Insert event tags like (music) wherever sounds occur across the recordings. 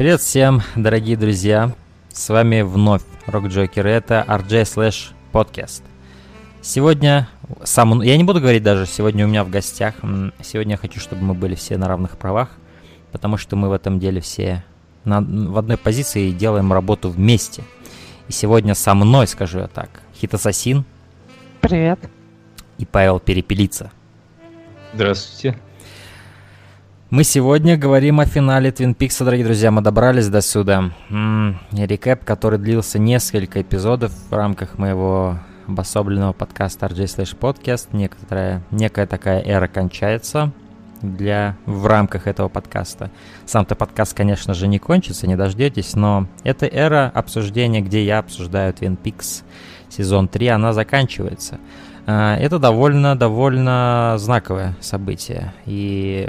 Привет всем, дорогие друзья! С вами вновь Рок Джокер, это RJ Slash Podcast. Сегодня сам, я не буду говорить даже, сегодня у меня в гостях. Сегодня я хочу, чтобы мы были все на равных правах, потому что мы в этом деле все на, в одной позиции и делаем работу вместе. И сегодня со мной, скажу я так, Хит Ассасин. Привет. И Павел Перепелица. Здравствуйте. Мы сегодня говорим о финале Твин Пикса, дорогие друзья. Мы добрались до сюда. М-м, рекэп, который длился несколько эпизодов в рамках моего обособленного подкаста RJ Slash Podcast. Некоторая, некая такая эра кончается для, в рамках этого подкаста. Сам-то подкаст, конечно же, не кончится, не дождетесь, но эта эра обсуждения, где я обсуждаю Twin Peaks сезон 3, она заканчивается. А, это довольно-довольно знаковое событие. И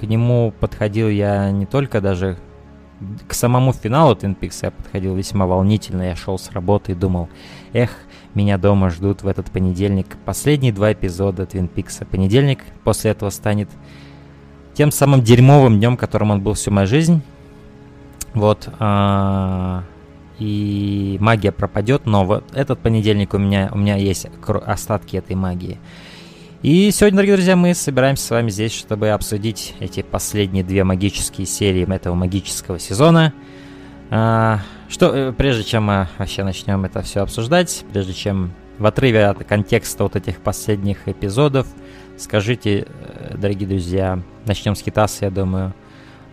к нему подходил я не только даже к самому финалу Twin Peaks я подходил весьма волнительно. Я шел с работы и думал, эх, меня дома ждут в этот понедельник последние два эпизода Twin Peaks. Понедельник после этого станет тем самым дерьмовым днем, которым он был всю мою жизнь. Вот. А, и магия пропадет, но вот этот понедельник у меня, у меня есть остатки этой магии. И сегодня, дорогие друзья, мы собираемся с вами здесь, чтобы обсудить эти последние две магические серии этого магического сезона. А, что, э, прежде чем мы вообще начнем это все обсуждать, прежде чем в отрыве от контекста вот этих последних эпизодов, скажите, э, дорогие друзья, начнем с Хитаса, я думаю,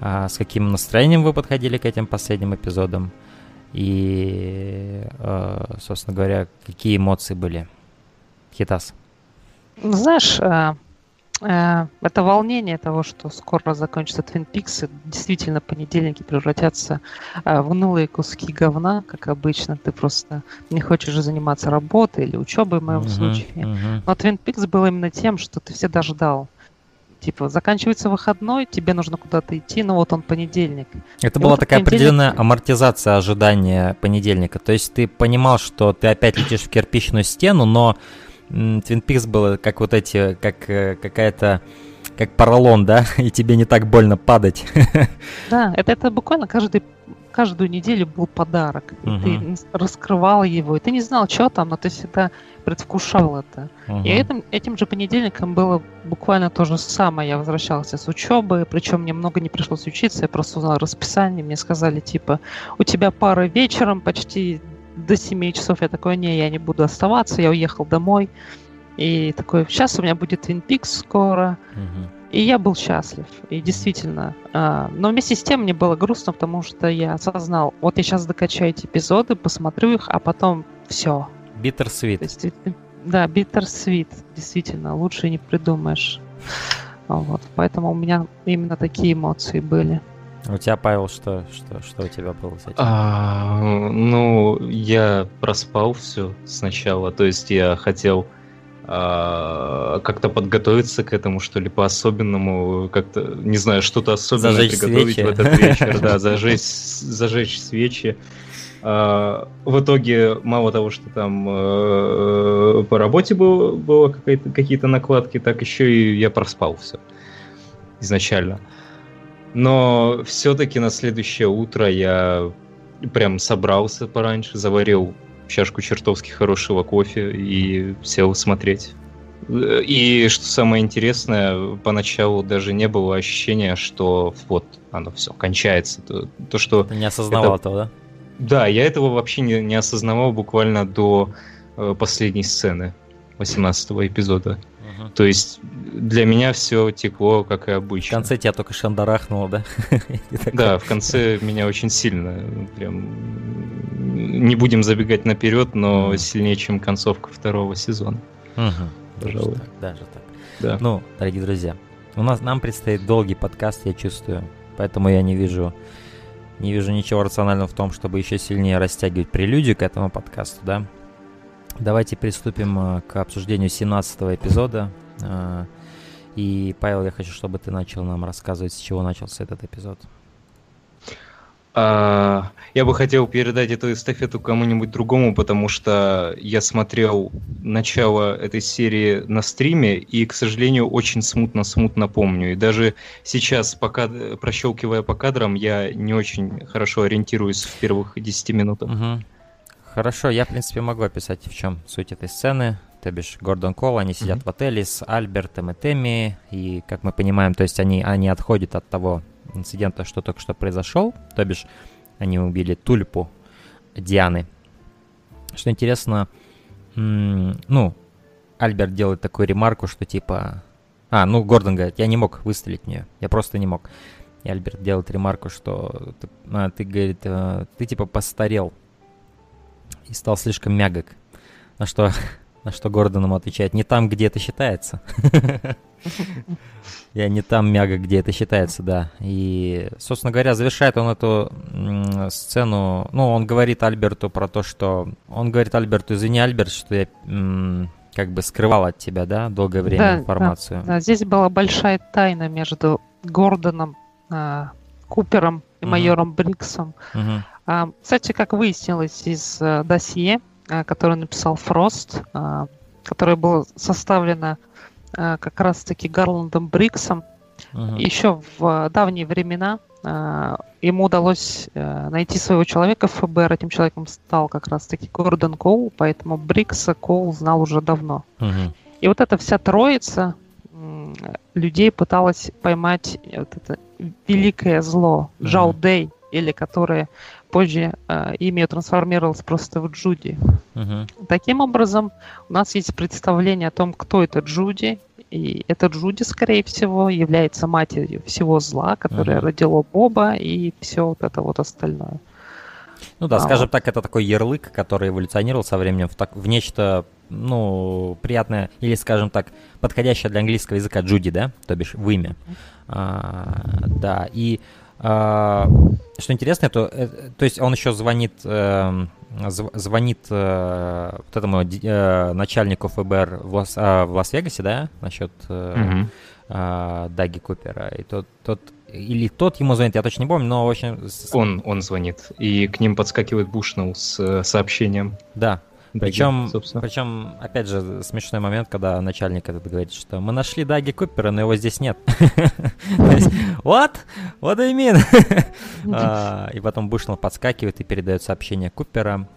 а, с каким настроением вы подходили к этим последним эпизодам и, э, собственно говоря, какие эмоции были? Хитас. Ну, знаешь, Э, это волнение того, что скоро закончится Twin Peaks, действительно понедельники превратятся э, в унылые куски говна, как обычно. Ты просто не хочешь заниматься работой или учебой в моем uh-huh, случае. Uh-huh. Но Twin Peaks был именно тем, что ты всегда ждал. Типа, заканчивается выходной, тебе нужно куда-то идти, но вот он понедельник. Это И была вот такая понедельник... определенная амортизация ожидания понедельника. То есть ты понимал, что ты опять летишь в кирпичную стену, но Твин Пикс было как вот эти, как э, какая-то как поролон, да, (laughs) и тебе не так больно падать. (laughs) Да, это, это буквально каждый, каждую неделю был подарок. Uh-huh. Ты раскрывал его, и ты не знал, что там, но ты всегда предвкушал это. Uh-huh. И этим, этим же понедельником было буквально то же самое. Я возвращался с учебы, причем мне много не пришлось учиться, я просто узнал расписание, мне сказали, типа, у тебя пара вечером почти до 7 часов я такой, не, я не буду оставаться, я уехал домой. И такой, сейчас у меня будет Twin Peaks скоро. Угу. И я был счастлив. И действительно. Э, но вместе с тем мне было грустно, потому что я осознал, вот я сейчас докачаю эти эпизоды, посмотрю их, а потом все. Bitter sweet. да, bitter sweet. Действительно, лучше не придумаешь. Вот. Поэтому у меня именно такие эмоции были. У тебя, Павел, что, что, что у тебя было с этим? А, ну, я проспал все сначала. То есть я хотел а, как-то подготовиться к этому, что ли, по-особенному, как-то, не знаю, что-то особенное зажечь приготовить свечи. в этот вечер, да, (laughs) зажечь, зажечь свечи. А, в итоге, мало того, что там э, по работе было, было какие-то накладки, так еще и я проспал все изначально. Но все-таки на следующее утро я прям собрался пораньше, заварил чашку чертовски хорошего кофе и сел смотреть. И что самое интересное, поначалу даже не было ощущения, что вот оно все кончается. То, то что Ты не осознавал это... этого, да? Да, я этого вообще не, не осознавал буквально до э, последней сцены 18 эпизода. То есть для меня все текло, как и обычно. В конце тебя только шандарахнуло, да? (laughs) Да, в конце меня очень сильно. Прям не будем забегать наперед, но сильнее, чем концовка второго сезона. Пожалуй. Даже так. Да. Ну, дорогие друзья, у нас нам предстоит долгий подкаст, я чувствую. Поэтому я не вижу не вижу ничего рационального в том, чтобы еще сильнее растягивать прелюдию к этому подкасту, да. Давайте приступим э, к обсуждению 17 эпизода. Э, и, Павел, я хочу, чтобы ты начал нам рассказывать, с чего начался этот эпизод. А, я бы хотел передать эту эстафету кому-нибудь другому, потому что я смотрел начало этой серии на стриме и, к сожалению, очень смутно-смутно помню. И даже сейчас, пока прощелкивая по кадрам, я не очень хорошо ориентируюсь в первых 10 минутах. Угу. Хорошо, я, в принципе, могу описать, в чем суть этой сцены. То бишь, Гордон Кол, они сидят mm-hmm. в отеле с Альбертом и Тэмми, и, как мы понимаем, то есть они, они отходят от того инцидента, что только что произошел, то бишь они убили тульпу Дианы. Что интересно, ну, Альберт делает такую ремарку, что типа... А, ну, Гордон говорит, я не мог выстрелить в нее, я просто не мог. И Альберт делает ремарку, что ты, а, ты говорит, э, ты типа постарел и стал слишком мягок. На что, (laughs) на что Гордон ему отвечает, не там, где это считается. (laughs) Я не там мягок, где это считается, да. И, собственно говоря, завершает он эту сцену. Ну, он говорит Альберту про то, что... Он говорит Альберту, извини, Альберт, что я как бы скрывал от тебя, да, долгое время да, информацию. Да, да, здесь была большая тайна между Гордоном, э, Купером и uh-huh. майором Бриксом. Uh-huh. А, кстати, как выяснилось из э, досье, э, которое написал Фрост, э, которое было составлено как раз-таки Гарландом Бриксом, uh-huh. еще в давние времена ему удалось найти своего человека в ФБР. Этим человеком стал как раз-таки Гордон Коул, поэтому Брикса Коул знал уже давно. Uh-huh. И вот эта вся троица людей пыталась поймать вот это великое зло. Жау Дэй, или которое позже э, имя трансформировалось просто в Джуди. Uh-huh. Таким образом, у нас есть представление о том, кто это Джуди, и эта Джуди, скорее всего, является матерью всего зла, которое uh-huh. родило Боба и все вот это вот остальное. Ну да, а скажем так, это такой ярлык, который эволюционировал со временем в, так, в нечто, ну, приятное, или, скажем так, подходящее для английского языка Джуди, да, то бишь в имя. А, да, и что интересно, то, э, то есть он еще звонит, э, звонит э, вот этому начальнику ФБР в, Лас, а, в Лас-Вегасе, да, насчет mm-hmm. Даги Купера. И тот, тот или тот ему звонит, я точно не помню, но общем... Он, он звонит, и к ним подскакивает Бушнелл с сообщением. Да, причем, причем, опять же, смешной момент, когда начальник этот говорит, что мы нашли Даги Купера, но его здесь нет. (laughs) What? What do you mean? (laughs) А, и потом Бушнелл подскакивает и передает сообщение Купера,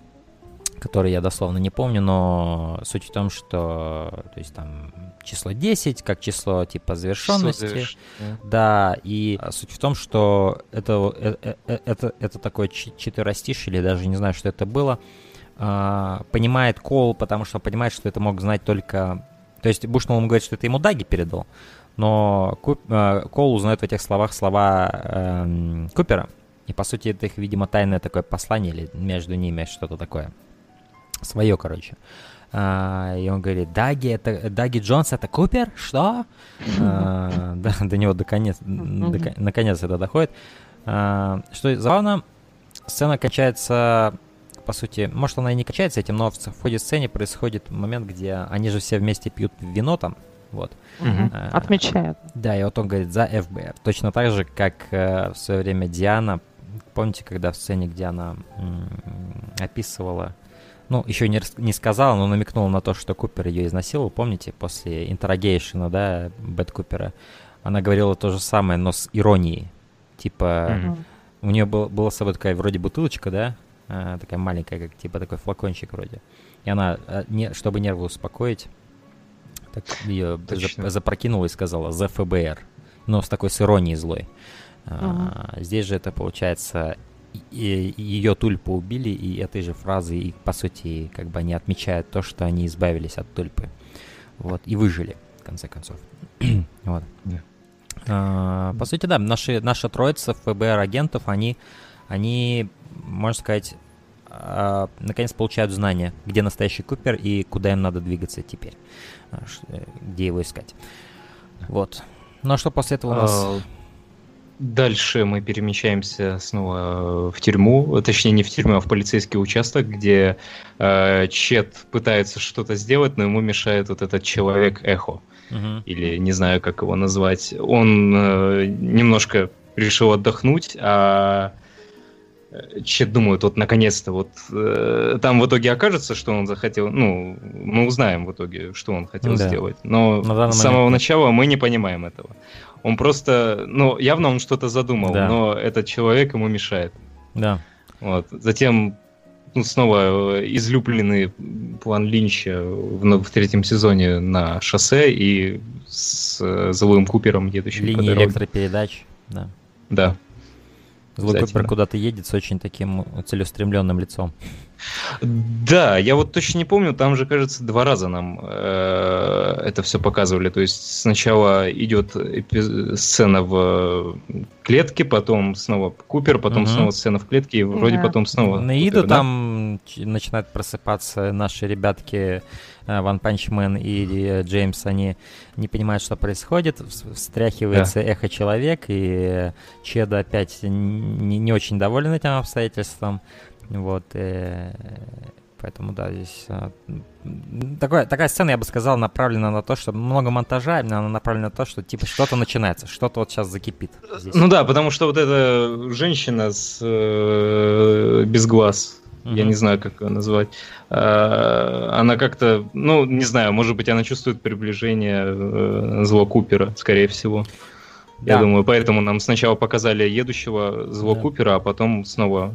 который я дословно не помню, но суть в том, что то есть там число 10, как число типа завершенности. Да, и суть в том, что это, это, э, это, это такое четверостишь, или даже не знаю, что это было, а, понимает Кол, потому что понимает, что это мог знать только... То есть Бушнелл ему говорит, что это ему Даги передал, но Куп, э, Кол узнает в этих словах слова э, Купера. И, по сути, это их, видимо, тайное такое послание или между ними что-то такое. Свое, короче. А, и он говорит, Даги, это Даги Джонс, это Купер? Что? А, (laughs) да, до него наконец, наконец это доходит. А, что забавно, сцена кончается по сути, может, она и не качается этим, но в, ходе сцены происходит момент, где они же все вместе пьют вино там, вот. Угу. А, Отмечают. Да, и вот он говорит за ФБР. Точно так же, как э, в свое время Диана, помните, когда в сцене, где она м- описывала, ну, еще не, не сказала, но намекнула на то, что Купер ее изнасиловал, помните, после интеррогейшена, да, Бет Купера, она говорила то же самое, но с иронией. Типа, угу. у нее был, была с собой такая вроде бутылочка, да, Э, такая маленькая, как типа такой флакончик вроде. И она, э, не, чтобы нервы успокоить, так ее за, запрокинула и сказала «За ФБР», но с такой с иронией злой. Uh-huh. А, здесь же это получается и, и ее тульпу убили, и этой же фразы, и по сути, как бы они отмечают то, что они избавились от тульпы. Вот, и выжили, в конце концов. (clears throat) вот. Yeah. А, по сути, да, наши, наша троица ФБР агентов, они, они можно сказать, э, наконец получают знания, где настоящий Купер и куда им надо двигаться теперь, э, где его искать. Вот. Ну а что после этого у нас? А, дальше мы перемещаемся снова в тюрьму, точнее не в тюрьму, а в полицейский участок, где э, Чет пытается что-то сделать, но ему мешает вот этот человек Эхо. Uh-huh. Или не знаю, как его назвать. Он э, немножко решил отдохнуть, а Чет думают, вот наконец-то, вот э, там в итоге окажется, что он захотел, ну, мы узнаем в итоге, что он хотел да. сделать. Но с самого момент... начала мы не понимаем этого. Он просто, ну, явно он что-то задумал, да. но этот человек ему мешает. Да. Вот. Затем ну, снова э, излюбленный план Линча в, в третьем сезоне на шоссе и с э, Злым Купером, едущим Линии по электропередач, да. Да. Злой Купер куда-то едет с очень таким целеустремленным лицом. Да, я вот точно не помню, там же, кажется, два раза нам э, это все показывали. То есть сначала идет сцена в клетке, потом снова Купер, потом угу. снова сцена в клетке, и вроде да. потом снова. На Иду да? там начинают просыпаться наши ребятки Ван Панчмен и э, Джеймс, они не понимают, что происходит, встряхивается да. эхо-человек, и Чеда опять не, не очень доволен этим обстоятельством. Вот, э, поэтому, да, здесь э, такое, такая сцена, я бы сказал, направлена на то, что много монтажа, она направлена на то, что типа что-то начинается, что-то вот сейчас закипит. Здесь. Ну да, потому что вот эта женщина с э, без глаз, mm-hmm. я не знаю, как ее назвать, э, она как-то, ну, не знаю, может быть, она чувствует приближение э, зло Купера, скорее всего. Да. Я думаю, поэтому нам сначала показали едущего зло да. Купера, а потом снова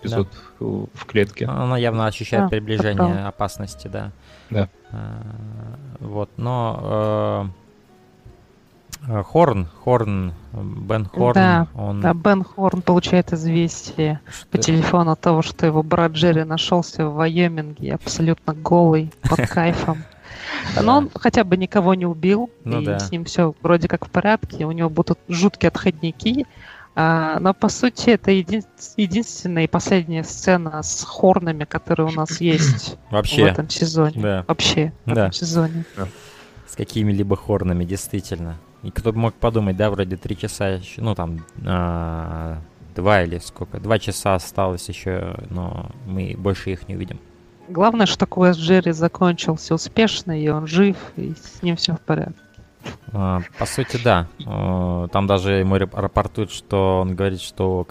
эпизод да. в клетке. Она явно ощущает а, приближение опасности, да. Да. А, вот, но э, Хорн, Хорн, Бен Хорн, да, он... Да, Бен Хорн получает известие что... по телефону того, что его брат Джерри нашелся в Вайоминге, абсолютно голый, под (laughs) кайфом. Но он хотя бы никого не убил, ну, и да. с ним все вроде как в порядке. У него будут жуткие отходники, а, но по сути это един... единственная и последняя сцена с хорнами, которые у нас есть (coughs) Вообще. в этом сезоне. Да. Вообще в да. этом сезоне. Да. С какими-либо хорнами, действительно. И кто бы мог подумать, да, вроде три часа еще, ну там а, два или сколько, два часа осталось еще, но мы больше их не увидим. Главное, что квест Джерри закончился успешно, и он жив, и с ним все в порядке. А, по сути, да. Там даже ему рапортуют, что он говорит, что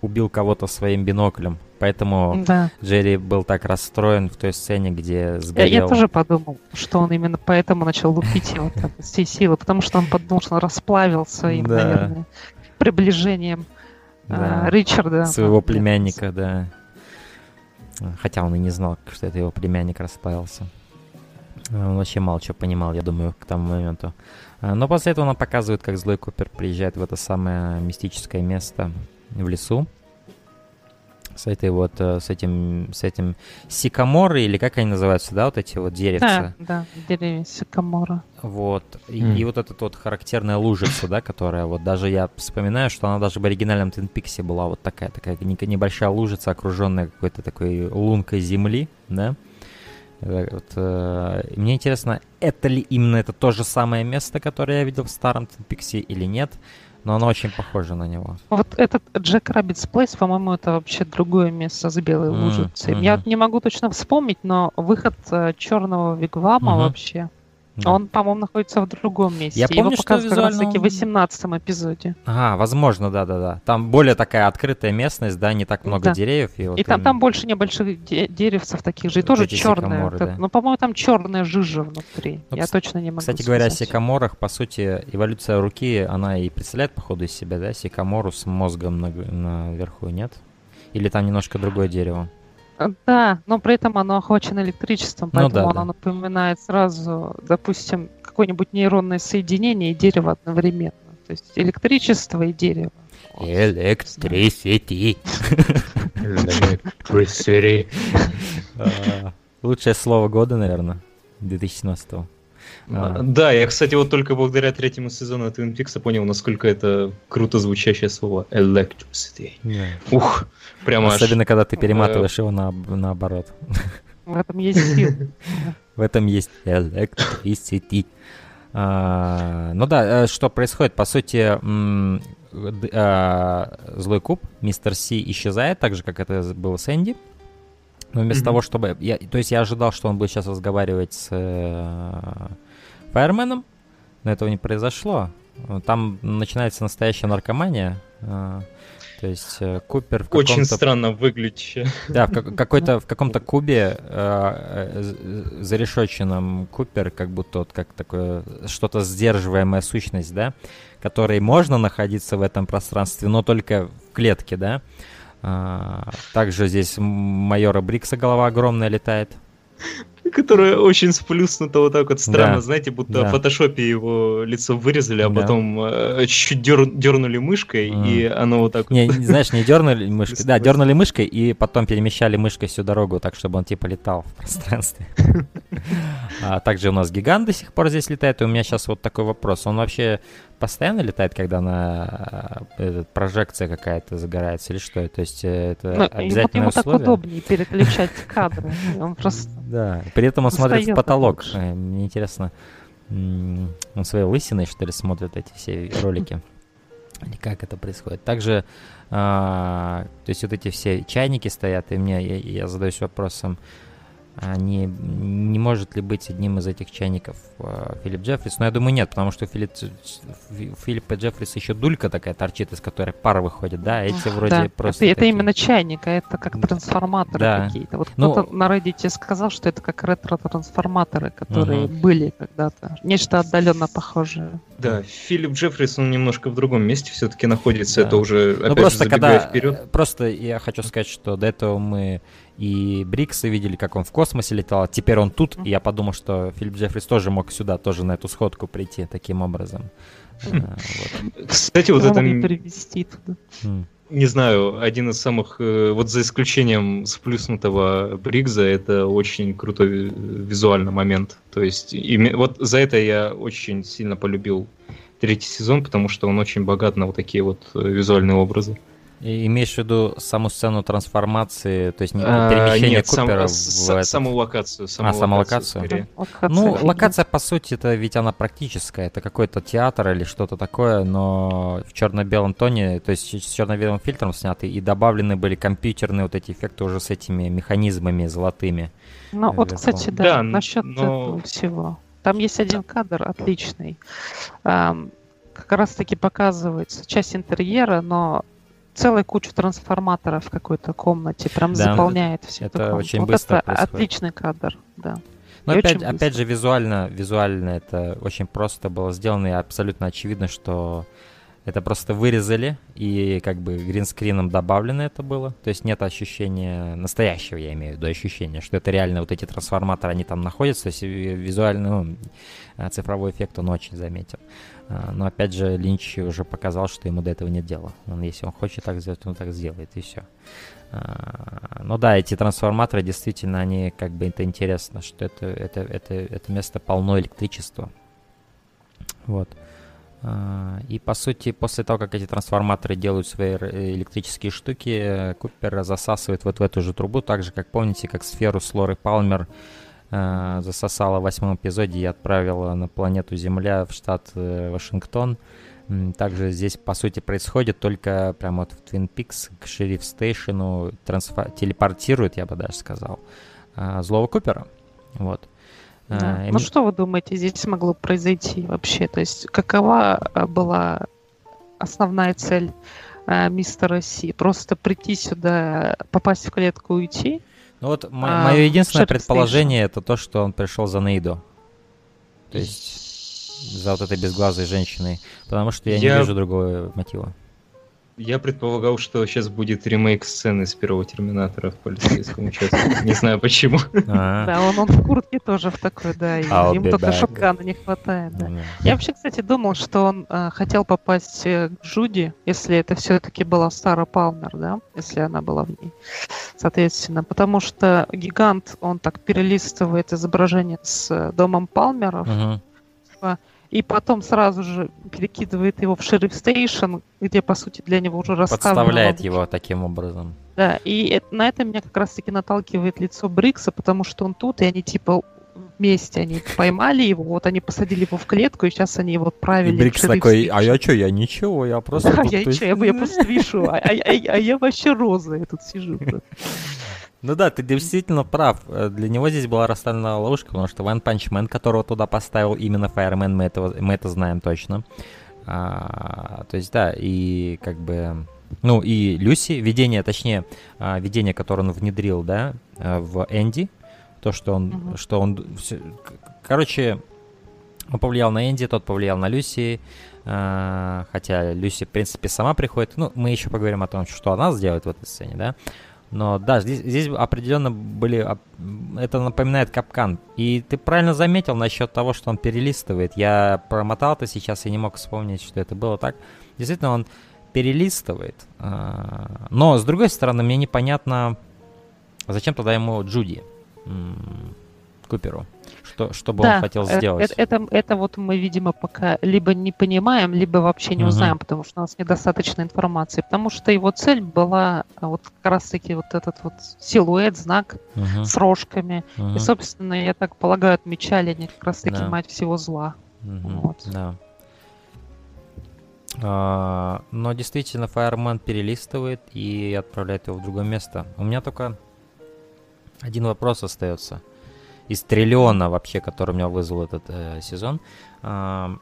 убил кого-то своим биноклем. Поэтому да. Джерри был так расстроен в той сцене, где сгорел. Я, я тоже подумал, что он именно поэтому начал лупить его так, с всей силы, потому что он подумал, что он расплавился им, да. наверное, приближением да. Ричарда. Своего племянника, да. Хотя он и не знал, что это его племянник расплавился. Он вообще мало чего понимал, я думаю, к тому моменту. А, но после этого нам показывают, как злой Купер приезжает в это самое мистическое место в лесу. С этой вот, э, с этим, с этим сикаморы, или как они называются, да, вот эти вот деревца? Да, да, деревья сикамора. Вот, и, mm. и вот эта вот характерная лужица, да, которая вот даже я вспоминаю, что она даже в оригинальном Twin Peaks была вот такая, такая небольшая лужица, окруженная какой-то такой лункой земли, да, Э, вот, э, мне интересно, это ли именно это то же самое место, которое я видел в старом Твинпиксе или нет, но оно очень похоже на него. Вот этот Джек Раббитс Плейс, по-моему, это вообще другое место с белой лужицей. Mm-hmm. Я не могу точно вспомнить, но выход э, черного вигвама mm-hmm. вообще да. Он, по-моему, находится в другом месте. Я помню, Его что визуально... как раз в 18 эпизоде. Ага, возможно, да-да-да. Там более такая открытая местность, да, не так много да. деревьев. И, вот и там, им... там больше небольших де- деревцев таких же, и тоже черные. Вот да. Ну, по-моему, там черная жижа внутри. Ну, Я точно не могу Кстати сказать. говоря, о секаморах, по сути, эволюция руки, она и представляет, походу, из себя, да, секамору с мозгом на, наверху, нет? Или там немножко другое дерево? Да, но при этом оно охвачено электричеством, ну поэтому ну, да, оно да. напоминает сразу, допустим, какое-нибудь нейронное соединение и дерево одновременно. То есть электричество и дерево. Electricity. (laughs) Electricity. А, лучшее слово года, наверное, 2017 -го. А. Да, я, кстати, вот только благодаря третьему сезону Twin Peaks понял, насколько это круто звучащее слово electricity. Yeah. Ух, прямо Особенно, аж... когда ты перематываешь его на, наоборот. В этом есть сил. В этом есть electricity. А, ну да, э, что происходит? По сути, а, злой куб, мистер Си исчезает, так же, как это было с Энди. Но вместо mm-hmm. того, чтобы... Я, то есть я ожидал, что он будет сейчас разговаривать с Фаерменом, но этого не произошло. Там начинается настоящая наркомания. Э, то есть э, Купер в Очень странно выглядящее. Да, в какой-то в каком-то (laughs) кубе э, зарешоченном Купер, как будто вот как такое что-то сдерживаемая сущность, да, которой можно находиться в этом пространстве, но только в клетке, да. А, также здесь майора Брикса голова огромная летает (laughs) которая очень сплюснута вот так вот странно, да. знаете, будто да. в фотошопе его лицо вырезали, а да. потом э, чуть-чуть дер, дернули мышкой, mm. и оно вот так не, вот... Не, знаешь, не дернули (laughs) мышкой, да, дернули мышкой, и потом перемещали мышкой всю дорогу, так, чтобы он типа летал в пространстве. (laughs) А также у нас гигант до сих пор здесь летает, и у меня сейчас вот такой вопрос, он вообще постоянно летает, когда на э, прожекция какая-то загорается или что? То есть э, это ну, обязательно ему, ему так удобнее переключать кадры. Он (laughs) просто... Да, при этом он смотрит в потолок. Э, мне интересно, он своей лысиной, что ли, смотрит эти все ролики? Или как это происходит? Также, а, то есть вот эти все чайники стоят, и мне, я, я задаюсь вопросом, не, не может ли быть одним из этих чайников э, Филипп Джеффрис? Но я думаю, нет, потому что Филипп, Филиппа Джеффрис еще дулька такая торчит, из которой пар выходит, да, а эти вроде да. просто Это, такие... это именно чайник, а это как трансформаторы да. какие-то. Вот ну, кто-то на Reddit сказал, что это как ретро-трансформаторы, которые угу. были когда-то. Нечто отдаленно похожее. Да, Филипп Джеффрис, он немножко в другом месте все-таки находится, да. это уже, ну, опять просто же, когда, вперед. Просто я хочу сказать, что до этого мы и Бриксы видели, как он в космосе летал. Теперь он тут, и я подумал, что Филипп Джеффрис тоже мог сюда, тоже на эту сходку прийти таким образом. А, Кстати, вот это... туда. Не знаю, один из самых, э, вот за исключением сплюснутого Бригза, это очень крутой визуальный момент. То есть, вот за это я очень сильно полюбил третий сезон, потому что он очень богат на вот такие вот э, визуальные образы. И имеешь в виду саму сцену трансформации, то есть не а, перемещение нет, Купера сам, в этот... саму локацию. Саму а, саму локацию? локацию? Ну, локация, по сути, это ведь она практическая. Это какой-то театр или что-то такое, но в черно-белом тоне, то есть с черно-белым фильтром сняты, и добавлены были компьютерные вот эти эффекты уже с этими механизмами золотыми. Ну, вот, кстати, да, да насчет но... этого всего. Там есть один кадр отличный. Как раз-таки показывается часть интерьера, но целая куча трансформаторов в какой-то комнате, прям да, заполняет все это. Это очень вот быстро это происходит. отличный кадр, да. Но опять, опять же, визуально, визуально это очень просто было сделано, и абсолютно очевидно, что это просто вырезали, и как бы гринскрином добавлено это было. То есть нет ощущения, настоящего я имею в виду, ощущения, что это реально вот эти трансформаторы, они там находятся. То есть визуально, ну, цифровой эффект он очень заметен. А, но опять же, Линч уже показал, что ему до этого нет дела. Он, если он хочет так сделать, он так сделает, и все. А, ну да, эти трансформаторы действительно, они как бы это интересно, что это, это, это, это место полно электричества. Вот. А, и по сути, после того, как эти трансформаторы делают свои электрические штуки, Купер засасывает вот в эту же трубу, так же, как помните, как сферу с Лорой Палмер э, засосала в восьмом эпизоде и отправила на планету Земля в штат э, Вашингтон. Также здесь, по сути, происходит только прямо вот в Твин Пикс к шериф стейшену трансфа- телепортирует, я бы даже сказал, э, злого Купера. Вот. Да. А, ну что вы думаете, здесь могло произойти вообще? То есть какова э, была основная цель э, мистера Си? Просто прийти сюда, попасть в клетку и уйти? Ну вот мо- а, мое единственное предположение это то, что он пришел за Нейдо. То есть за вот этой безглазой женщиной. Потому что я, я... не вижу другого мотива. Я предполагал, что сейчас будет ремейк сцены с первого Терминатора в полицейском участке. Не знаю почему. А. Да, он в куртке тоже в такой, да. Ему только шотгана не хватает, да. Я вообще, кстати, думал, что он а, хотел попасть э, к Джуди, если это все-таки была Сара Палмер, да, если она была в ней. Соответственно, потому что гигант, он так перелистывает изображение с э, домом Палмеров, и потом сразу же перекидывает его в шериф стейшн, где, по сути, для него уже рассказывал. Подставляет его таким образом. Да, и это, на это меня как раз-таки наталкивает лицо Брикса, потому что он тут, и они типа вместе они поймали его, вот они посадили его в клетку, и сейчас они его отправили. И Брикс такой, а я что, я ничего, я просто... Да, я что, я, просто (laughs) вишу, а, а, а, а я вообще роза, я тут сижу. Ну да, ты действительно прав. Э, для него здесь была расставлена ловушка, потому что One Punch Man, которого туда поставил именно Fireman, мы, этого, мы это знаем точно. А, то есть да, и как бы Ну и Люси, видение, точнее, а, видение, которое он внедрил, да, а, в Энди, то, что он, mm-hmm. что он, короче, он повлиял на Энди, тот повлиял на Люси, а, хотя Люси, в принципе, сама приходит. Ну, мы еще поговорим о том, что она сделает в этой сцене, да. Но да, здесь, здесь определенно были... Это напоминает капкан. И ты правильно заметил насчет того, что он перелистывает. Я промотал это сейчас и не мог вспомнить, что это было так. Действительно, он перелистывает. А, но, с другой стороны, мне непонятно, зачем тогда ему Джуди Куперу. Что, что бы да, он хотел э, сделать? Это, это, это вот мы, видимо, пока либо не понимаем, либо вообще не узнаем, угу. потому что у нас недостаточно информации. Потому что его цель была а, вот как раз-таки вот этот вот силуэт, знак угу. с рожками. Угу. И, собственно, я так полагаю, отмечали они как раз-таки да. мать всего зла. Угу. Вот. Да. А, но действительно, Fireman перелистывает и отправляет его в другое место. У меня только один вопрос остается. Из триллиона вообще, который меня вызвал этот э, сезон. А,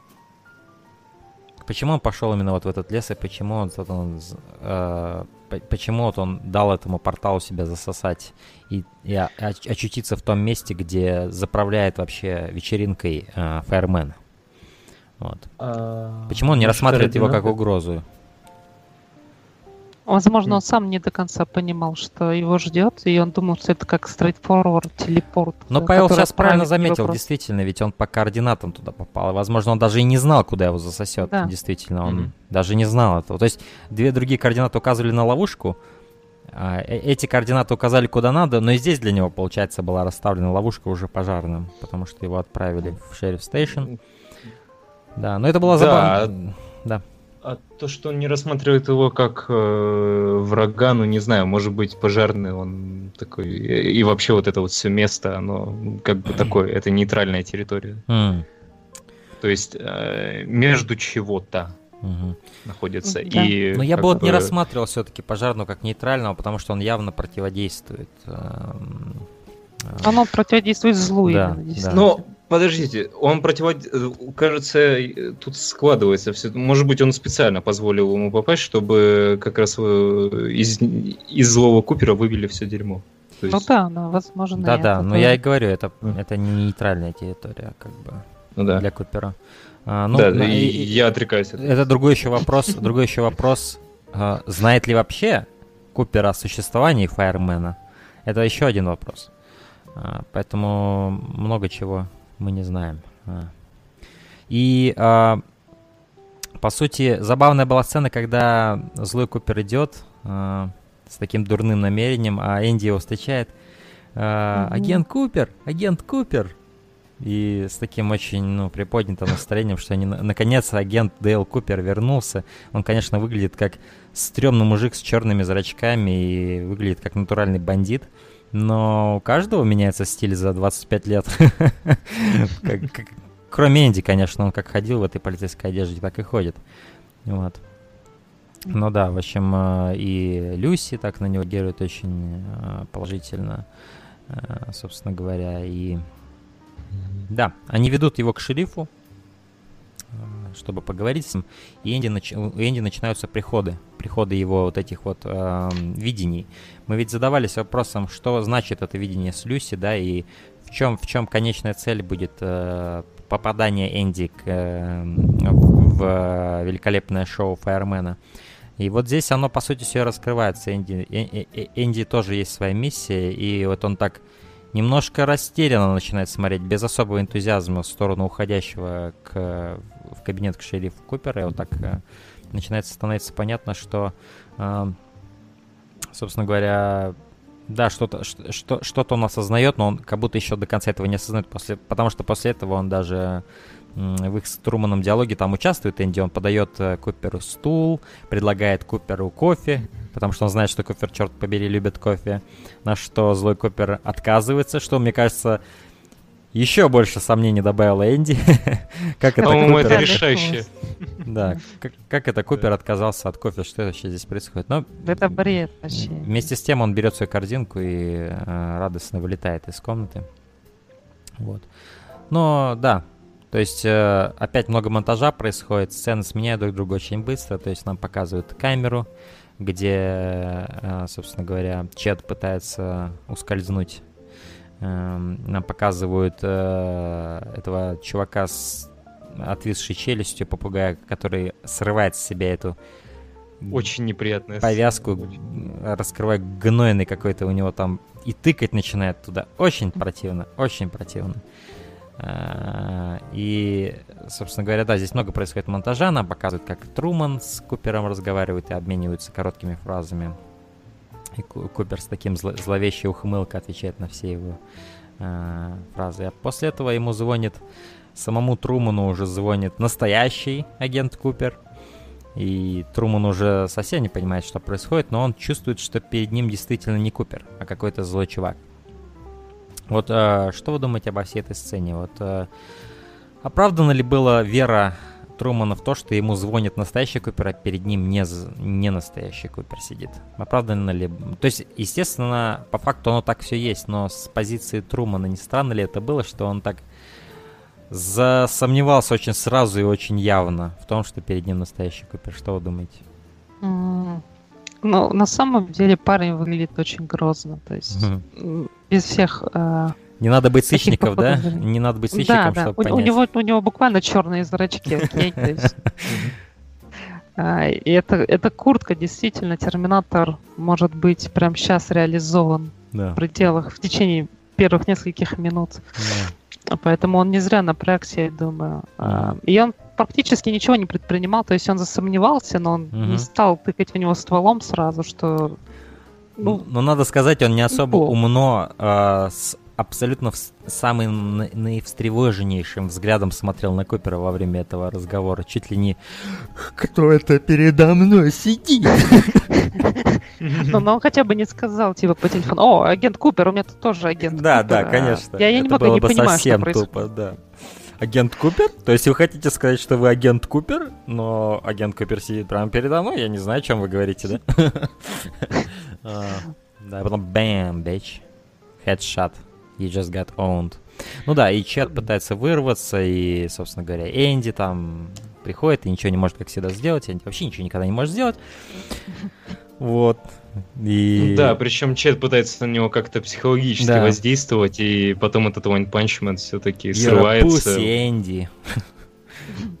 почему он пошел именно вот в этот лес и почему он, он э, почему вот он дал этому порталу себя засосать и, и очутиться в том месте, где заправляет вообще вечеринкой э, Fireman? Вот. А, Почему он не рассматривает его как угрозу? Возможно, он сам не до конца понимал, что его ждет, и он думал, что это как straightforward телепорт. Но Павел сейчас правильно заметил, вопрос. действительно, ведь он по координатам туда попал. возможно, он даже и не знал, куда его засосет. Да. Действительно, он mm-hmm. даже не знал этого. То есть две другие координаты указывали на ловушку, а э, эти координаты указали куда надо, но и здесь для него, получается, была расставлена ловушка уже пожарным, потому что его отправили в шериф стейшн. Да, но это было забавно. Да. А то, что он не рассматривает его как э, врага, ну не знаю, может быть пожарный он такой и, и вообще вот это вот все место, оно как бы такое, это нейтральная территория. Mm. То есть э, между чего-то угу. находится. Да. И Но я бы вот не рассматривал все-таки пожарного как нейтрального, потому что он явно противодействует. Эм, Оно противодействует злу. Да, да. Но Подождите, он противодействует, кажется, тут складывается все. Может быть, он специально позволил ему попасть, чтобы как раз э, из, из злого Купера вывели все дерьмо. То ну есть... Ну да, но возможно. Да, да, но я и говорю, это, это не нейтральная территория, как бы, ну, да. для Купера. А, ну, да, и, и я отрекаюсь от этого. Это другой еще вопрос, (laughs) другой еще вопрос, а, знает ли вообще Купер о существовании Фаермена? Это еще один вопрос. А, поэтому много чего мы не знаем. А. И, а, по сути, забавная была сцена, когда злой Купер идет а, с таким дурным намерением, а Энди его встречает. А, агент Купер! Агент Купер! И с таким очень, ну, приподнятым настроением, что они, наконец агент Дейл Купер вернулся. Он, конечно, выглядит как стрёмный мужик с черными зрачками и выглядит как натуральный бандит. Но у каждого меняется стиль за 25 лет. (laughs) Кроме Энди, конечно, он как ходил в этой полицейской одежде, так и ходит. Вот. Ну да, в общем, э, и Люси так на него реагирует очень э, положительно, э, собственно говоря. И да, они ведут его к шерифу, чтобы поговорить с ним. И Энди нач... у Энди начинаются приходы, приходы его вот этих вот э, видений. Мы ведь задавались вопросом, что значит это видение с Люси, да, и в чем, в чем конечная цель будет э, попадание Энди к, э, в великолепное шоу Фаермена. И вот здесь оно, по сути, все раскрывается. Энди, э, э, Энди тоже есть своя миссия, и вот он так немножко растерянно начинает смотреть, без особого энтузиазма в сторону уходящего к, в кабинет к шерифу Купера. И вот так э, начинается становиться понятно, что, э, собственно говоря, да, что-то что, что-то он осознает, но он как будто еще до конца этого не осознает, после, потому что после этого он даже в их с Труманом диалоге там участвует Энди, он подает э, Куперу стул, предлагает Куперу кофе, потому что он знает, что Купер, черт побери, любит кофе, на что злой Купер отказывается, что, мне кажется, еще больше сомнений добавила Энди. (laughs) как это По-моему, это решающее. Да, как, как это Купер отказался от кофе, что вообще здесь происходит? Но это бред вообще. Вместе с тем он берет свою корзинку и э, радостно вылетает из комнаты. Вот. Но да, то есть э, опять много монтажа происходит, сцены сменяют друг друга очень быстро, то есть нам показывают камеру, где, э, собственно говоря, Чет пытается ускользнуть. Эм, нам показывают э, этого чувака с отвисшей челюстью попугая, который срывает с себя эту очень неприятная повязку, сцена. раскрывая гнойный какой-то у него там и тыкать начинает туда. Очень противно, очень противно. И, собственно говоря, да, здесь много происходит монтажа. Нам показывают, как Труман с Купером разговаривают и обмениваются короткими фразами. И Купер с таким зло- зловещей ухмылкой отвечает на все его э, фразы. А после этого ему звонит, самому Труману уже звонит настоящий агент Купер. И Труман уже совсем не понимает, что происходит, но он чувствует, что перед ним действительно не Купер, а какой-то злой чувак. Вот э, что вы думаете обо всей этой сцене? Вот э, оправдана ли была вера Трумана в то, что ему звонит настоящий Купер, а перед ним не, не настоящий Купер сидит? Оправдано ли? То есть, естественно, по факту оно так все есть, но с позиции Трумана не странно ли это было, что он так засомневался очень сразу и очень явно в том, что перед ним настоящий Купер. Что вы думаете? Ну, на самом деле парень выглядит очень грозно. То есть mm. без всех... Э, не надо быть сычников, да? Не надо быть сычником, да, да. чтобы у, понять. У него, у него буквально черные зрачки, окей? (laughs) А, и это, эта куртка, действительно, Терминатор может быть прямо сейчас реализован в пределах, в течение первых нескольких минут. Поэтому он не зря напрягся, я думаю. Mm. И он практически ничего не предпринимал, то есть он засомневался, но он mm-hmm. не стал тыкать в него стволом сразу, что... Ну, но надо сказать, он не особо неплохо. умно э, с абсолютно в, самым наивстревоженнейшим взглядом смотрел на Купера во время этого разговора. Чуть ли не «Кто это передо мной сидит?» Но, но он хотя бы не сказал, типа, по телефону, «О, агент Купер, у меня тут тоже агент Да, да, конечно. Я, немного было не понимаю, что происходит. тупо, да. Агент Купер? То есть вы хотите сказать, что вы агент Купер, но агент Купер сидит прямо передо мной? Я не знаю, о чем вы говорите, да? (laughs) А, да, потом бэм, bitch. Headshot. You just got owned. Ну да, и Чет пытается вырваться, и, собственно говоря, Энди там приходит и ничего не может, как всегда, сделать. Энди вообще ничего никогда не может сделать. Вот. И... Да, причем Чет пытается на него как-то психологически да. воздействовать, и потом этот One Punch Man все-таки срывается. Энди. (laughs)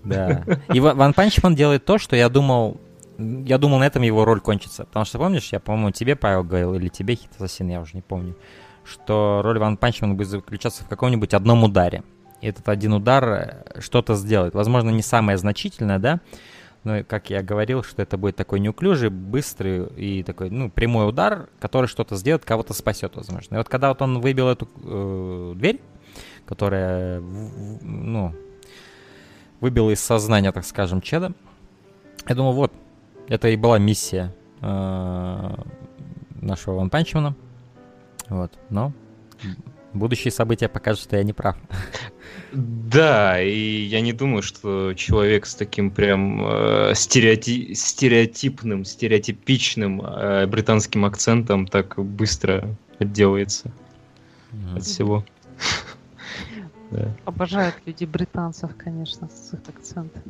Да. И One Punch Man делает то, что я думал, я думал, на этом его роль кончится. Потому что, помнишь, я, по-моему, тебе, Павел, говорил, или тебе, Хит Ассасин, я уже не помню, что роль Ван Панчмана будет заключаться в каком-нибудь одном ударе. И этот один удар э, что-то сделает. Возможно, не самое значительное, да, но, как я говорил, что это будет такой неуклюжий, быстрый и такой, ну, прямой удар, который что-то сделает, кого-то спасет, возможно. И вот когда вот он выбил эту э, дверь, которая, ну, выбила из сознания, так скажем, Чеда, я думаю, вот, это и была миссия э, нашего Ван Панчмана вот, но будущие события покажут, что я не прав. (laughs) Да, и я не думаю, что человек с таким прям э, стереоти- стереотипным, стереотипичным э, британским акцентом так быстро отделается mm-hmm. от всего. (laughs) Обожают люди британцев, конечно, с их акцентом.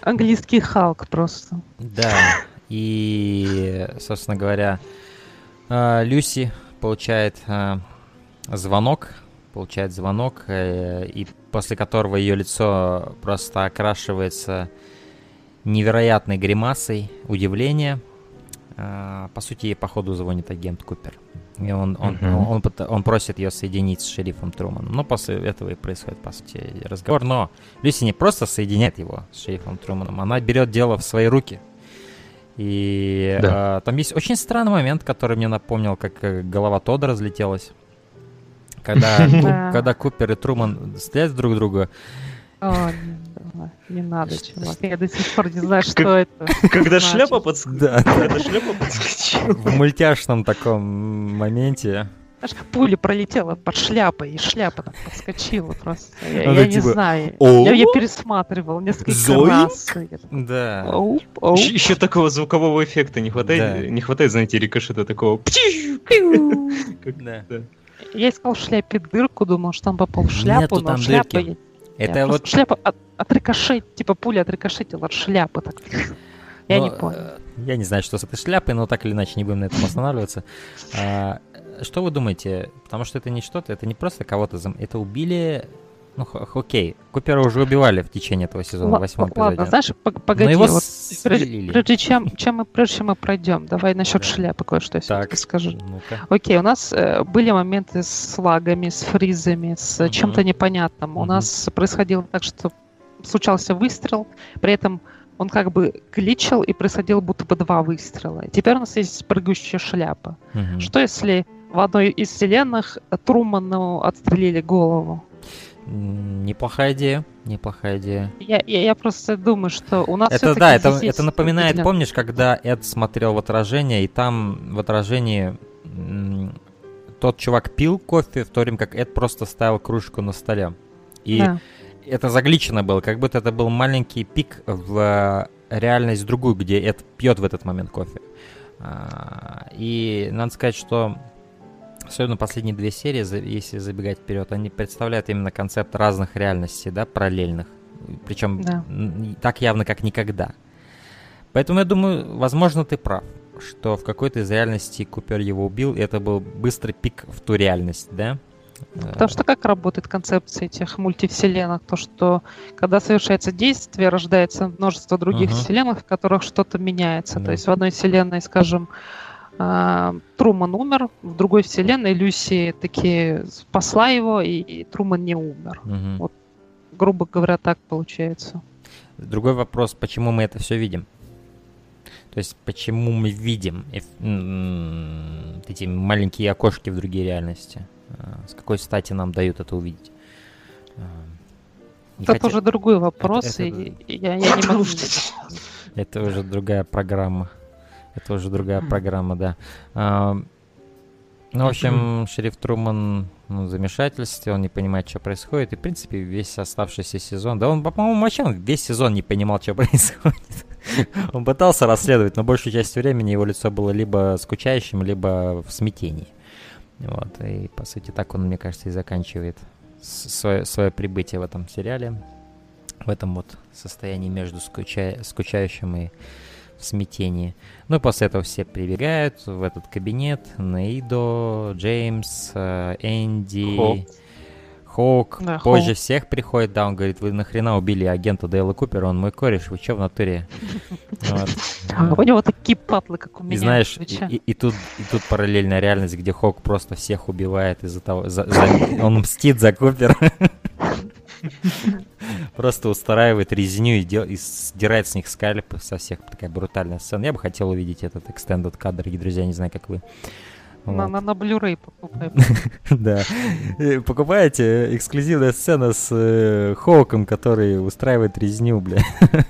Английский Халк просто. Да, и, собственно говоря, а, Люси получает а, звонок, получает звонок, э, и после которого ее лицо просто окрашивается невероятной гримасой удивления. А, по сути, ей походу звонит агент Купер. И он, он, uh-huh. он, он, он просит ее соединить с шерифом Труманом. Ну, после этого и происходит, по сути, разговор. Но Люси не просто соединяет его с шерифом Труманом, она берет дело в свои руки – и да. э, там есть очень странный момент, который мне напомнил, как э, голова Тода разлетелась. Когда, (laughs) когда Купер и Труман стреляют друг друга. О, не надо, чувак. Я до сих пор не знаю, что это. Когда шляпа подскочила. Да, когда шляпа подскочила. В мультяшном таком моменте. Знаешь, как пуля пролетела под шляпой, и шляпа так подскочила просто. Я, я типа, не знаю. Я, я пересматривал несколько раз. Да. Еще, еще такого звукового эффекта не хватает. Да. Не хватает, знаете, рикошета такого. Да. Я искал в шляпе дырку, думал, что там попал в шляпу, Нету но шляпа... Это вот... Шляпа от, от рикошет, типа пуля отрикошетила от шляпы. Так. Я но, не понял. Э, я не знаю, что с этой шляпой, но так или иначе не будем на этом останавливаться. А, что вы думаете? Потому что это не что-то, это не просто кого-то... Зам... Это убили ну, окей. Купера уже убивали в течение этого сезона, в восьмом эпизоде. Ладно, знаешь, погоди, его вот, прежде, прежде, чем, чем мы, прежде чем мы пройдем, давай насчет да. шляпы кое-что так, скажу. ну Окей, у нас э, были моменты с лагами, с фризами, с угу. чем-то непонятным. Угу. У нас происходило так, что случался выстрел, при этом он как бы гличил и происходило будто бы два выстрела. Теперь у нас есть прыгающая шляпа. Угу. Что если в одной из вселенных Труману отстрелили голову? Неплохая идея, неплохая идея. Я, я, я просто думаю, что у нас это да, это, это напоминает, для... помнишь, когда Эд смотрел в отражение, и там в отражении тот чувак пил кофе, в то время как Эд просто ставил кружку на столе. И да. это загличено было, как будто это был маленький пик в реальность другую, где Эд пьет в этот момент кофе. А, и надо сказать, что особенно последние две серии, если забегать вперед, они представляют именно концепт разных реальностей, да, параллельных. Причем да. так явно, как никогда. Поэтому я думаю, возможно, ты прав, что в какой-то из реальностей Купер его убил, и это был быстрый пик в ту реальность, да? Потому что как работает концепция этих мультивселенных? То, что когда совершается действие, рождается множество других uh-huh. вселенных, в которых что-то меняется. Uh-huh. То есть в одной вселенной, скажем, Труман умер, в другой вселенной Люси таки спасла его, и, и Труман не умер. Угу. Вот, грубо говоря, так получается. Другой вопрос, почему мы это все видим? То есть, почему мы видим эти маленькие окошки в другие реальности? А, с какой стати нам дают это увидеть? А, не это хотя... тоже другой вопрос, это, это... и я, я не могу... Это уже другая программа. Это уже другая программа, да. А, ну, в общем, шериф Труман ну, в замешательстве, он не понимает, что происходит. И, в принципе, весь оставшийся сезон... Да он, по-моему, вообще он весь сезон не понимал, что (laughs) происходит. он пытался расследовать, но большую часть времени его лицо было либо скучающим, либо в смятении. Вот, и, по сути, так он, мне кажется, и заканчивает свое, свое прибытие в этом сериале. В этом вот состоянии между скуча... скучающим и в смятении. Ну и после этого все прибегают в этот кабинет. Нейдо, Джеймс, э, Энди, Хоук. Хоук. Да, Позже Хоук. всех приходит, да, он говорит, вы нахрена убили агента Дейла Купера, он мой кореш, вы что в натуре? (laughs) У него такие патлы, как у меня. И знаешь, и тут и тут параллельная реальность, где Хоук просто всех убивает из-за того, он мстит за Купера. (laughs) (laughs) Просто устраивает резню и, дел... и сдирает с них скальп со всех. Такая брутальная сцена. Я бы хотел увидеть этот extended кадр, дорогие друзья, не знаю, как вы. На, на, на Blu-ray покупаем. (laughs) да. Покупаете эксклюзивная сцена с э, Хоуком, который устраивает резню, бля. (laughs)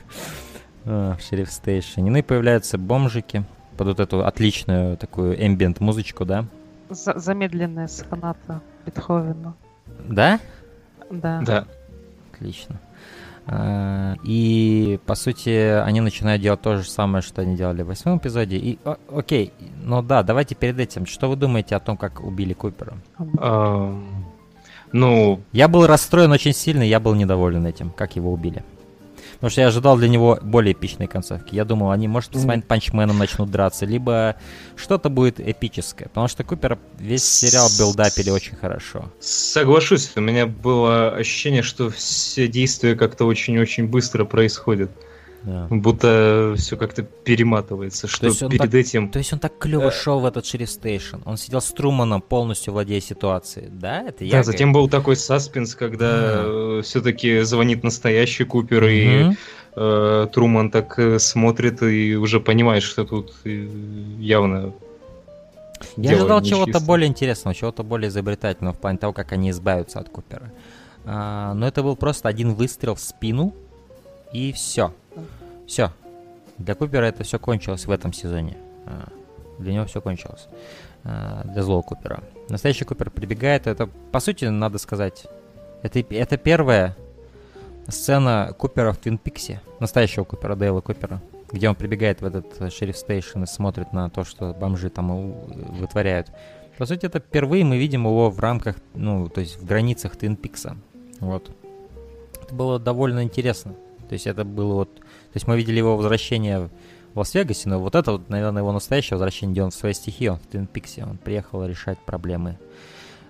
а, в Шериф Стейшене. Ну и появляются бомжики под вот эту отличную такую эмбиент музычку, да? замедленная соната Бетховена. Да? Да. Да отлично. А, и, по сути, они начинают делать то же самое, что они делали в восьмом эпизоде. И, о, окей, ну да, давайте перед этим. Что вы думаете о том, как убили Купера? Ну... Я был расстроен очень сильно, я был недоволен этим, как его убили. Потому что я ожидал для него более эпичной концовки. Я думал, они, может, с Вайн Панчменом начнут драться, либо что-то будет эпическое. Потому что Купер весь сериал билдапили очень хорошо. Соглашусь, у меня было ощущение, что все действия как-то очень-очень быстро происходят. Да. Будто все как-то перематывается, что перед так, этим... То есть он так клево шел в этот шериф стейшн. Он сидел с Труманом, полностью владея ситуацией. Да, это я. Да, затем был такой саспенс, когда mm. все-таки звонит настоящий Купер, mm-hmm. и э, Труман так э, смотрит и уже понимает, что тут э, явно я ожидал чего-то более интересного, чего-то более изобретательного в плане того, как они избавятся от Купера. А, но это был просто один выстрел в спину, и все. Все. Для Купера это все кончилось в этом сезоне. А, для него все кончилось. А, для злого Купера. Настоящий Купер прибегает. Это, по сути, надо сказать, это, это первая сцена Купера в Твин Пиксе. Настоящего Купера, Дейла Купера. Где он прибегает в этот шериф стейшн и смотрит на то, что бомжи там вытворяют. По сути, это впервые мы видим его в рамках, ну, то есть в границах Твин Пикса. Вот. Это было довольно интересно. То есть это было вот то есть мы видели его возвращение в Лас-Вегасе, но вот это, вот, наверное, его настоящее возвращение, где он в своей стихии, он в Твин Пиксе, он приехал решать проблемы.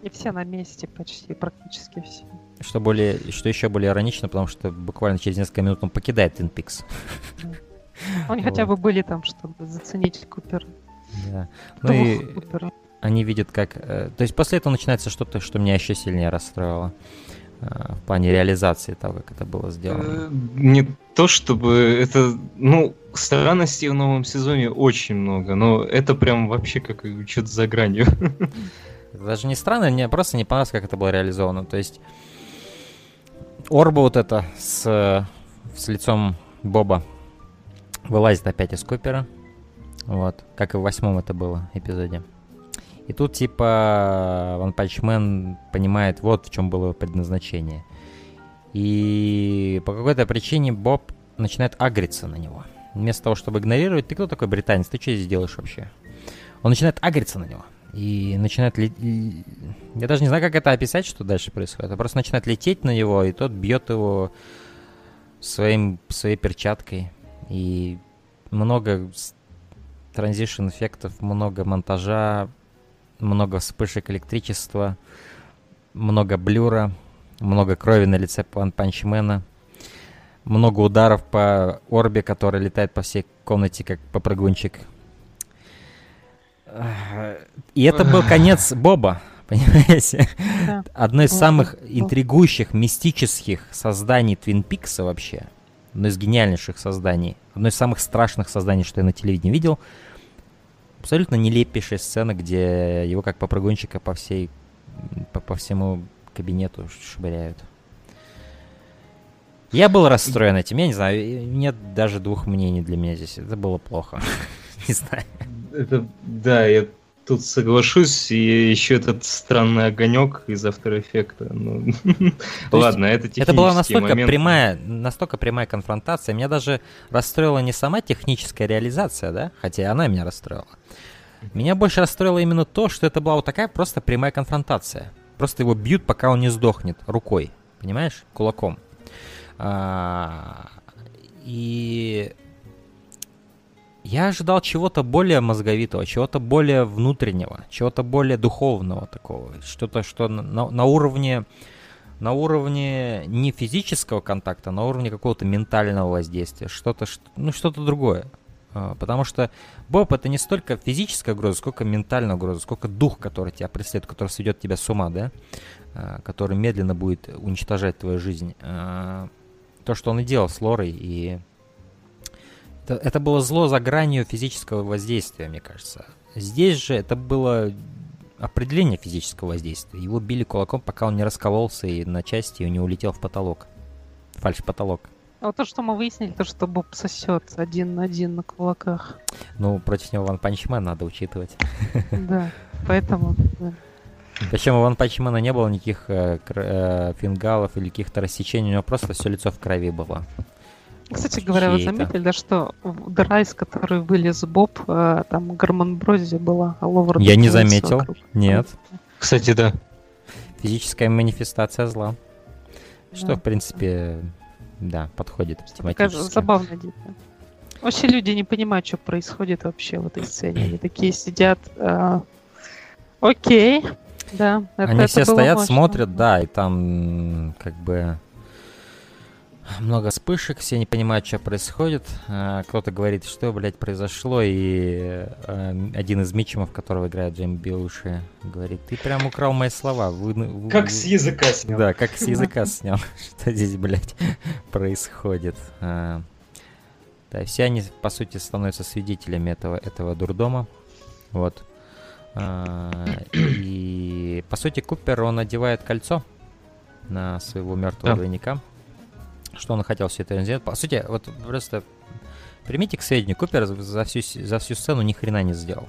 И все на месте почти, практически все. Что, более, что еще более иронично, потому что буквально через несколько минут он покидает Твин Пикс. Они хотя бы были там, чтобы заценить Купера. Да. Ну и они видят, как... Э, то есть после этого начинается что-то, что меня еще сильнее расстроило в плане реализации того, как это было сделано. Э, не то чтобы это... Ну, странностей в новом сезоне очень много, но это прям вообще как что-то за гранью. (laughs) Даже не странно, мне просто не понравилось, как это было реализовано. То есть Орба вот это с, с лицом Боба вылазит опять из Купера. Вот, как и в восьмом это было эпизоде. И тут типа Ван Панчмен понимает, вот в чем было предназначение. И по какой-то причине Боб начинает агриться на него. Вместо того, чтобы игнорировать, ты кто такой британец, ты что здесь делаешь вообще? Он начинает агриться на него. И начинает лететь... Я даже не знаю, как это описать, что дальше происходит. Он просто начинает лететь на него, и тот бьет его своим, своей перчаткой. И много транзишн эффектов, много монтажа, много вспышек электричества, много блюра, много крови на лице Пан Панчмена, много ударов по орбе, который летает по всей комнате, как попрыгунчик. И это был конец Боба, (laughs) понимаете? Да. Одно из самых интригующих, мистических созданий Твин Пикса вообще. Одно из гениальнейших созданий. Одно из самых страшных созданий, что я на телевидении видел — абсолютно нелепейшая сцена, где его как попрыгунчика по всей, по, по всему кабинету швыряют. Я был расстроен этим, я не знаю, нет даже двух мнений для меня здесь, это было плохо, (laughs) не знаю. Это, да, я тут соглашусь, и еще этот странный огонек из After Effects. Ну, (laughs) ладно, это Это была настолько момент. прямая, настолько прямая конфронтация. Меня даже расстроила не сама техническая реализация, да, хотя она меня расстроила. Меня больше расстроило именно то, что это была вот такая просто прямая конфронтация. Просто его бьют, пока он не сдохнет рукой, понимаешь, кулаком. А, и я ожидал чего-то более мозговитого, чего-то более внутреннего, чего-то более духовного такого, что-то, что на, на уровне на уровне не физического контакта, а на уровне какого-то ментального воздействия, что-то, ну, что-то другое. А, потому что Боб это не столько физическая угроза, сколько ментальная угроза, сколько дух, который тебя преследует, который сведет тебя с ума, да, а, который медленно будет уничтожать твою жизнь. А, то, что он и делал с Лорой, и это, это было зло за гранью физического воздействия, мне кажется. Здесь же это было определение физического воздействия. Его били кулаком, пока он не раскололся и на части и не улетел в потолок. Фальш-потолок. А вот то, что мы выяснили, то, что Боб сосет один на один на кулаках. Ну, против него Ван Панчмен надо учитывать. (laughs) Да, поэтому... Причем у One Punch Man'а не было никаких э, э, фингалов или каких-то рассечений, у него просто все лицо в крови было. Кстати говоря, вы заметили, да, что дрысь, который вылез Боб, э, там гармонбозия была, а вокруг Я не заметил, вокруг. нет. Кстати, да. Физическая манифестация зла. Да. Что, в принципе, да, подходит тематически. Забавно детально. Вообще люди не понимают, что происходит вообще в этой сцене. Они такие сидят. Э, окей, да. Это, Они это все стоят, мощно. смотрят, да, и там как бы много вспышек, все не понимают, что происходит. А, кто-то говорит, что, блядь, произошло, и а, один из Митчемов, которого играет Джейм Белуши, говорит, ты прям украл мои слова. Вы, вы, как с языка снял. Да, как с языка (laughs) снял. (laughs) Что здесь, блядь, (laughs) происходит. А, да, все они, по сути, становятся свидетелями этого, этого дурдома. Вот. И, по сути, Купер, он одевает кольцо на своего мертвого двойника что он хотел все это сделать. По сути, вот просто примите к сведению, Купер за всю, за всю сцену ни хрена не сделал.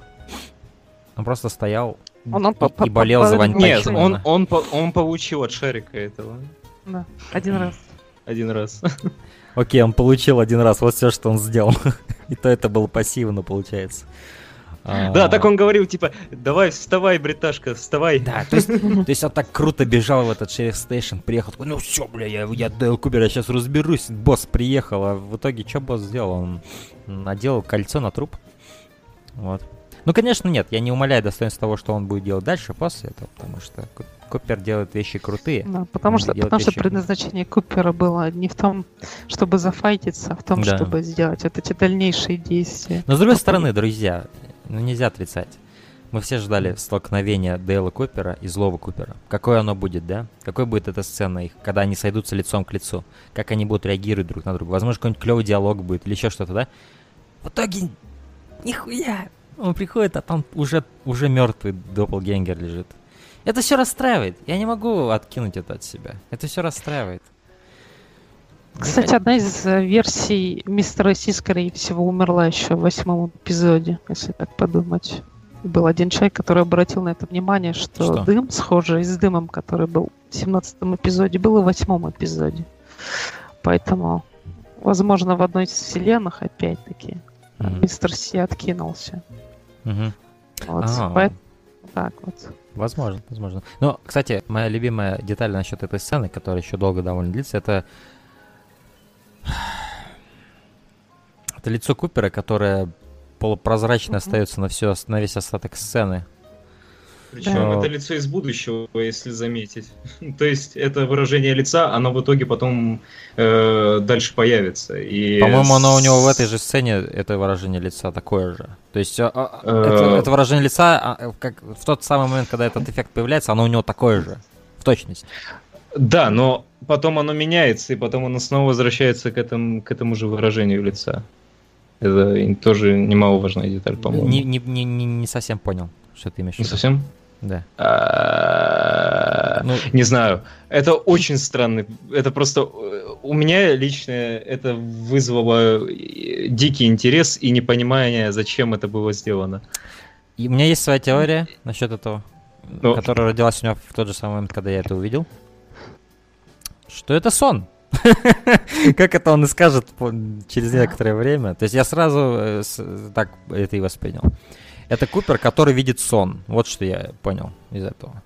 Он просто стоял он, он, и, и болел за Вань Нет, он, он, он получил от Шарика этого. Да, один раз. Один раз. Окей, он получил один раз, вот все, что он сделал. (laughs) и то это было пассивно, получается. А. Да, так он говорил, типа, давай, вставай, бриташка, вставай. Да, то есть, то есть он так круто бежал в этот шериф стейшн, приехал, ну все, бля, я, я Дейл Купер, я сейчас разберусь, босс приехал, а в итоге что босс сделал? Он надел кольцо на труп. Вот. Ну, конечно, нет, я не умоляю достоинство того, что он будет делать дальше после этого, потому что Купер делает вещи крутые. Да, потому что, потому вещи... что предназначение Купера было не в том, чтобы зафайтиться, а в том, да. чтобы сделать вот эти дальнейшие действия. Но с другой стороны, друзья, ну нельзя отрицать. Мы все ждали столкновения Дейла Купера и злого Купера. Какое оно будет, да? Какой будет эта сцена их, когда они сойдутся лицом к лицу? Как они будут реагировать друг на друга? Возможно, какой-нибудь клевый диалог будет или еще что-то, да? В итоге, нихуя! Он приходит, а там уже, уже мертвый доppelгенгер лежит. Это все расстраивает. Я не могу откинуть это от себя. Это все расстраивает. Кстати, одна из э, версий мистера Си, скорее всего, умерла еще в восьмом эпизоде, если так подумать. Был один человек, который обратил на это внимание, что, что? дым, схожий с дымом, который был в семнадцатом эпизоде, был и в восьмом эпизоде. Поэтому, возможно, в одной из вселенных, опять-таки, mm-hmm. мистер Си откинулся. Mm-hmm. Вот, а поэтому, так вот. Возможно, возможно. Но, кстати, моя любимая деталь насчет этой сцены, которая еще долго довольно длится, это... (sighs) Это лицо Купера, которое полупрозрачно mm-hmm. остается на, все, на весь остаток сцены. Причем да. это лицо из будущего, если заметить. (laughs) То есть это выражение лица, оно в итоге потом э, дальше появится. И По-моему, оно у него в этой же сцене, это выражение лица такое же. То есть а, а, это, э. это выражение лица, а, как в тот самый момент, когда этот эффект появляется, оно у него такое же, в точности. Да, но потом оно меняется, и потом оно снова возвращается к этому, к этому же выражению лица. Это тоже немаловажная деталь, по-моему. Не, не, не, не совсем понял, что ты имеешь в виду. Не совсем? Да. А, ну, не знаю. Это очень странно. Это просто э, у меня лично это вызвало э, дикий интерес и непонимание, зачем это было сделано. И у меня есть своя теория насчет этого, ну. которая родилась у меня в тот же самый момент, когда я это увидел. Что это сон. (laughs) Как это он и скажет через некоторое время. То есть я сразу э, так это и воспринял. Это Купер, который видит сон. Вот что я понял из этого.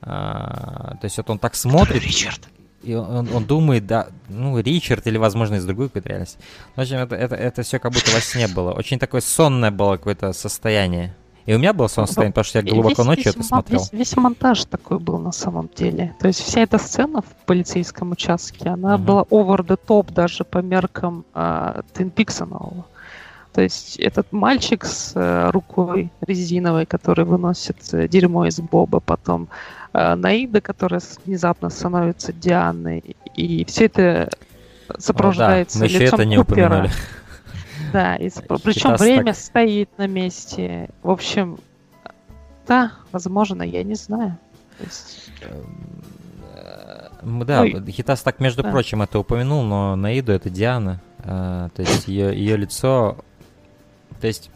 А, то есть вот он так смотрит. Ричард. И он, он думает, да, ну, Ричард или, возможно, из другой какой-то реальности. В общем, это, это, это все как будто во сне было. Очень такое сонное было какое-то состояние. И у меня было сон состояние, потому что я глубоко весь, ночью весь, это смотрел. Весь, весь монтаж такой был на самом деле. То есть вся эта сцена в полицейском участке, она uh-huh. была over the top даже по меркам uh, Twin Peaks нового. То есть этот мальчик с э, рукой резиновой, который выносит э, дерьмо из Боба, потом э, Наида, которая внезапно становится Дианой, и все это сопровождается О, да, лицом это не Купера. Упомянули. Да, и, причем время так. стоит на месте. В общем, да, возможно, я не знаю. есть... Эм, да, Ой. Хитас так, между да. прочим, это упомянул, но Наиду это Диана. Uh, то есть ее, ее лицо то есть...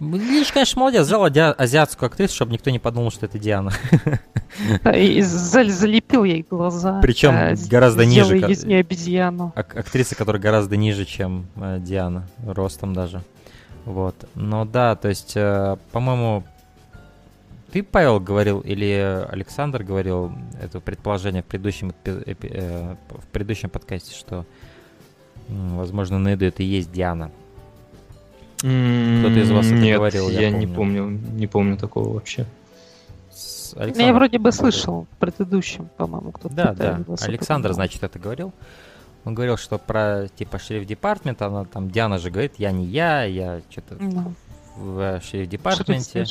Видишь, конечно, молодец, взял азиатскую актрису, чтобы никто не подумал, что это Диана. И залепил ей глаза. Причем а, гораздо ниже. из нее обезьяну. Актриса, которая гораздо ниже, чем э, Диана, ростом даже. Вот. Но да, то есть, э, по-моему, ты, Павел, говорил, или Александр говорил это предположение в предыдущем, э, в предыдущем подкасте, что, возможно, Неду это и есть Диана. Кто-то из вас это Нет, говорил, я, я не помню, не помню такого вообще. Александр... Я вроде бы слышал в предыдущем, по-моему, кто-то. Да, да. Александр, значит, это говорил. Он говорил, что про типа шериф департмент, она там Диана же говорит, я не я, я что-то no. Ну. в шериф департменте.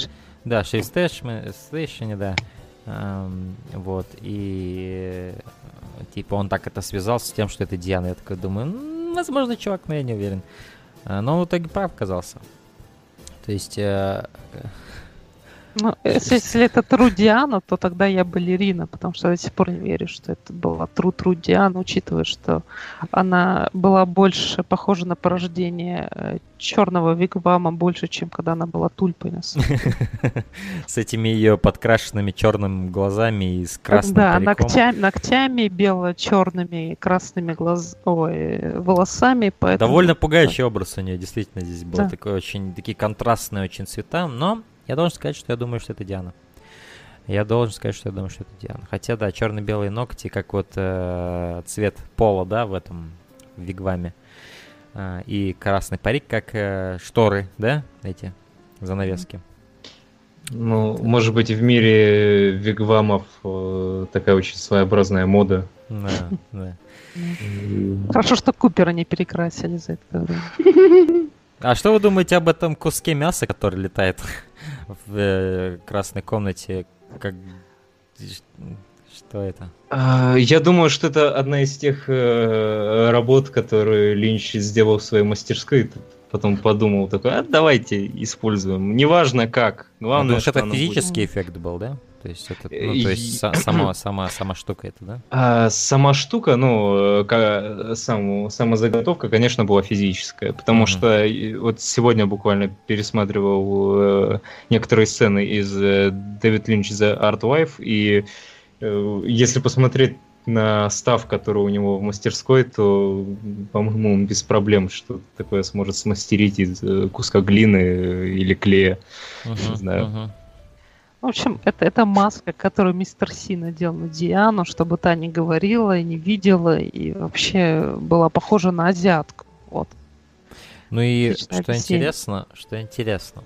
Да, шериф стейшене, да. Um, вот, и типа он так это связал с тем, что это Диана. Я такой думаю, возможно, чувак, но я не уверен. А, но в итоге прав оказался. То есть... Ну, если это Тру Диана, то тогда я балерина, потому что до сих пор не верю, что это была Тру Тру Диана, учитывая, что она была больше похожа на порождение э, черного вигвама больше, чем когда она была тульпой. С этими ее подкрашенными черными глазами и с красным Да, ногтями, ногтями бело-черными красными глаз... Ой, волосами. Поэтому... Довольно пугающий образ у нее действительно здесь был. Да. Такой очень, такие контрастные очень цвета, но я должен сказать, что я думаю, что это Диана. Я должен сказать, что я думаю, что это Диана. Хотя, да, черно-белые ногти, как вот э, цвет пола, да, в этом вигваме. Э, и красный парик, как э, шторы, да, эти занавески. Ну, может быть, в мире вигвамов э, такая очень своеобразная мода. Да, да. Хорошо, что Купера не перекрасили за это время. (laughs) А что вы думаете об этом куске мяса, который летает (laughs) в э, красной комнате? Как... Что это? А, я думаю, что это одна из тех э, работ, которые Линч сделал в своей мастерской. Потом подумал такой, а давайте используем. Неважно как. Главное, а, что это физический будет. эффект был, да? То есть это, ну, то есть (clears throat) сама, сама, сама штука это, да? А, сама штука, ну, сам, сама заготовка, конечно, была физическая, потому mm-hmm. что вот сегодня буквально пересматривал э, некоторые сцены из э, Дэвид Линч The Art Wife, и э, если посмотреть на став, который у него в мастерской, то, по-моему, он без проблем что-то такое сможет смастерить из куска глины или клея. Uh-huh, не знаю. Uh-huh. В общем, это, это маска, которую мистер Си надел на Диану, чтобы та не говорила и не видела, и вообще была похожа на азиатку. Вот. Ну и Отличное что интересно, что интересно,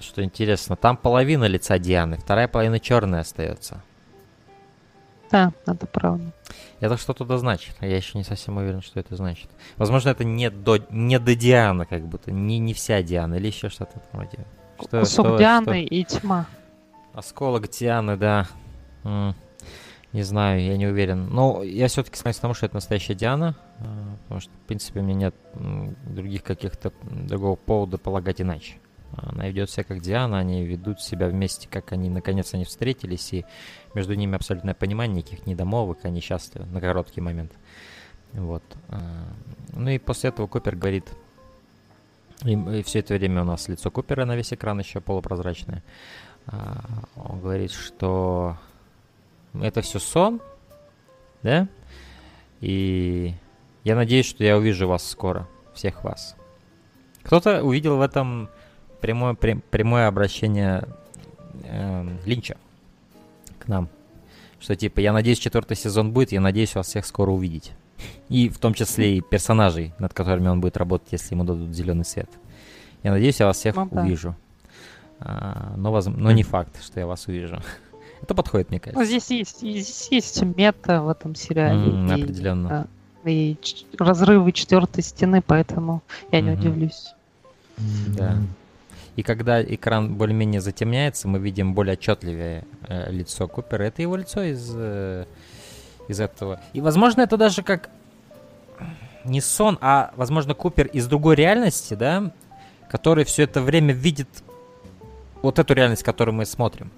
что интересно, там половина лица Дианы, вторая половина черная остается. Да, это правда. Это что туда значит? Я еще не совсем уверен, что это значит. Возможно, это не до, не до Дианы, как будто, не, не вся Диана, или еще что-то вроде. Что, Кусок что, Дианы что? и тьма. Осколок Дианы, да. М не знаю, я не уверен. Но я все-таки склоняюсь к тому, что это настоящая Диана. А, потому что, в принципе, у меня нет других каких-то другого повода полагать иначе. Она ведет себя как Диана, они ведут себя вместе, как они наконец они встретились, и между ними абсолютное понимание, никаких недомовок, они счастливы на короткий момент. Вот. А, ну и после этого Копер говорит, и, и все это время у нас лицо Купера на весь экран еще полупрозрачное. А, он говорит, что это все сон, да? И я надеюсь, что я увижу вас скоро, всех вас. Кто-то увидел в этом прямое, прям, прямое обращение э, Линча к нам. Что типа, я надеюсь, четвертый сезон будет, я надеюсь вас всех скоро увидеть. И в том числе и персонажей, над которыми он будет работать, если ему дадут зеленый свет. Я надеюсь, я вас всех ну, да. увижу. А, но, воз... но не факт, что я вас увижу. (laughs) Это подходит, мне кажется. Ну, здесь есть, здесь есть мета в этом сериале. Mm, и, определенно. Да, и разрывы четвертой стены, поэтому я mm-hmm. не удивлюсь. Да. И когда экран более-менее затемняется, мы видим более отчетливее э, лицо Купера. Это его лицо из э, из этого. И, возможно, это даже как не сон, а, возможно, Купер из другой реальности, да, который все это время видит вот эту реальность, которую мы смотрим.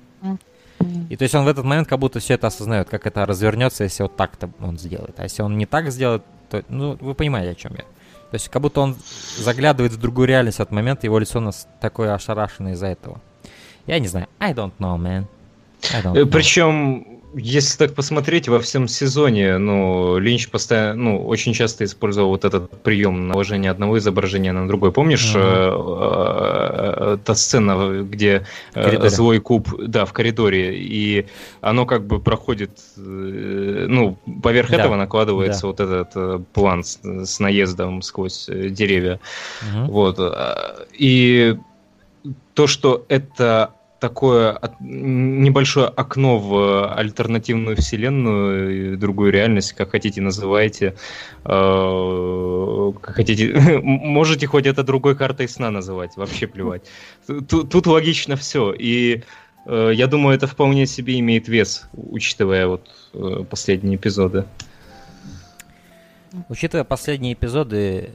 И то есть он в этот момент как будто все это осознает, как это развернется, если вот так-то он сделает. А если он не так сделает, то, ну, вы понимаете, о чем я. То есть как будто он заглядывает в другую реальность в этот момент, его лицо у нас такое ошарашенное из-за этого. Я не знаю. I don't know, man. Don't know. Причем если так посмотреть, во всем сезоне, ну, Линч постоянно, ну, очень часто использовал вот этот прием наложения одного изображения на другое. Помнишь mm-hmm. та сцена, где злой куб, да, в коридоре, и оно как бы проходит, ну, поверх да. этого накладывается да. вот этот план с, с наездом сквозь деревья. Mm-hmm. Вот. И то, что это такое небольшое окно в альтернативную вселенную, другую реальность, как хотите называйте, э, как хотите, (laughs) можете хоть это другой картой сна называть, вообще плевать. Тут, тут логично все, и э, я думаю, это вполне себе имеет вес, учитывая вот э, последние эпизоды. Учитывая последние эпизоды,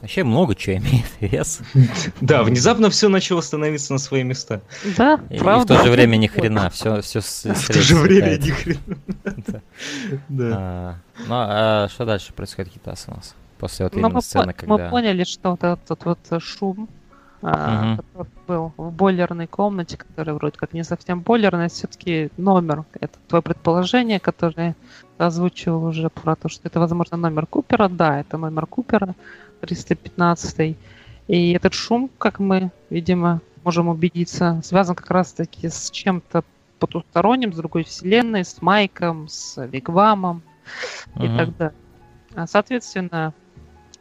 Вообще много чего имеет (laughs) вес. Да, внезапно все начало становиться на свои места. Да, и, правда. И в то же время ни хрена, все, все (laughs) В то же время ни хрена. (laughs) Да. А, ну, а что дальше происходит Хитас у нас? После вот именно сцены, когда... Мы поняли, что вот этот вот шум, а, который был в бойлерной комнате, который вроде как не совсем бойлерная, все-таки номер. Это твое предположение, которое озвучил уже про то, что это, возможно, номер Купера. Да, это номер Купера. 315. И этот шум, как мы, видимо, можем убедиться, связан как раз-таки с чем-то потусторонним, с другой вселенной, с Майком, с Вигвамом uh-huh. и так далее. А, соответственно,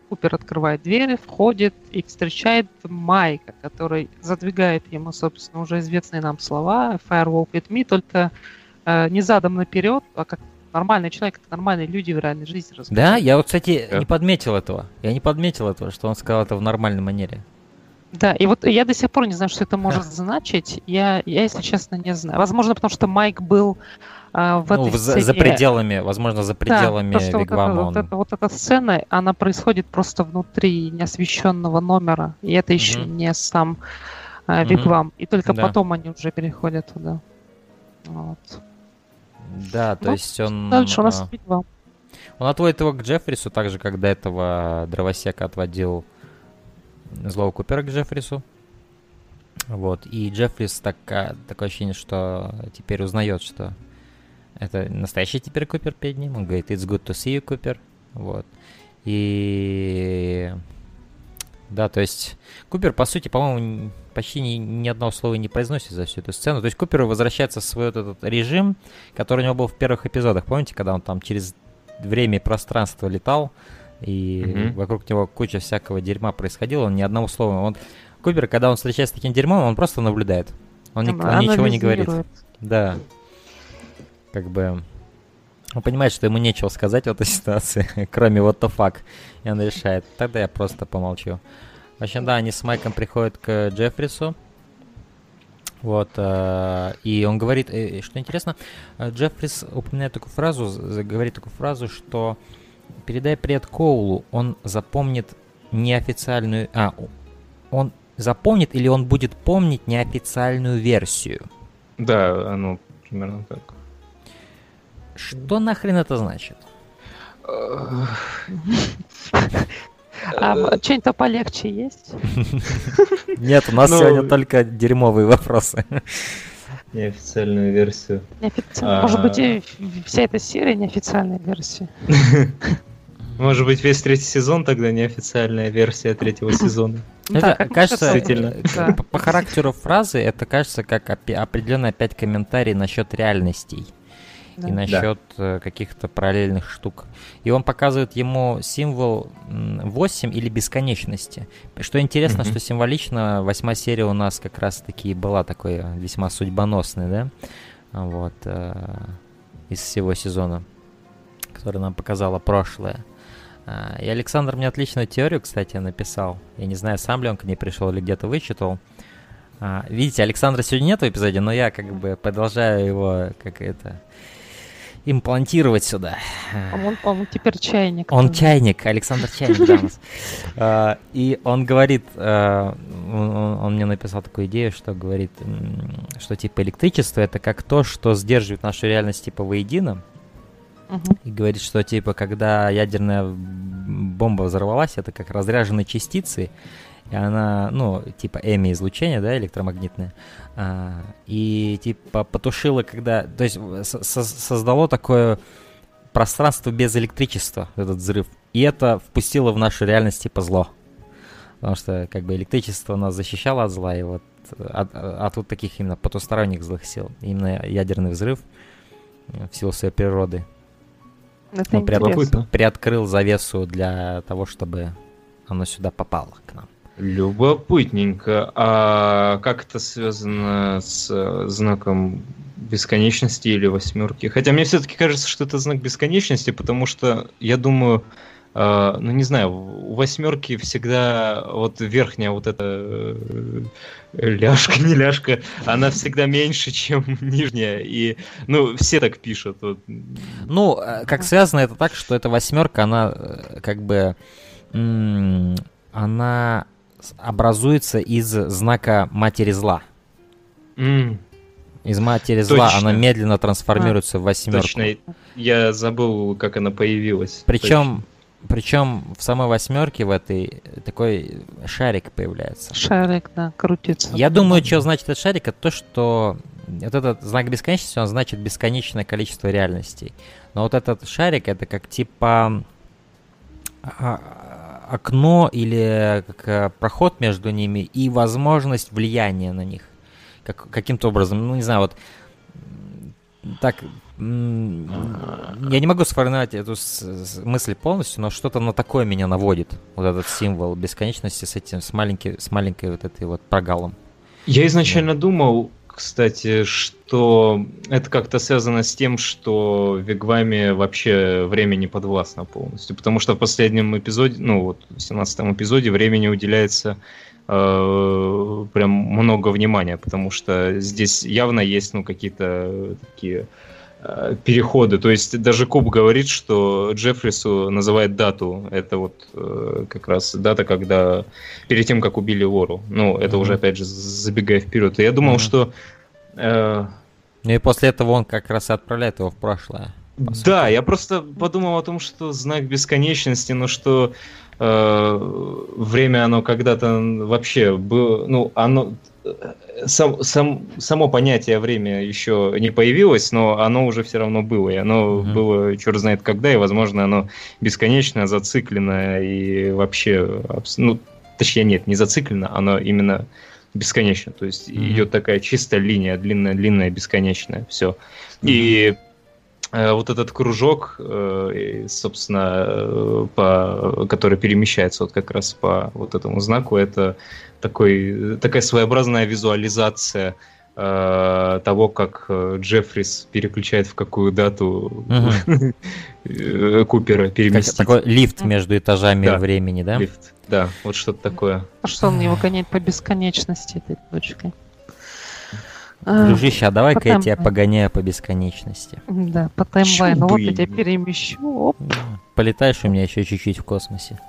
Купер открывает двери, входит и встречает Майка, который задвигает ему, собственно, уже известные нам слова «Firewalk with me», только э, не задом наперед, а как нормальный человек, это нормальные люди в реальной жизни. Да, я вот, кстати, yeah. не подметил этого. Я не подметил этого, что он сказал это в нормальной манере. Да, и вот я до сих пор не знаю, что это может значить. Я, я, если честно, не знаю. Возможно, потому что Майк был а, в ну, этой за, за пределами, возможно, за пределами да, Вигвама. Вот, это, он... вот, это, вот эта сцена, она происходит просто внутри неосвещенного номера, и это еще mm-hmm. не сам а, Вигвам. Mm-hmm. И только да. потом они уже переходят туда. Вот. Да, то ну, есть он... Дальше у нас а, Он отводит его к Джеффрису, так же, как до этого Дровосека отводил Злого Купера к Джеффрису. Вот. И Джеффрис так, такое ощущение, что теперь узнает, что это настоящий теперь Купер перед ним. Он говорит, it's good to see you, Купер. Вот. И... Да, то есть Купер, по сути, по-моему, почти ни, ни одного слова не произносит за всю эту сцену. То есть Купер возвращается в свой вот этот режим, который у него был в первых эпизодах. Помните, когда он там через время и пространство летал, и mm-hmm. вокруг него куча всякого дерьма происходило, он ни одного слова. Он, Купер, когда он встречается с таким дерьмом, он просто наблюдает. Он, ни, он ничего не говорит. Да. Как бы... Он понимает, что ему нечего сказать в этой (laughs) ситуации, кроме what the fuck. И он решает, тогда я просто помолчу. В общем, да, они с Майком приходят к Джеффрису. Вот, э, и он говорит, э, что интересно, э, Джеффрис упоминает такую фразу, говорит такую фразу, что передай привет Коулу, он запомнит неофициальную, а, он запомнит или он будет помнить неофициальную версию. Да, оно примерно так. Что нахрен это значит? (laughs) А что-нибудь полегче есть? (laughs) Нет, у нас ну, сегодня только дерьмовые вопросы. (laughs) Неофициальную версию. Неофициально. Может быть, и вся эта серия неофициальная версия. (laughs) Может быть, весь третий сезон тогда неофициальная версия третьего сезона. Это да, кажется, по характеру фразы, это кажется как определенный опять комментарий насчет реальностей да. и насчет да. Э, каких-то параллельных штук. И он показывает ему символ 8 или бесконечности. Что интересно, mm-hmm. что символично восьмая серия у нас как раз-таки была такой весьма судьбоносной, да, вот, э, из всего сезона, который нам показало прошлое. А, и Александр мне отличную теорию, кстати, написал. Я не знаю, сам ли он к ней пришел или где-то вычитал. А, видите, Александра сегодня нет в эпизоде, но я как бы продолжаю его, как это, имплантировать сюда. Он, он теперь чайник. Он чайник, Александр Чайник, да. (laughs) А, и он говорит, а, он мне написал такую идею, что говорит, что типа электричество это как то, что сдерживает нашу реальность типа воедино. И говорит, что типа когда ядерная бомба взорвалась, это как разряженные частицы, и она, ну, типа эми излучение, да, электромагнитное, а, и типа потушила, когда, то есть со создало такое пространство без электричества, этот взрыв, и это впустило в нашу реальность типа зло, потому что как бы электричество нас защищало от зла, и вот от, от вот таких именно потусторонних злых сил, именно ядерный взрыв в силу своей природы. Это Он приоткрыл, приоткрыл завесу для того, чтобы оно сюда попало к нам. Любопытненько. А как это связано с э, знаком бесконечности или восьмерки? Хотя мне все-таки кажется, что это знак бесконечности, потому что я думаю, э, ну не знаю, у восьмерки всегда вот верхняя вот эта э, ляжка, (laughs) не ляжка, она всегда меньше, чем (laughs) нижняя. И, ну, все так пишут. Вот. Ну, как связано это так, что эта восьмерка, она как бы она образуется из знака матери зла. Mm. Из матери зла точно. она медленно трансформируется а, в восьмерку. Точно, я забыл, как она появилась. Причем, причем в самой восьмерке в этой такой шарик появляется. Шарик, да, крутится. Я думаю, что значит этот шарик, это то, что вот этот знак бесконечности, он значит бесконечное количество реальностей. Но вот этот шарик, это как типа а, окно или как э, проход между ними и возможность влияния на них. Как, каким-то образом, ну не знаю, вот так я не могу сформировать эту мысль полностью, но что-то на такое меня наводит. Вот этот символ бесконечности с этим, с, маленький, с маленькой вот этой вот прогалом. Я изначально да. думал, кстати, что это как-то связано с тем, что Вигвами вообще время не подвластно полностью. Потому что в последнем эпизоде, ну вот в 17 эпизоде времени уделяется э, прям много внимания, потому что здесь явно есть ну какие-то такие э, переходы. То есть даже Куб говорит, что Джеффрису называет дату. Это вот э, как раз дата, когда перед тем, как убили Вору. Ну, это mm-hmm. уже, опять же, забегая вперед. И я думал, mm-hmm. что... Э, ну и после этого он как раз и отправляет его в прошлое. Да, я просто подумал о том, что знак бесконечности, но что э, время оно когда-то вообще было, ну, оно сам, сам, само понятие время еще не появилось, но оно уже все равно было. И оно mm-hmm. было черт знает когда, и, возможно, оно бесконечно, зациклено и вообще... Ну, точнее, нет, не зациклено, оно именно бесконечно. То есть mm-hmm. идет такая чистая линия, длинная-длинная, бесконечная. Все. Mm-hmm. И вот этот кружок, э, собственно, э, по, который перемещается вот как раз по вот этому знаку, это такой, такая своеобразная визуализация э, того, как э, Джеффрис переключает в какую дату угу. (laughs) Купера переместить. Такой лифт между этажами да, времени, да? Лифт, да, вот что-то такое. А что он не выгоняет по бесконечности этой точкой? Дружище, а давай-ка я тебя погоняю по бесконечности. Да, по таймлайну. Вот я тебя перемещу. Оп. Полетаешь у меня еще чуть-чуть в космосе.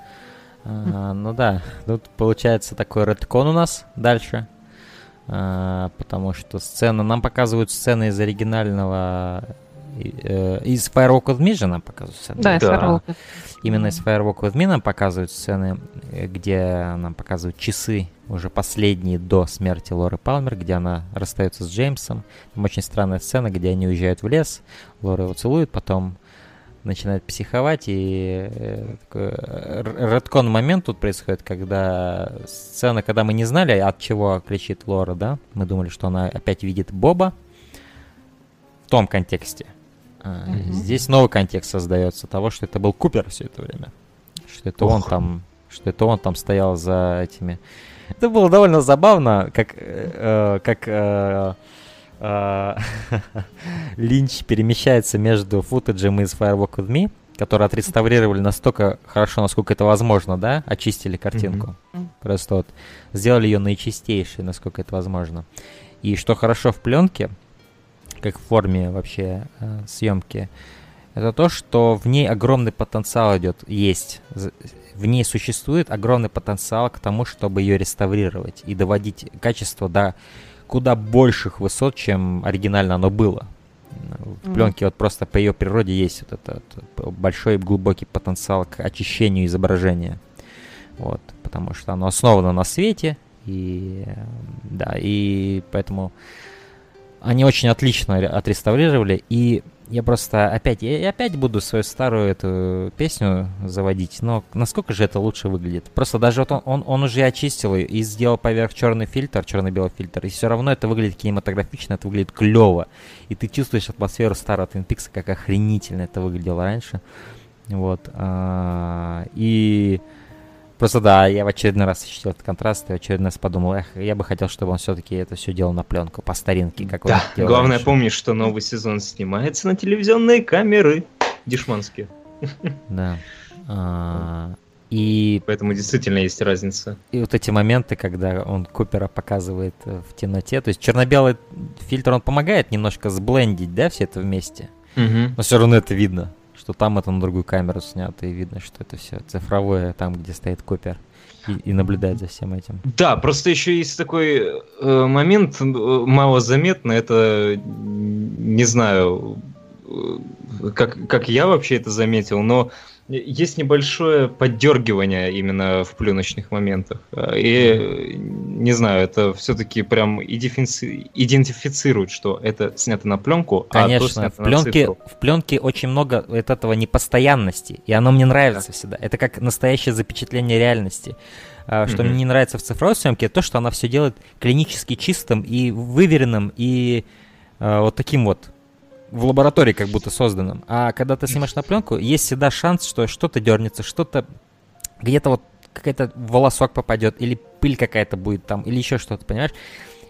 А, ну да, тут получается такой редкон у нас дальше. А, потому что сцена, нам показывают сцены из оригинального из Firewalk with Me же нам показывают сцены. Да, из Firewalk. Именно из Firewalk with Me нам показывают сцены, э, где нам показывают часы, уже последние до смерти Лоры Палмер, где она расстается с Джеймсом. Там очень странная сцена, где они уезжают в лес, Лора его целует, потом начинает психовать, и э, такой редкон момент тут происходит, когда сцена, когда мы не знали, от чего кричит Лора, да, мы думали, что она опять видит Боба в том контексте. Mm-hmm. Здесь новый контекст создается того, что это был Купер все это время, что это Ох. он там, что это он там стоял за этими. Это было довольно забавно, как, э, э как э, а, (laughs) Линч перемещается между футажем из Firewalk with Me, который отреставрировали настолько хорошо, насколько это возможно, да, очистили картинку. Mm-hmm. Просто вот сделали ее наичистейшей, насколько это возможно. И что хорошо в пленке, как в форме вообще э, съемки, это то, что в ней огромный потенциал идет, есть. В ней существует огромный потенциал к тому, чтобы ее реставрировать и доводить качество до куда больших высот, чем оригинально оно было. В пленке вот просто по ее природе есть вот этот большой глубокий потенциал к очищению изображения. Вот, потому что оно основано на свете, и да, и поэтому они очень отлично отреставрировали, и я просто опять, я опять буду свою старую эту песню заводить, но насколько же это лучше выглядит? Просто даже вот он, он, он уже очистил и сделал поверх черный фильтр, черно-белый фильтр, и все равно это выглядит кинематографично, это выглядит клево. И ты чувствуешь атмосферу старого Twin Peaks, как охренительно это выглядело раньше. Вот. А, и Просто да, я в очередной раз ощутил этот контраст и в очередной раз подумал, эх, я бы хотел, чтобы он все-таки это все делал на пленку, по старинке, как да, он главное раньше. помни, что новый сезон снимается на телевизионные камеры дешманские. Да. А, и... Поэтому действительно есть разница. И вот эти моменты, когда он Купера показывает э, в темноте, то есть черно-белый фильтр, он помогает немножко сблендить, да, все это вместе, угу. но все равно это видно что там это на другую камеру снято, и видно, что это все цифровое, там, где стоит Купер. и, и наблюдать за всем этим. Да, просто еще есть такой э, момент, э, малозаметно, это, не знаю, э, как, как я вообще это заметил, но есть небольшое поддергивание именно в пленочных моментах. И, не знаю, это все-таки прям идентифицирует, что это снято на пленку, Конечно, а то снято в пленке, на цифру. в пленке очень много вот этого непостоянности, и оно мне нравится да. всегда. Это как настоящее запечатление реальности. А, что mm-hmm. мне не нравится в цифровой съемке, то, что она все делает клинически чистым и выверенным, и э, вот таким вот в лаборатории как будто созданным. А когда ты снимаешь на пленку, есть всегда шанс, что что-то дернется, что-то где-то вот какой-то волосок попадет, или пыль какая-то будет там, или еще что-то, понимаешь?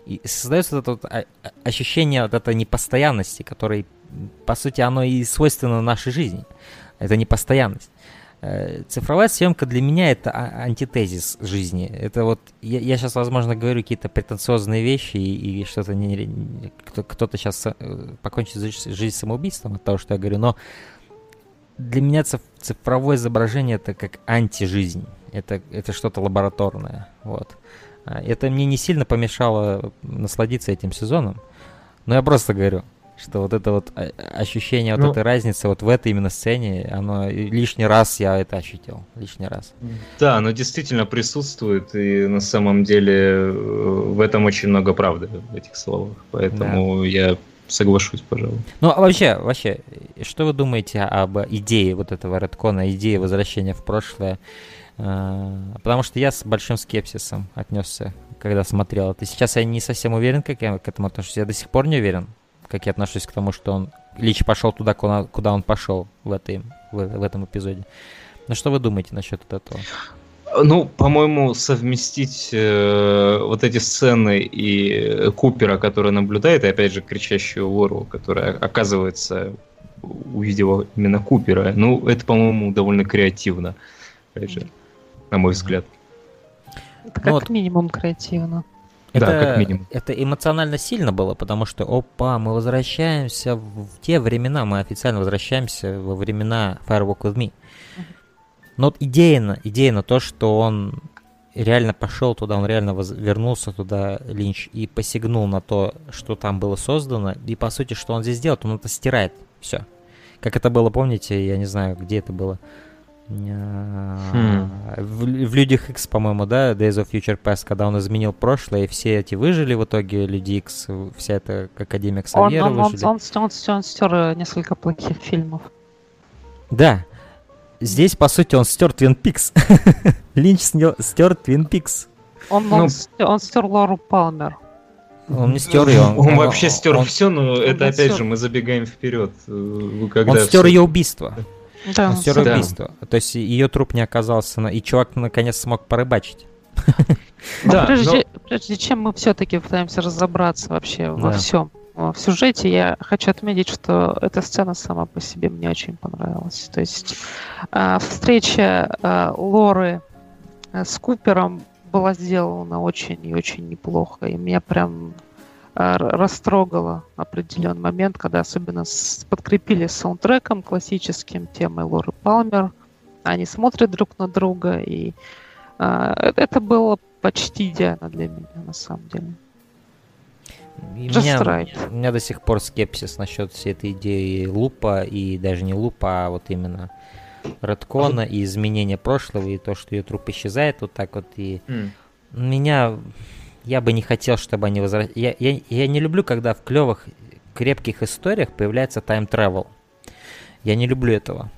И создается вот это вот а, а, ощущение вот этой непостоянности, которой, по сути, оно и свойственно нашей жизни. Это непостоянность. Э, цифровая съемка для меня это а, антитезис жизни. Это вот я, я сейчас, возможно, говорю какие-то претенциозные вещи и, и что-то не, кто, кто-то сейчас э, покончит жизнь самоубийством от того, что я говорю, но для меня цифровое изображение это как антижизнь. Это, это что-то лабораторное. Вот. А, это мне не сильно помешало насладиться этим сезоном. Но я просто говорю, что вот это вот а, ощущение вот ну, этой разницы вот в этой именно сцене, оно лишний раз я это ощутил, лишний раз. Да, оно действительно присутствует, и на самом деле э, в этом очень много правды в этих словах, поэтому да. я соглашусь, пожалуй. Ну, а вообще, вообще, что вы думаете об идее вот этого редкона, идее возвращения в прошлое? А, потому что я с большим скепсисом отнесся, когда смотрел это. Сейчас я не совсем уверен, как я к этому отношусь. Я до сих пор не уверен, как я отношусь к тому, что он Лич пошел туда, куда, куда он пошел в, этой, в, в этом эпизоде. Ну что вы думаете насчет этого? Ну, по-моему, совместить э, вот эти сцены и Купера, который наблюдает, и опять же кричащую вору, которая оказывается увидела именно Купера, ну, это, по-моему, довольно креативно, опять же, на мой взгляд. Это как ну, вот. минимум креативно. Это, да, как минимум. Это эмоционально сильно было, потому что, опа, мы возвращаемся в те времена, мы официально возвращаемся во времена Firewalk With Me. Но вот идейно, идейно то, что он реально пошел туда, он реально воз... вернулся туда, Линч, и посягнул на то, что там было создано, и по сути, что он здесь делает, он это стирает, все. Как это было, помните, я не знаю, где это было, Хм. В, в Людях X, по-моему, да, Days of Future Past, когда он изменил прошлое, и все эти выжили в итоге, Люди X, вся эта Академия Ксавьера он, он, выжили. Он, он, он, он, он стер э, несколько плохих фильмов. Да. Здесь, по сути, он стер Твин Пикс. (laughs) Линч стер Твин Пикс. Он, ну, он, стер, он стер Лору Палмер. Он не стер ее. Он, он, он вообще стер он, все, но он это опять стер. же мы забегаем вперед. Э, когда он стер все... ее убийство. Да. Все да. убийство. То есть ее труп не оказался, на... и чувак наконец смог порыбачить. Да, прежде, но... прежде чем мы все-таки пытаемся разобраться вообще да. во всем, в сюжете, я хочу отметить, что эта сцена сама по себе мне очень понравилась. То есть э, встреча э, Лоры э, с Купером была сделана очень и очень неплохо. И меня прям растрогало определенный момент, когда особенно с, подкрепили саундтреком классическим темой Лоры Палмер. Они смотрят друг на друга, и э, это было почти идеально для меня, на самом деле. И Just меня, right. У меня до сих пор скепсис насчет всей этой идеи лупа, и даже не лупа, а вот именно редкона и изменения прошлого, и то, что ее труп исчезает вот так вот. И mm. меня я бы не хотел, чтобы они возвращались. Я, я, я не люблю, когда в клевых, крепких историях появляется тайм-тревел. Я не люблю этого.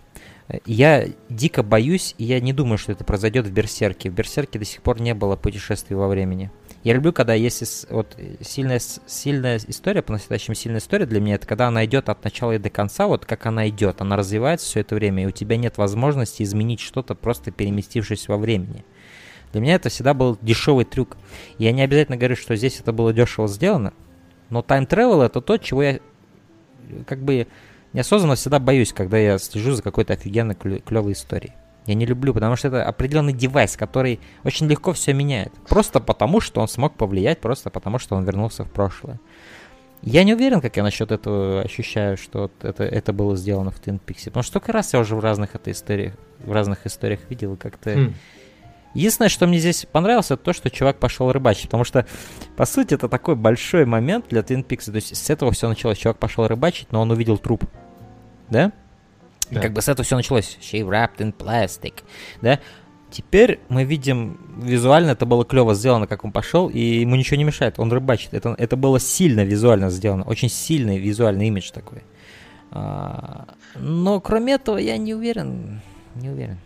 Я дико боюсь, и я не думаю, что это произойдет в Берсерке. В Берсерке до сих пор не было путешествий во времени. Я люблю, когда есть вот сильная, сильная история, по-настоящему сильная история для меня, это когда она идет от начала и до конца, вот как она идет, она развивается все это время, и у тебя нет возможности изменить что-то, просто переместившись во времени. Для меня это всегда был дешевый трюк. Я не обязательно говорю, что здесь это было дешево сделано, но time travel это то, чего я как бы неосознанно всегда боюсь, когда я слежу за какой-то офигенной клевой историей. Я не люблю, потому что это определенный девайс, который очень легко все меняет. Просто потому, что он смог повлиять, просто потому, что он вернулся в прошлое. Я не уверен, как я насчет этого ощущаю, что это, это было сделано в Twin Peaks. Потому что столько раз я уже в разных этой историях, в разных историях видел, как-то... Mm Единственное, что мне здесь понравилось, это то, что чувак пошел рыбачить, потому что, по сути, это такой большой момент для Twin Peaks. То есть с этого все началось. Чувак пошел рыбачить, но он увидел труп. Да? да. Как бы с этого все началось. She wrapped in plastic. Да? Теперь мы видим визуально, это было клево сделано, как он пошел, и ему ничего не мешает, он рыбачит. Это, это было сильно визуально сделано, очень сильный визуальный имидж такой. А, но кроме этого я не уверен, не уверен.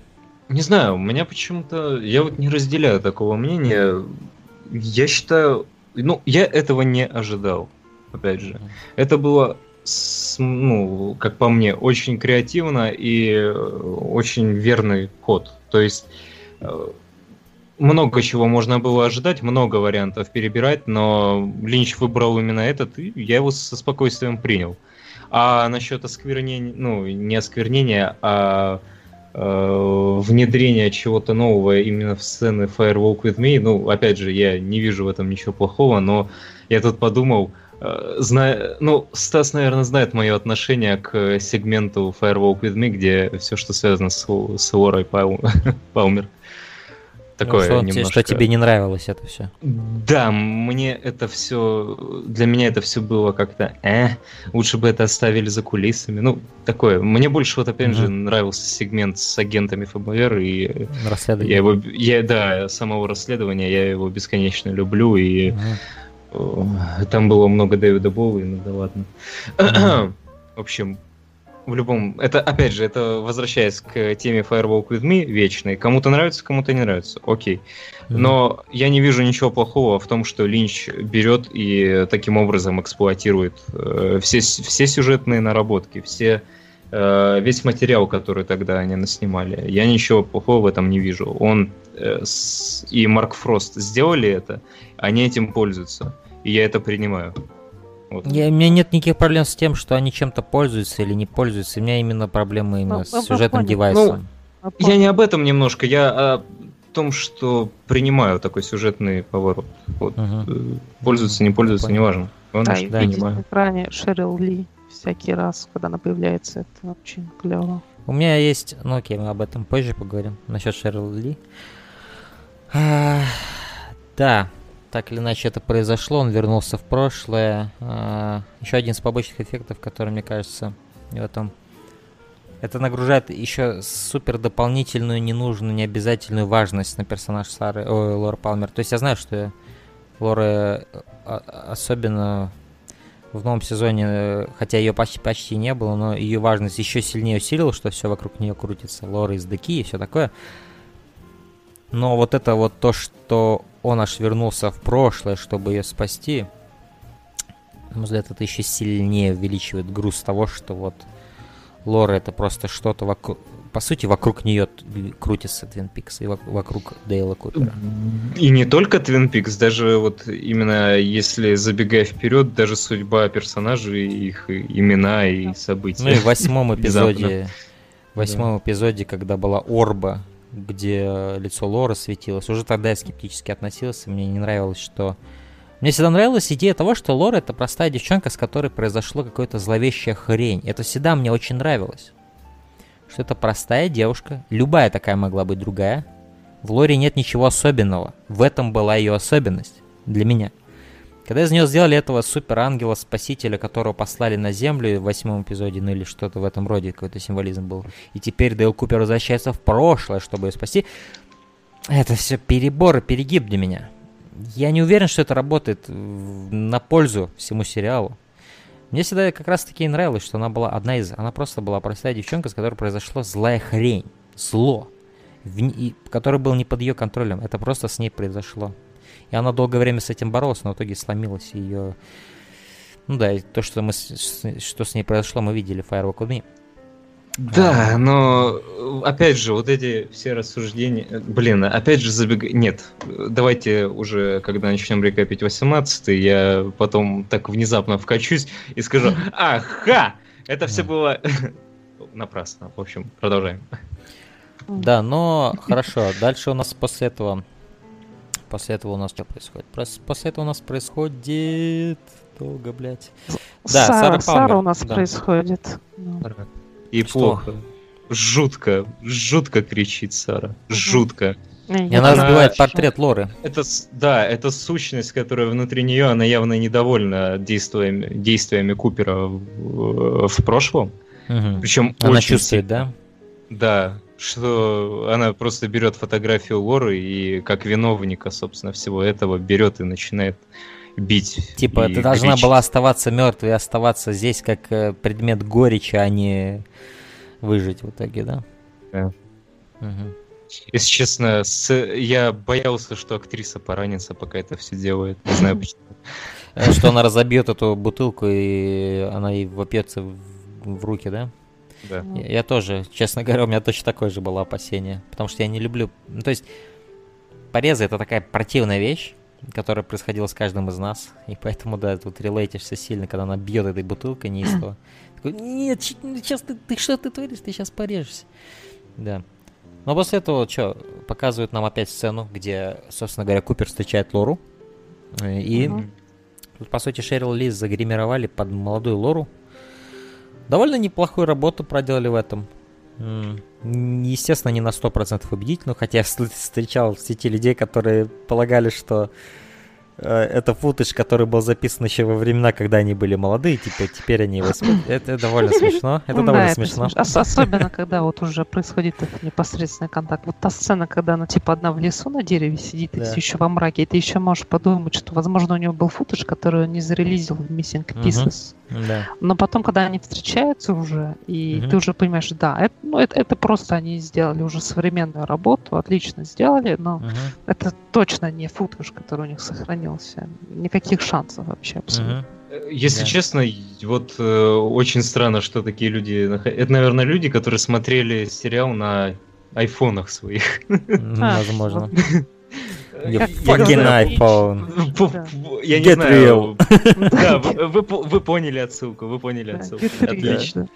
Не знаю, у меня почему-то... Я вот не разделяю такого мнения. Я считаю... Ну, я этого не ожидал, опять же. Это было, ну, как по мне, очень креативно и э, очень верный ход. То есть э, много чего можно было ожидать, много вариантов перебирать, но Линч выбрал именно этот, и я его со спокойствием принял. А насчет осквернения, ну, не осквернения, а внедрение чего-то нового именно в сцены Firewalk with Me, ну, опять же, я не вижу в этом ничего плохого, но я тут подумал, э, зная, ну, Стас, наверное, знает мое отношение к сегменту Firewalk with Me, где все, что связано с, с Лорой (laughs) Палмер. Такое ну, что, немножко... что тебе не нравилось это все? Да, мне это все, для меня это все было как-то, э, лучше бы это оставили за кулисами. Ну, такое. Мне больше вот опять mm-hmm. же нравился сегмент с агентами ФБР и расследование. Я его, я, да, самого расследования я его бесконечно люблю и mm-hmm. там было много Дэвида Боуи, ну да ладно. Mm-hmm. В общем, в любом... Это, опять же, это возвращаясь к теме Firewalk with Me вечной. Кому-то нравится, кому-то не нравится. Окей. Но mm-hmm. я не вижу ничего плохого в том, что Линч берет и таким образом эксплуатирует э, все, все сюжетные наработки, все, э, весь материал, который тогда они наснимали. Я ничего плохого в этом не вижу. Он э, с, и Марк Фрост сделали это, они этим пользуются. И я это принимаю. Вот. Я, у меня нет никаких проблем с тем, что они чем-то пользуются или не пользуются. У меня именно проблемы именно ну, с сюжетным девайсом. Ну, я не об этом немножко, я о том, что принимаю такой сюжетный поворот. Вот. Угу. Пользуются, не пользуются, понял. неважно. Главное, да, что да. принимаю. на экране Шерил Ли всякий раз, когда она появляется, это очень клево. У меня есть, ну окей, мы об этом позже поговорим, насчет Шерил Ли. А, да, так или иначе это произошло, он вернулся в прошлое. А, еще один из побочных эффектов, который, мне кажется, в этом... Это нагружает еще супер дополнительную, ненужную, необязательную важность на персонаж Сары, о, Лора Палмер. То есть я знаю, что Лора а, особенно в новом сезоне, хотя ее почти, почти не было, но ее важность еще сильнее усилила, что все вокруг нее крутится. Лора из Деки и все такое. Но вот это вот то, что он аж вернулся в прошлое, чтобы ее спасти, на мой взгляд, это еще сильнее увеличивает груз того, что вот Лора это просто что-то вокруг... По сути, вокруг нее крутится Твин Пикс и вокруг Дейла Купера. И не только Твин Пикс, даже вот именно если забегая вперед, даже судьба персонажей, их имена и события. Ну и в восьмом эпизоде, в восьмом эпизоде, когда была Орба, где лицо Лоры светилось. Уже тогда я скептически относился, мне не нравилось, что... Мне всегда нравилась идея того, что Лора это простая девчонка, с которой произошло какое-то зловещая хрень. Это всегда мне очень нравилось. Что это простая девушка, любая такая могла быть другая. В Лоре нет ничего особенного. В этом была ее особенность для меня. Когда из нее сделали этого супер ангела-спасителя, которого послали на Землю в восьмом эпизоде, ну или что-то в этом роде, какой-то символизм был, и теперь Дейл Купер возвращается в прошлое, чтобы ее спасти, это все перебор и перегиб для меня. Я не уверен, что это работает на пользу всему сериалу. Мне всегда как раз таки нравилось, что она была одна из... Она просто была простая девчонка, с которой произошла злая хрень. Зло. В, и, который был не под ее контролем. Это просто с ней произошло. И она долгое время с этим боролась, но в итоге сломилась. Ее... Ну да, и то, что, мы, что с ней произошло, мы видели в Firewalk with Me. Да, но опять же, вот эти все рассуждения, блин, опять же забег... Нет, давайте уже, когда начнем рекапить 18 я потом так внезапно вкачусь и скажу, (laughs) ага, это все было (laughs) напрасно. В общем, продолжаем. Да, но хорошо, дальше у нас после этого После этого у нас что происходит? После этого у нас происходит... Долго, блядь. Да, Сара, Сара, Сара у нас да. происходит. И что? плохо. Жутко, жутко кричит Сара. Жутко. И она, она разбивает портрет Лоры. Это, да, это сущность, которая внутри нее, она явно недовольна действиями, действиями Купера в, в прошлом. Угу. Причем она очень чувствует, сильно. да? Да, что она просто берет фотографию Лоры и как виновника, собственно, всего этого берет и начинает бить. Типа, ты должна гречить. была оставаться мертвой и оставаться здесь как э, предмет горечи, а не выжить в итоге, да? Да. Угу. Если честно, с... я боялся, что актриса поранится, пока это все делает. Не знаю почему. Э, что она разобьет эту бутылку, и она ей вопьется в руки, да? Да. Я, я тоже, честно говоря, у меня точно такое же было опасение. Потому что я не люблю... Ну, то есть, порезы — это такая противная вещь, которая происходила с каждым из нас. И поэтому, да, тут релейтишься сильно, когда она бьет этой бутылкой неистово. (clears throat) Такой, нет, сейчас ты, ты что ты творишь, ты сейчас порежешься. Да. Но после этого, что, показывают нам опять сцену, где, собственно говоря, Купер встречает Лору. И угу. тут, по сути, Шерил Лиз загримировали под молодую Лору. Довольно неплохую работу проделали в этом. Естественно, не на 100% убедительно, хотя я встречал в сети людей, которые полагали, что это футаж, который был записан еще во времена, когда они были молодые, типа теперь они его (laughs) Это довольно смешно. Это довольно смешно. Особенно, когда вот уже происходит непосредственный контакт. Вот та сцена, когда она типа одна в лесу на дереве сидит, и все еще во мраке, и ты еще можешь подумать, что, возможно, у него был футаж, который он не зарелизил в Missing Pieces. Но потом, когда они встречаются уже, и ты уже понимаешь, да, это, ну, это, это просто они сделали уже современную работу, отлично сделали, но это точно не футаж, который у них сохранился. Никаких шансов вообще абсолютно. Угу. Если да. честно, вот э, очень странно, что такие люди... Это, наверное, люди, которые смотрели сериал на айфонах своих. Возможно. You fucking iPhone. Я не знаю. Да, (laughs) вы поняли отсылку, вы поняли отсылку. Отлично.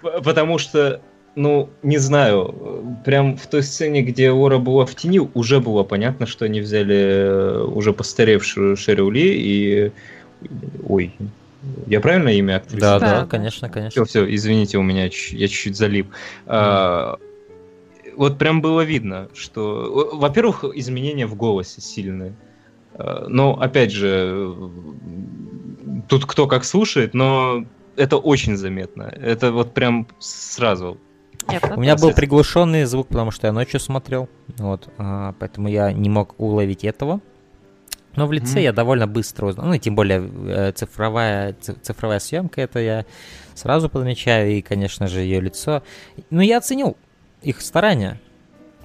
Потому что ну, не знаю, прям в той сцене, где Ора была в тени, уже было понятно, что они взяли э, уже постаревшую Шерил Ли и... Ой, я правильно имя актрисы? Да, да, конечно, конечно. Все, все, извините, у меня я чуть-чуть залип. Mm вот прям было видно, что, во-первых, изменения в голосе сильные. Э, но, опять же, тут кто как слушает, но это очень заметно. Это вот прям сразу. Нет, У меня был приглушенный звук, потому что я ночью смотрел, вот, а, поэтому я не мог уловить этого. Но в лице mm. я довольно быстро узнал, ну и тем более э, цифровая, цифровая съемка, это я сразу подмечаю, и, конечно же, ее лицо. Но я оценил их старания.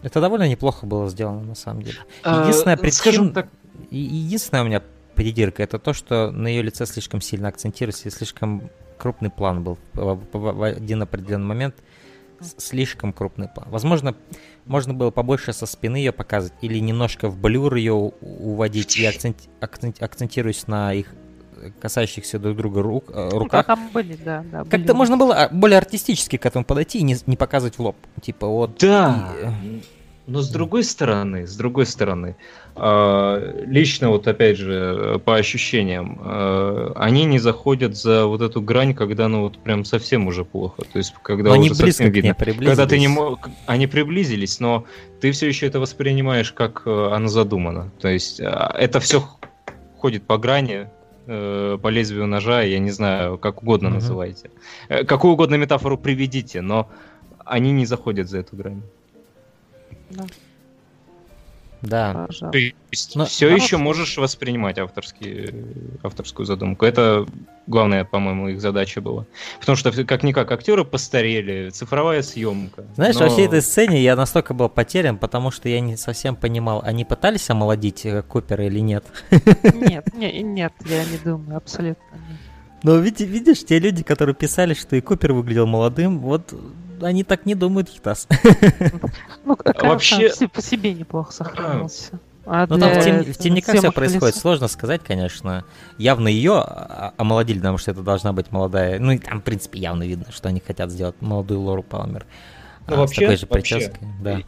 Это довольно неплохо было сделано, на самом деле. А, единственная причина... Так... Единственная у меня придирка, это то, что на ее лице слишком сильно акцентируется, и слишком крупный план был в один определенный момент. Слишком крупный план. Возможно, можно было побольше со спины ее показывать, или немножко в блюр ее уводить и акцент, акцент, акцентируясь на их касающихся друг друга рук, э, ну, руках. Ну, там были, да, да. Были. Как-то можно было а, более артистически к этому подойти и не, не показывать в лоб. Типа вот. Да. И... Э, Но с другой стороны, с другой стороны, э, лично вот опять же по ощущениям, э, они не заходят за вот эту грань, когда ну вот прям совсем уже плохо. То есть когда но уже они совсем видно. Когда ты не мог, они приблизились, но ты все еще это воспринимаешь как э, оно задумано. То есть э, это все ходит по грани, э, по лезвию ножа, я не знаю, как угодно mm-hmm. называйте. Э, какую угодно метафору приведите, но они не заходят за эту грань. Да. Да. То есть Но, все еще можешь воспринимать авторский, авторскую задумку. Это главная, по-моему, их задача была. Потому что, как-никак, актеры постарели, цифровая съемка. Знаешь, но... во всей этой сцене я настолько был потерян, потому что я не совсем понимал, они пытались омолодить э, Купера или нет? Нет, не, нет, я не думаю, абсолютно нет. Но видишь, те люди, которые писали, что и Купер выглядел молодым, вот они так не думают, Хитас. (laughs) Ну, вообще по себе неплохо сохранился. А ну, там в, тем, в темниках все происходит, сложно сказать, конечно. Явно ее омолодили, потому что это должна быть молодая. Ну, и там, в принципе, явно видно, что они хотят сделать молодую Лору Палмер. Ну, а, вообще, с такой же прической. Да.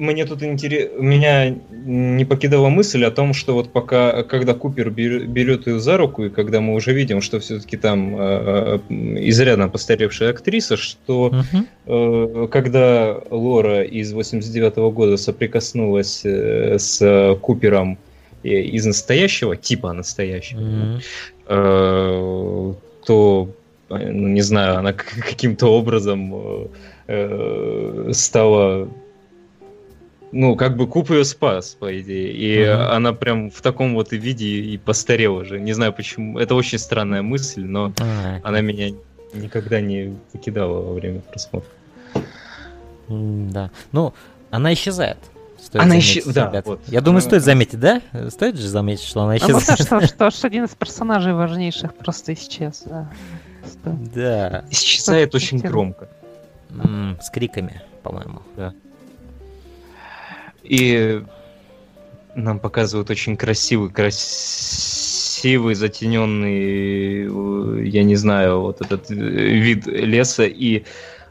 Мне тут интересно, меня не покидала мысль о том, что вот пока, когда Купер берет ее за руку, и когда мы уже видим, что все-таки там э, изрядно постаревшая актриса, что uh-huh. э, когда Лора из 89 -го года соприкоснулась э, с Купером из настоящего, типа настоящего, uh-huh. э, то, ну, не знаю, она (laughs) каким-то образом э, э стала ну, как бы Куб ее спас, по идее. И uh-huh. она прям в таком вот виде и постарела же. Не знаю почему. Это очень странная мысль, но uh-huh. она меня никогда не покидала во время просмотра. Да. Ну, она исчезает. Стоит она исчезает, да. Вот. Я думаю, стоит заметить, да? Стоит же заметить, что она исчезает. А ну, что, (laughs) что, один из персонажей важнейших просто исчез. Да. да. Исчезает очень громко. М-м, с криками, по-моему. Да. И нам показывают очень красивый, красивый, затененный, э, я не знаю, вот этот э, вид леса. И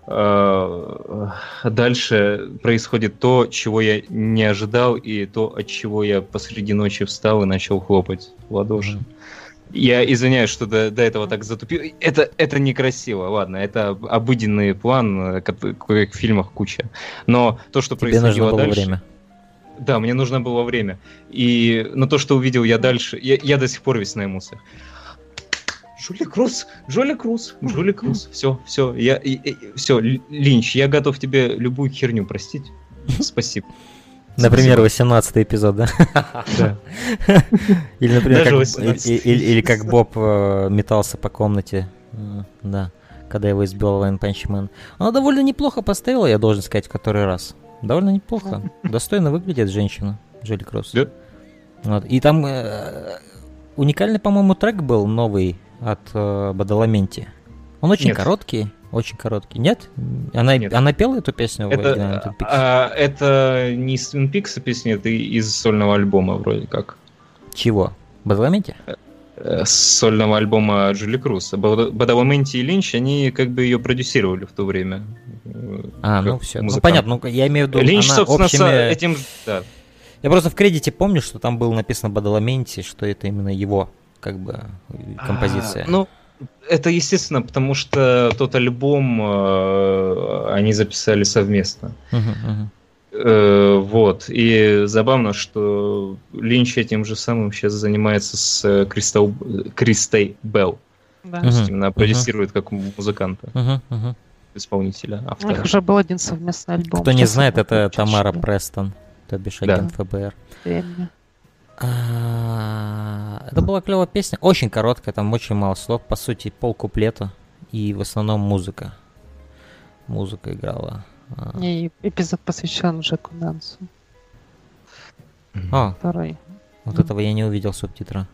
э, дальше происходит то, чего я не ожидал, и то, от чего я посреди ночи встал и начал хлопать в ладоши. Mm-hmm. Я извиняюсь, что до, до этого так затупил. Это, это некрасиво, ладно, это обыденный план, как, как в фильмах куча. Но то, что Тебе происходило нужно было дальше... время. Да, мне нужно было время. И на то, что увидел я дальше, я, я до сих пор весь на эмоциях. Жули Круз, Жули Круз, Жули Круз. Все, все, я, и, и, все, Линч, я готов тебе любую херню простить. (laughs) Спасибо. Например, 18 эпизод, да? Да. (laughs) Или, например, как, или, или как Боб э, метался по комнате. Да, когда его избил Вайн Панчмен. Она довольно неплохо поставила, я должен сказать, в который раз. Довольно неплохо. (laughs) Достойно выглядит женщина, Джоли Кросс. Да. Вот. И там э, уникальный, по-моему, трек был новый от э, Бадаламенти. Он очень Нет. короткий, очень короткий. Нет? Она, Нет. она пела эту песню? Это, в а, это не из Twin Peaks песня, это из сольного альбома вроде как. Чего? Бадаламенти? Э, сольного альбома Джули Круз. Бадаламенти и Линч, они как бы ее продюсировали в то время. А, ну все. Ну понятно, ну, я имею в виду, Линч, она собственно, общими... этим... Да. Я просто в кредите помню, что там было написано Бадаламенти, что это именно его, как бы, композиция. А, ну, это естественно, потому что тот альбом э, они записали совместно. Uh-huh, uh-huh. Э, вот. И забавно, что Линч этим же самым сейчас занимается с э, Кристал... Кристей Белл. Да. То есть именно продюсирует как музыканта. Uh-huh, uh-huh. Исполнителя, автора. У них уже был один совместный альбом. Кто не знает, это Тамара Престон, то бишь агент да. ФБР. А, это была клевая песня, очень короткая, там очень мало слов, по сути пол куплета и в основном музыка. Музыка играла. И эпизод посвящен Джеку Нансу. А, Второй. Вот mm. этого я не увидел субтитра.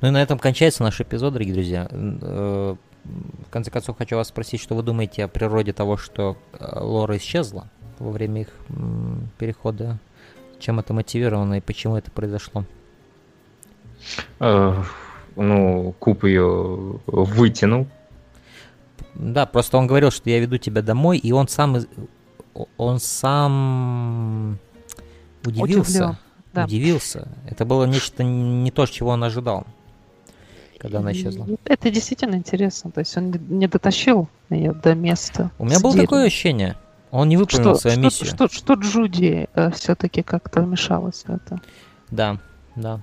Ну и на этом кончается наш эпизод, дорогие друзья. Э, в конце концов, хочу вас спросить, что вы думаете о природе того, что э, Лора исчезла во время их перехода? Чем это мотивировано и почему это произошло? Uh, ну, Куб ее вытянул да, просто он говорил, что я веду тебя домой, и он сам, он сам удивился. Да. Удивился. Это было нечто не то, чего он ожидал, когда она исчезла. Это действительно интересно. То есть он не дотащил ее до места. У меня было такое ощущение. Он не выполнил что, свою что, миссию. Что, что, что Джуди э, все-таки как-то вмешалась в это. Да, да.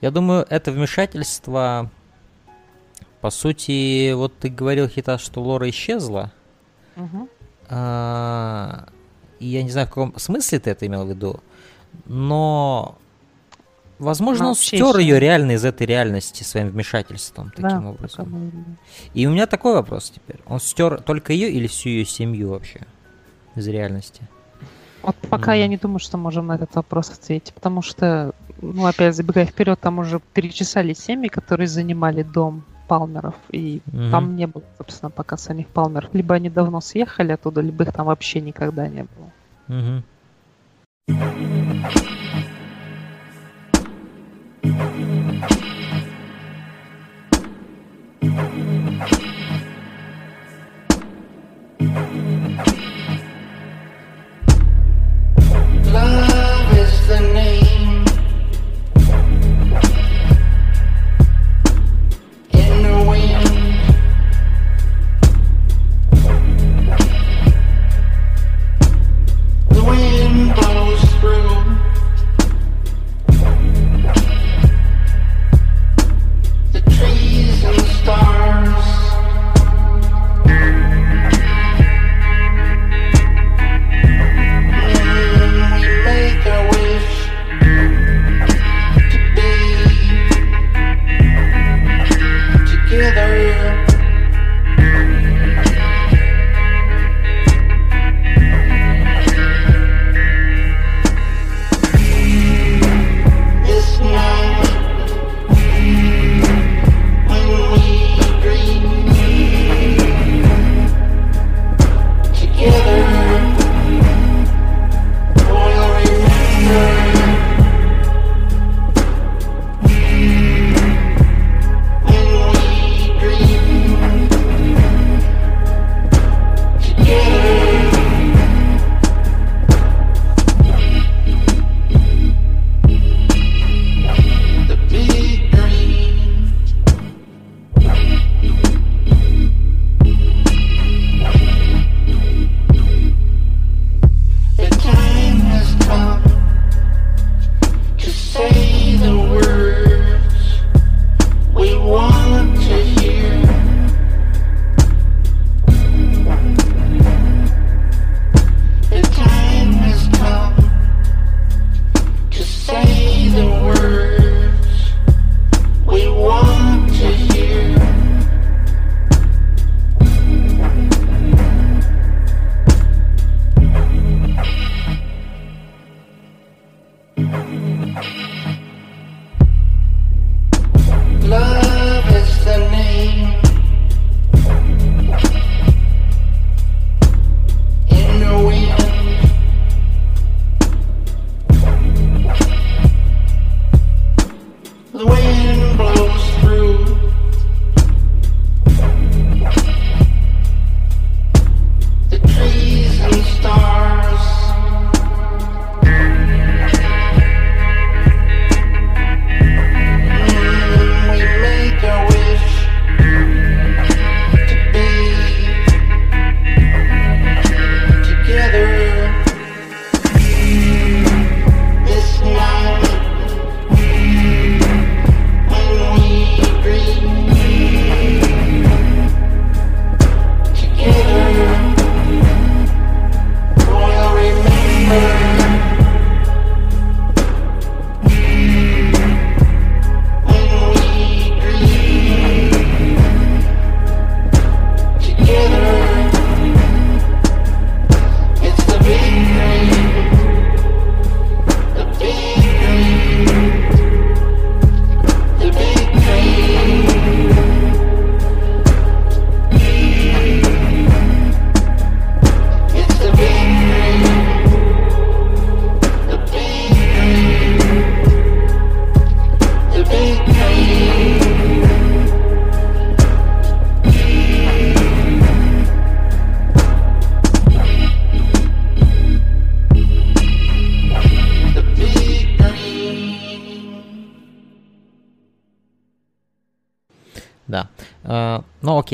Я думаю, это вмешательство по сути, вот ты говорил, Хита, что Лора исчезла. Угу. А, и я не знаю, в каком смысле ты это имел в виду, но возможно, но он стер ее реально из этой реальности своим вмешательством таким да, образом. И у меня такой вопрос теперь. Он стер только ее или всю ее семью вообще из реальности? Вот пока mm. я не думаю, что можем на этот вопрос ответить, потому что, ну, опять забегая вперед, там уже перечисали семьи, которые занимали дом Палмеров, и угу. там не было, собственно, пока самих Палмеров. Либо они давно съехали оттуда, либо их там вообще никогда не было. Угу. Love is the name.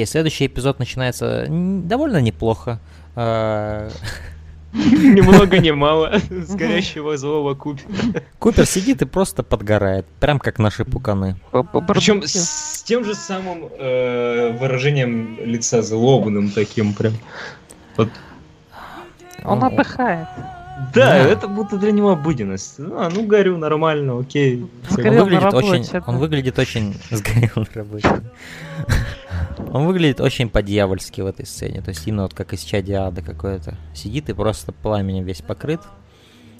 Окей, следующий эпизод начинается довольно неплохо. А, Ни много ни мало с горящего злого Купера. Купер сидит и просто подгорает, прям как наши пуканы. Причем с тем же самым э, выражением лица злобным таким прям. Он отдыхает. Да, да, это будто для него обыденность. А, ну горю нормально, окей. Он выглядит, очень, он выглядит очень... Сгорел на работе. Он выглядит очень по-дьявольски в этой сцене. То есть именно вот как из чади ада какое-то. Сидит и просто пламенем весь покрыт.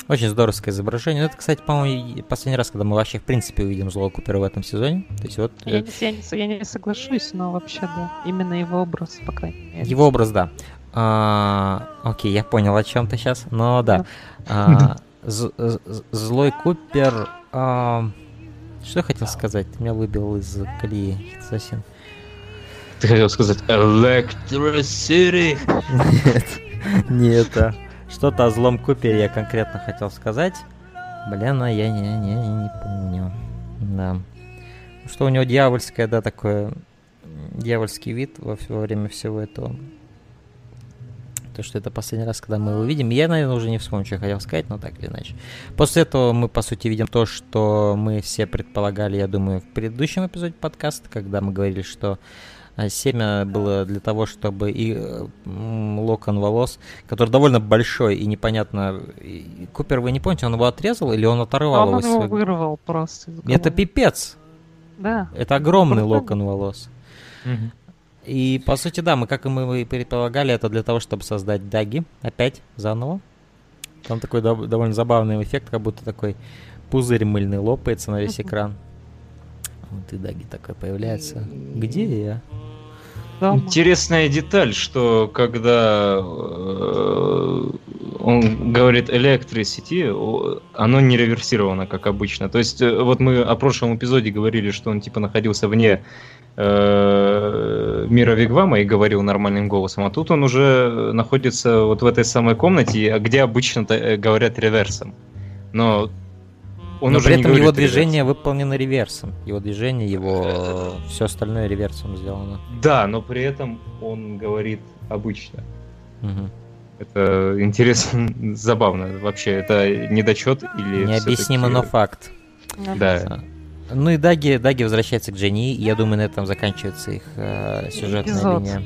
Очень здоровское изображение. Ну, это, кстати, по-моему, последний раз, когда мы вообще, в принципе, увидим злого Купера в этом сезоне. То есть вот... Я, я, не, я не соглашусь, но вообще, да. Именно его образ, по крайней мере. Его образ, да. А, окей, я понял, о чем ты сейчас. Но да. А, (laughs) злой Купер... А, что я хотел сказать? Ты меня выбил из колеи, Ассасин. Ты хотел сказать Electricity? Нет, не это. Что-то о злом Купере я конкретно хотел сказать. Блин, а я не, не, не помню. Да. Что у него дьявольское, да, такое дьявольский вид во, во время всего этого. То, что это последний раз, когда мы его видим. Я, наверное, уже не вспомню, что я хотел сказать, но так или иначе. После этого мы, по сути, видим то, что мы все предполагали, я думаю, в предыдущем эпизоде подкаста, когда мы говорили, что семя было для того, чтобы и локон волос, который довольно большой и непонятно. Купер, вы не помните, он его отрезал или он оторвал он его? Он его вырвал просто. Это пипец. Да. Это огромный локон волос. И по сути, да, мы, как и мы предполагали, это для того, чтобы создать даги опять заново. Там такой довольно забавный эффект, как будто такой пузырь мыльный лопается на весь экран. Вот и Даги такой появляется. Где я? Дома. Интересная деталь, что когда э, он говорит electricity, оно не реверсировано, как обычно. То есть, э, вот мы о прошлом эпизоде говорили, что он типа находился вне э, мира Вигвама и говорил нормальным голосом, а тут он уже находится вот в этой самой комнате, где обычно э, говорят реверсом. Но он Но уже при этом его движение реверс. выполнено реверсом. Его движение, его все остальное реверсом сделано. Да, но при этом он говорит обычно. Угу. Это интересно, (laughs) забавно. Вообще, это недочет или... Необъяснимо, но факт. Да. Ну и Даги, Даги возвращается к Дженни, и я думаю, на этом заканчивается их э, сюжетная Эпизод. линия.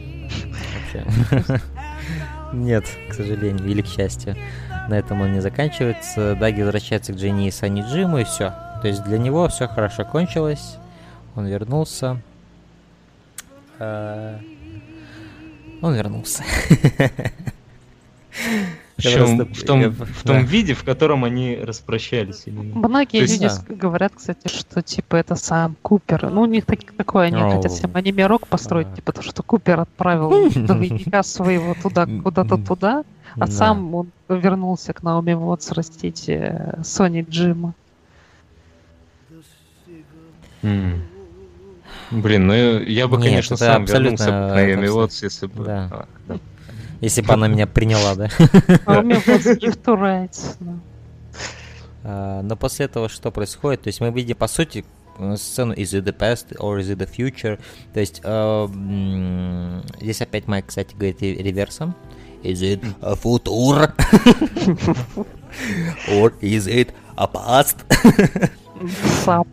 Вообще. (laughs) Нет, к сожалению, или к счастью. На этом он не заканчивается. Даги возвращается к Дженни и Сани Джиму, и все. То есть для него все хорошо кончилось, он вернулся. А, он вернулся. (laughs) Причем в том, в том виде, в котором они распрощались. Многие есть, люди да. говорят, кстати, что типа это сам Купер. Ну, у них так, такое, они oh. хотят всем анимирок построить, типа то, что Купер отправил (laughs) двойника своего туда, куда-то туда, а сам он вернулся к Наоми Вотс растить э, Сони Джима. Блин, ну я бы, Нет, конечно, сам вернулся к Наоми Вотс, если бы... Да. А, да. Если бы она меня приняла, да? А у меня gift а, Но после этого что происходит? То есть мы видим, по сути, сцену Is it the past or is it the future? То есть э, здесь опять Майк, кстати, говорит реверсом. Is it a future? or is it a past? Сап.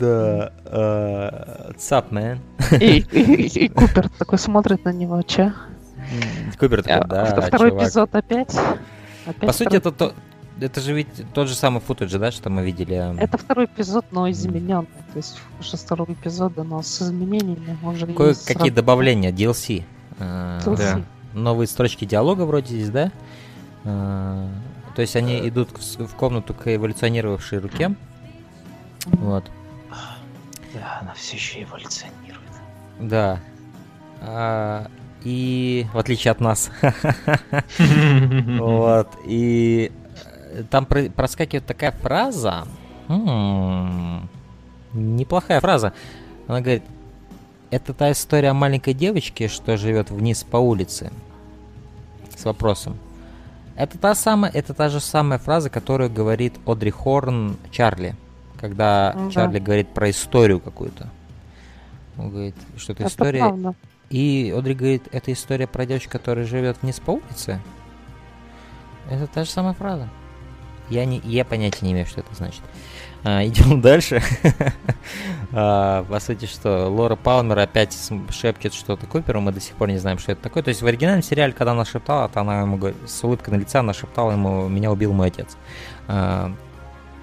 Да. Uh, Сап, man. И Купер такой смотрит на него, че? Купер такой, да, Второй эпизод опять. По сути, это то, это же ведь тот же самый футаж, да, что мы видели? Это второй эпизод, но измененный. То есть уже второго эпизода, но с изменениями. Он же Кое-какие добавления, DLC. А, да. Новые строчки диалога вроде здесь, да? А, то есть они идут в комнату к эволюционировавшей руке. Вот. Да, она все еще эволюционирует. Да. А, и в отличие от нас. (laughs) Вот. И э, там проскакивает такая фраза. Неплохая фраза. Она говорит, это та история о маленькой девочке, что живет вниз по улице. С вопросом. Это та самая, это та же самая фраза, которую говорит Одри Хорн Чарли, когда да. Чарли говорит про историю какую-то. Он говорит, что это, это история. Правда. И Одри говорит, это история про девочку, которая живет вниз по улице. Это та же самая фраза. Я, не, я понятия не имею, что это значит. А, (laughs) идем дальше. (laughs) а, по сути, что Лора Палмер опять шепчет что-то Куперу, мы до сих пор не знаем, что это такое. То есть в оригинальном сериале, когда она шептала, то она ему с улыбкой на лице, она шептала ему, меня убил мой отец. А,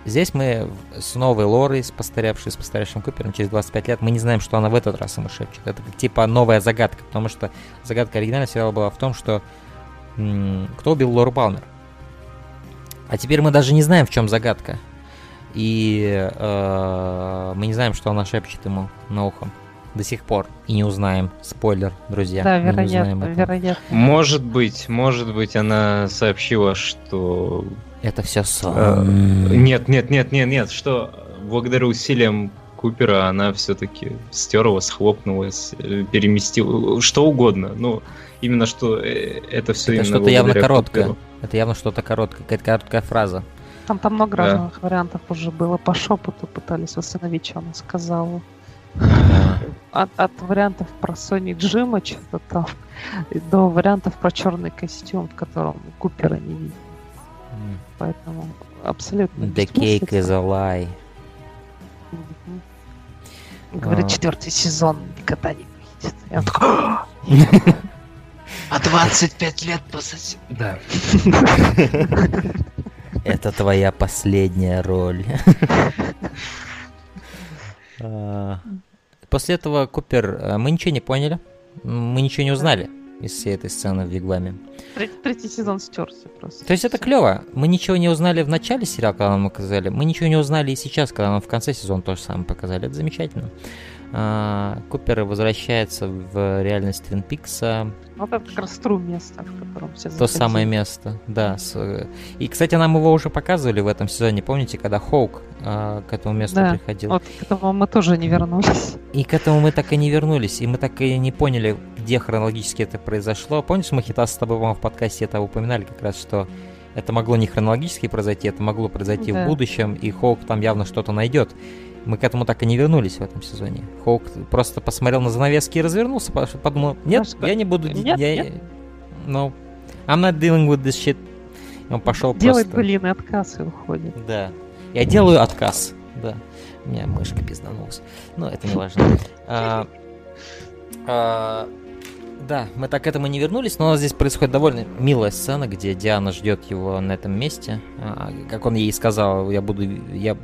Здесь мы с новой Лорой, с постаревшей, с постаревшим Купером через 25 лет, мы не знаем, что она в этот раз ему шепчет. Это как типа новая загадка, потому что загадка оригинального сериала была в том, что м- кто убил Лору Палмер. А теперь мы даже не знаем, в чем загадка. И э, мы не знаем, что она шепчет ему на ухо до сих пор. И не узнаем. Спойлер, друзья. Да, вероятно, вероятно. Может быть, может быть, она сообщила, что это все сон. Э, нет, нет, нет, нет, нет, что благодаря усилиям Купера она все-таки стерла, схлопнулась, э, переместила, что угодно. Ну, именно что э, это все это что-то явно короткое. Куперу. Это явно что-то короткое, какая-то короткая фраза. Там там много да. разных вариантов уже было. По шепоту пытались восстановить, что она сказала. От, от вариантов про Сони Джима что-то там до вариантов про черный костюм, в котором Купера не видит. Поэтому абсолютно The cake is a lie. Говорит, а... четвертый сезон никогда не выйдет. Я такой, а (laughs) 25 лет по сосед... Да. (laughs) Это твоя последняя роль. (laughs) А, после этого Купер, э, мы ничего не поняли, мы ничего не узнали из всей этой сцены в Вигваме. Третий, третий сезон стерся просто. То есть это клево. Мы ничего не узнали в начале сериала, когда нам показали. Мы ничего не узнали и сейчас, когда нам в конце сезона то же самое показали. Это замечательно. А, Купер возвращается в реальность Твин Пикса. Ну, это как раз true место, в котором все То самое место, да. С... И, кстати, нам его уже показывали в этом сезоне. Помните, когда Хоук а, к этому месту да, приходил? вот к этому мы тоже не вернулись. И к этому мы так и не вернулись. И мы так и не поняли, где хронологически это произошло. Помнишь, мы Хитас с тобой, в подкасте это упоминали как раз, что это могло не хронологически произойти, это могло произойти да. в будущем, и Хоук там явно что-то найдет. Мы к этому так и не вернулись в этом сезоне. Хоук просто посмотрел на занавески и развернулся, подумал, нет, я не буду... Нет, я... нет. No, I'm not dealing with this shit. И он пошел Делает просто... блин, отказ и уходит. Да. Я делаю отказ. Да. У меня мышка пизданулась. Но это не важно. А, а, Да, мы так к этому не вернулись, но здесь происходит довольно милая сцена, где Диана ждет его на этом месте. А, как он ей сказал, я буду, я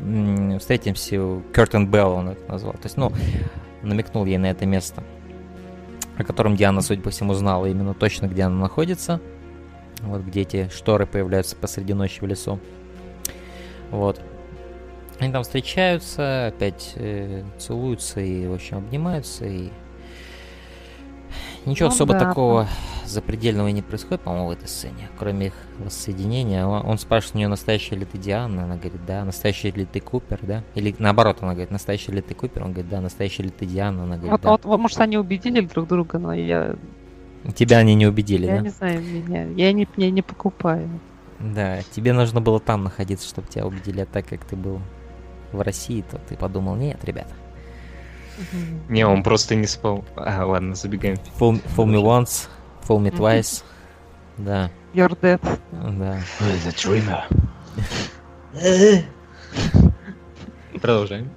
встретимся, Кертен Белл он это назвал. То есть, ну, намекнул ей на это место, о котором Диана, судя по всему, знала именно точно, где она находится. Вот где эти шторы появляются посреди ночи в лесу. Вот. Они там встречаются, опять э, целуются и, в общем, обнимаются, и Ничего ну, особо да. такого запредельного не происходит, по-моему, в этой сцене, кроме их воссоединения. Он, спрашивает у нее, настоящая ли ты Диана? Она говорит, да. Настоящий ли ты Купер, да? Или наоборот, она говорит, настоящий ли ты Купер? Он говорит, да. Настоящий ли ты Диана? Она говорит, вот, да. Вот, вот, может, они убедили друг друга, но я... Тебя они не убедили, я да? Я не знаю, меня, я не, не, не покупаю. Да, тебе нужно было там находиться, чтобы тебя убедили, а так как ты был в России, то ты подумал, нет, ребята, не, он просто не спал. А, ладно, забегаем. Fool, fool me once, fool me twice. Да. You're dead. Да. The dreamer. Продолжаем.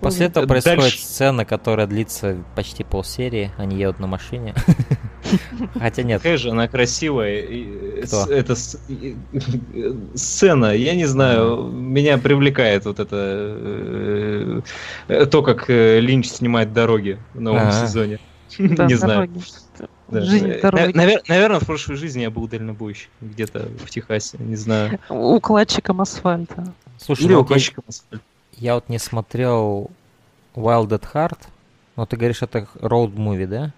После этого происходит сцена, которая длится почти полсерии. Они едут на машине. (laughs) (laughs) Хотя нет. Какая же она красивая. Кто? Это сцена, я не знаю, меня привлекает вот это э, то, как э, Линч снимает дороги в новом сезоне. (laughs) Не знаю. Жизнь дороги. Наверное, в прошлой жизни я был дальнобойщик где-то в Техасе, не знаю. Укладчиком асфальта. Слушай, Или ну, укладчиком асфальта. Я вот не смотрел Wild at Heart, но ты говоришь, это роуд-муви, да?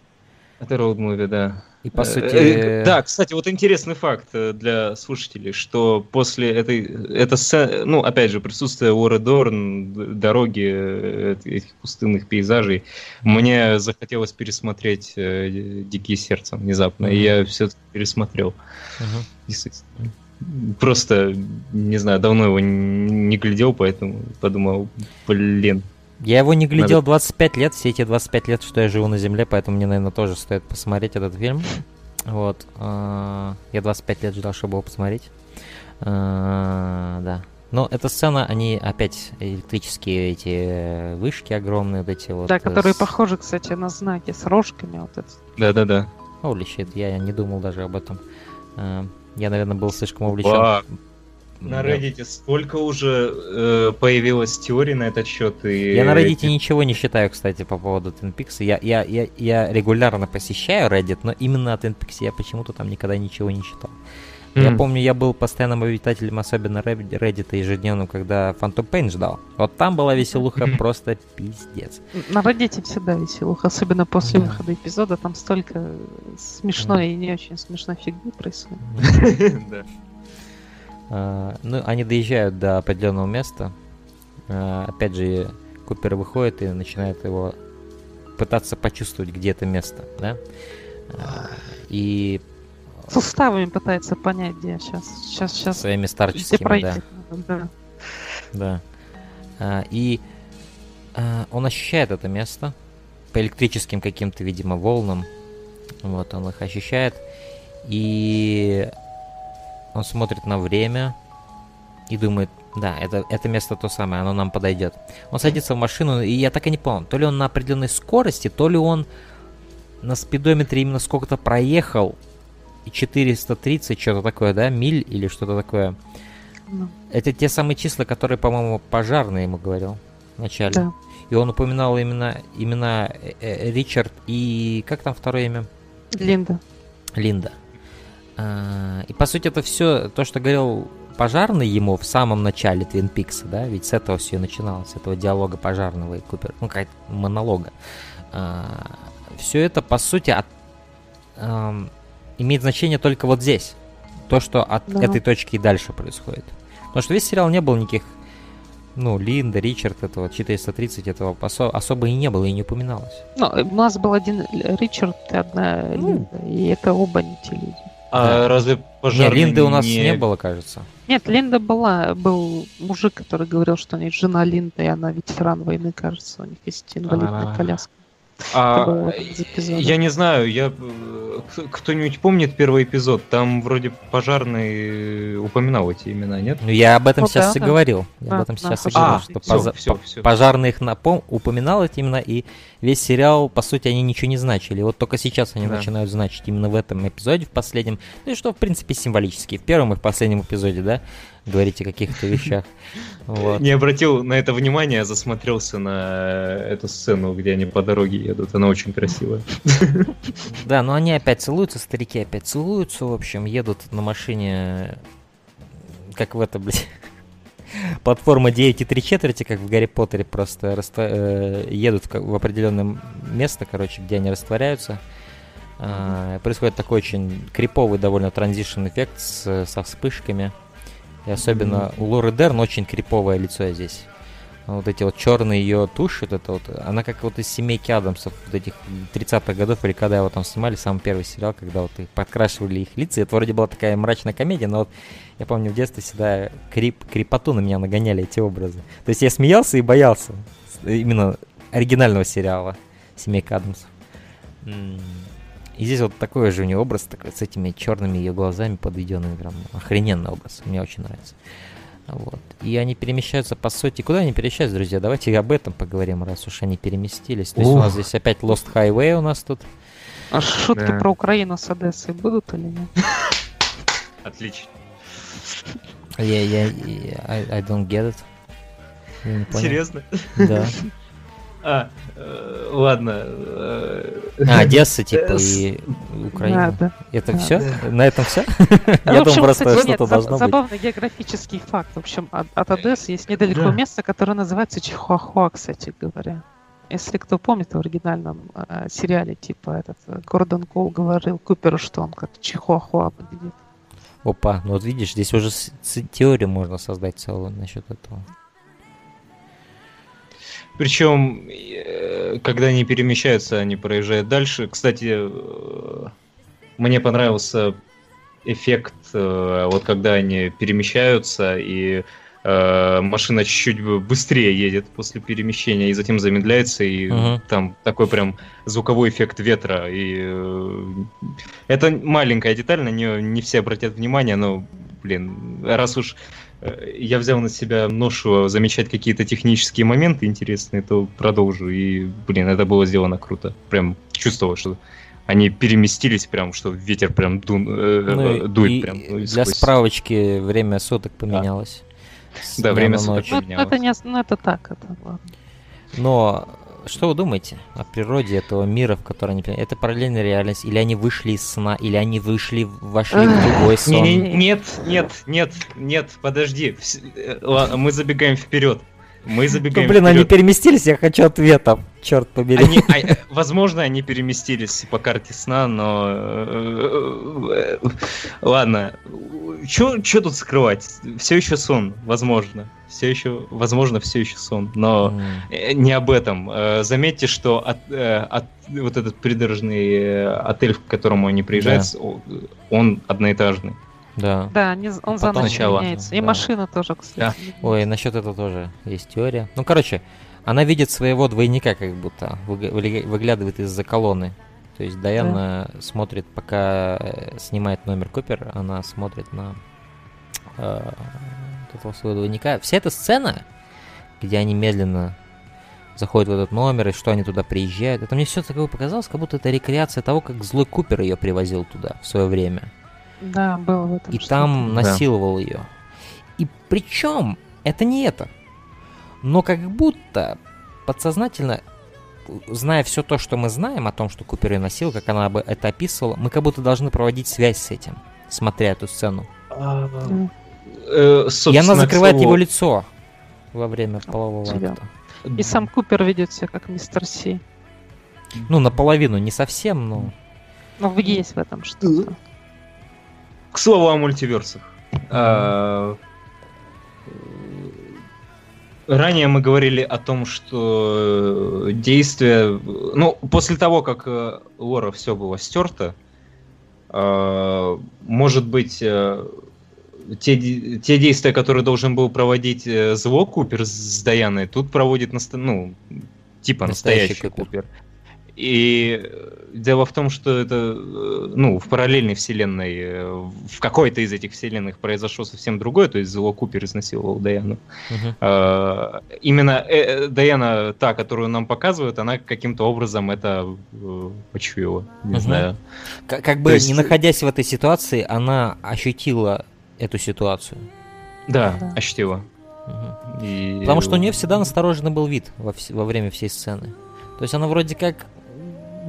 Это роуд-муви, да. И по э, сути... Э, да, кстати, вот интересный факт э, для слушателей, что после этой, это ну, опять же, присутствие Уоры Дорн, дороги, этих пустынных пейзажей, мне захотелось пересмотреть «Дикие сердца» внезапно, mm-hmm. и я все пересмотрел. Действительно. Просто, не знаю, давно его не глядел, поэтому подумал, блин, я его не глядел Надо... 25 лет, все эти 25 лет, что я живу на Земле, поэтому мне, наверное, тоже стоит посмотреть этот фильм. Вот. А, я 25 лет ждал, чтобы его посмотреть. А, да. Но эта сцена, они опять электрические эти вышки огромные, вот эти вот. Да, которые с... похожи, кстати, на знаки с рожками вот это. Да-да-да. Holy shit, я не думал даже об этом. Я, наверное, был слишком увлечен на Reddit сколько уже э, появилось теорий на этот счет? И... Я на Reddit ничего не считаю, кстати, по поводу Twin Peaks. Я, я, я, я регулярно посещаю Reddit, но именно о Twin Peaks я почему-то там никогда ничего не читал. Mm. Я помню, я был постоянным обитателем, особенно Reddit ежедневным, когда Phantom Pain ждал. Вот там была веселуха mm-hmm. просто пиздец. На Reddit всегда веселуха, особенно после yeah. выхода эпизода. Там столько смешной mm. и не очень смешной фигни происходит. (laughs) А, ну, они доезжают до определенного места. А, опять же, Купер выходит и начинает его пытаться почувствовать, где это место, да? А, и суставами пытается понять, где сейчас, сейчас, сейчас. Своими старческими, да. Да. Да. И он ощущает это место по электрическим каким-то, видимо, волнам. Вот он их ощущает. И он смотрит на время и думает, да, это, это место то самое, оно нам подойдет. Он садится в машину, и я так и не помню, то ли он на определенной скорости, то ли он на спидометре именно сколько-то проехал, и 430, что-то такое, да, миль или что-то такое. Ну. Это те самые числа, которые, по-моему, пожарный ему говорил вначале. Да. И он упоминал именно, именно э, э, Ричард и... Как там второе имя? Линда. Линда. А, и по сути это все то, что говорил пожарный ему в самом начале Твин Пикса, да, ведь с этого все начиналось, с этого диалога пожарного и Купер, ну, как монолога. А, все это, по сути, от, имеет значение только вот здесь. То, что от да. этой точки и дальше происходит. Потому что весь сериал не был никаких ну, Линда, Ричард, этого 430, этого осо- особо и не было, и не упоминалось. Ну, у нас был один Ричард и одна ну. Линда, и это оба не те люди. А да. разве пожарный Нет, Линды у нас не... не было, кажется. Нет, Линда была. Был мужик, который говорил, что у них жена Линда, и она ветеран войны, кажется. У них есть инвалидная А-а-а. коляска. А, я не знаю, я кто-нибудь помнит первый эпизод? Там вроде пожарный упоминал эти имена, нет? Ну я об этом ну, сейчас да, и да. говорил. Я об этом да, сейчас и говорил, а, что все, поза- все, все. пожарный их напом- упоминал эти имена, и весь сериал, по сути, они ничего не значили. Вот только сейчас они да. начинают значить именно в этом эпизоде, в последнем. Ну и что, в принципе, символически. В первом и в последнем эпизоде, да? говорить о каких-то вещах. (laughs) Вот. Не обратил на это внимания, засмотрелся на эту сцену, где они по дороге едут. Она очень красивая. Да, но они опять целуются, старики опять целуются, в общем, едут на машине, как в это, блядь, платформа 9 и 3 четверти, как в Гарри Поттере, просто раста- э, едут в, в определенное место, короче, где они растворяются. Э, происходит такой очень криповый довольно транзишн эффект с, со вспышками. И особенно у Лоры Дерн очень криповое лицо здесь. Вот эти вот черные ее туши, вот это вот, она как вот из семейки Адамсов, вот этих 30-х годов, или когда его там снимали, самый первый сериал, когда вот их подкрашивали их лица. Это вроде была такая мрачная комедия, но вот я помню в детстве всегда крип, крипоту на меня нагоняли эти образы. То есть я смеялся и боялся именно оригинального сериала «Семейка Адамсов». И здесь вот такой же у нее образ, такой, с этими черными ее глазами подведенными, прям охрененный образ, мне очень нравится. Вот. И они перемещаются, по сути, куда они перемещаются, друзья? Давайте об этом поговорим, раз уж они переместились. То есть Ух. у нас здесь опять Lost Highway у нас тут. А шутки да. про Украину с Одессой будут или нет? Отлично. Я, я, I, I don't get it. Серьезно? Да. А, э, ладно. Э, а, Одесса, типа, и Украина. Да, да. Это да, все? Да. На этом все? (laughs) Я думал, просто что-то должно быть. Забавный географический факт. В общем, от, Одессы есть недалеко место, которое называется Чихуахуа, кстати говоря. Если кто помнит в оригинальном э, сериале, типа этот Гордон Кол говорил Куперу, что он как Чихуахуа победит. Опа, ну вот видишь, здесь уже теорию можно создать целую насчет этого. Причем, э, когда они перемещаются, они проезжают дальше. Кстати, э, мне понравился эффект, э, вот когда они перемещаются, и машина чуть-чуть быстрее едет после перемещения, и затем замедляется, и uh-huh. там такой прям звуковой эффект ветра. И это маленькая деталь, на нее не все обратят внимание, но, блин, раз уж я взял на себя ношу замечать какие-то технические моменты интересные, то продолжу. И, блин, это было сделано круто. Прям чувствовал, что они переместились прям, что ветер прям ду, э, ну, дует. И прям, ну, для справочки время суток поменялось. Да, время суток поменялось. Ну, это, не, ну, это так, это ладно. Но что вы думаете о природе этого мира, в котором они... Это параллельная реальность? Или они вышли из сна? Или они вышли, вошли в другой сон? Не, не, нет, нет, нет, нет, подожди. Ладно, мы забегаем вперед. Мы забегаем ну, блин, вперед. они переместились, я хочу ответов. Черт побери. Они, а, (laughs) возможно, они переместились по карте сна, но... Э, ладно. Что тут скрывать? Все еще сон, возможно все еще, возможно, все еще сон, но mm. не об этом. Э, заметьте, что от, э, от, вот этот придорожный отель, к которому они приезжают, да. он одноэтажный. Да. Да, не, он а за ночь начало. меняется. И да. машина тоже, кстати. Да. Ой, насчет этого тоже есть теория. Ну, короче, она видит своего двойника, как будто выглядывает из-за колонны. То есть Дайана да. смотрит, пока снимает номер Купер, она смотрит на этого своего двойника. Вся эта сцена, где они медленно заходят в этот номер, и что они туда приезжают, это мне все такое показалось, как будто это рекреация того, как злой Купер ее привозил туда в свое время. Да, было в этом. И там насиловал да. ее. И причем это не это. Но как будто подсознательно, зная все то, что мы знаем о том, что Купер ее носил, как она бы это описывала, мы как будто должны проводить связь с этим, смотря эту сцену. А, э, И она закрывает слово... его лицо во время полового акта. И сам Купер ведет себя как мистер Си. Ну, наполовину, не совсем, но... Ну, есть в этом что-то. К слову о мультиверсах. А, ранее мы говорили о том, что действие... Ну, после того, как э, Лора все было стерто, а, может быть, э, те, те действия, которые должен был проводить э, Зло Купер с Даяной, тут проводит наста... ну, типа настоящий, настоящий Купер. И дело в том, что это, э, ну, в параллельной вселенной, э, в какой-то из этих вселенных произошло совсем другое, то есть Зло Купер изнасиловал Даяну. Uh-huh. Именно э, Даяна, та, которую нам показывают, она каким-то образом это почуяла, не uh-huh. знаю. Как, как бы есть... не находясь в этой ситуации, она ощутила эту ситуацию. Да, да. ощутила. Угу. И... Потому что у нее всегда настороженный был вид во, вс- во время всей сцены. То есть она вроде как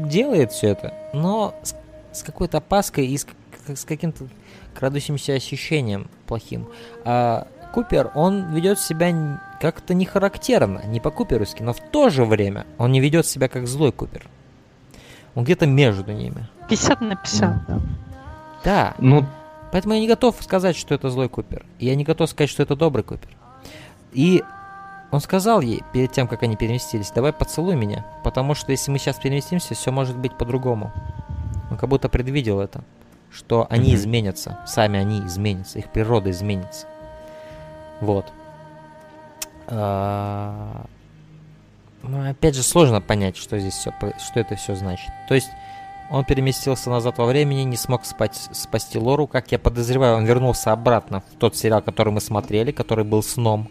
делает все это, но с, с какой-то опаской и с, с каким-то крадущимся ощущением плохим. А Купер, он ведет себя как-то не характерно, не по-куперовски, но в то же время он не ведет себя как злой Купер. Он где-то между ними. 50 на 50, да. Да. Ну, Поэтому я не готов сказать, что это злой Купер. Я не готов сказать, что это добрый Купер. И он сказал ей, перед тем, как они переместились, давай поцелуй меня, потому что если мы сейчас переместимся, все может быть по-другому. Он как будто предвидел это, что они mm-hmm. изменятся, сами они изменятся, их природа изменится. Вот. А... Ну, опять же, сложно понять, что здесь все, что это все значит. То есть, он переместился назад во времени, не смог спать, спасти Лору. Как я подозреваю, он вернулся обратно в тот сериал, который мы смотрели, который был сном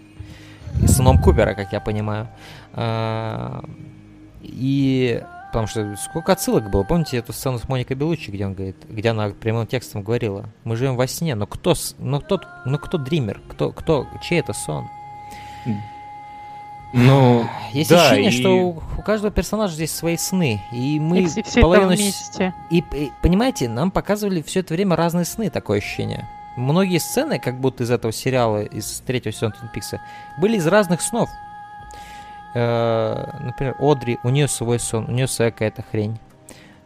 сыном Купера, как я понимаю. А, и потому что сколько отсылок было. Помните эту сцену с Моникой Белучи, где он говорит, где она прямым текстом говорила, мы живем во сне, но кто, но кто, но кто дример, кто, кто, чей это сон? Ну, есть да, ощущение, и... что у, у каждого персонажа здесь свои сны, и мы и все половину вместе. И, и понимаете, нам показывали все это время разные сны, такое ощущение многие сцены, как будто из этого сериала, из третьего сезона Twin Peaks, были из разных снов. Э, например, Одри, у нее свой сон, у нее своя какая-то хрень.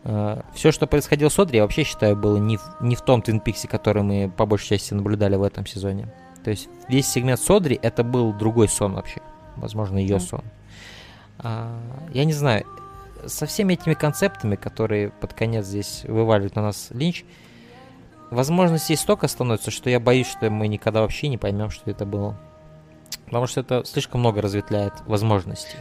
Э, все, что происходило с Одри, я вообще считаю, было не в, не в том Twin Peaks, который мы по большей части наблюдали в этом сезоне. То есть весь сегмент с Одри это был другой сон вообще. Возможно, ее mm. сон. А, я не знаю, со всеми этими концептами, которые под конец здесь вываливают на нас Линч, возможностей столько становится, что я боюсь, что мы никогда вообще не поймем, что это было. Потому что это слишком много разветвляет возможностей.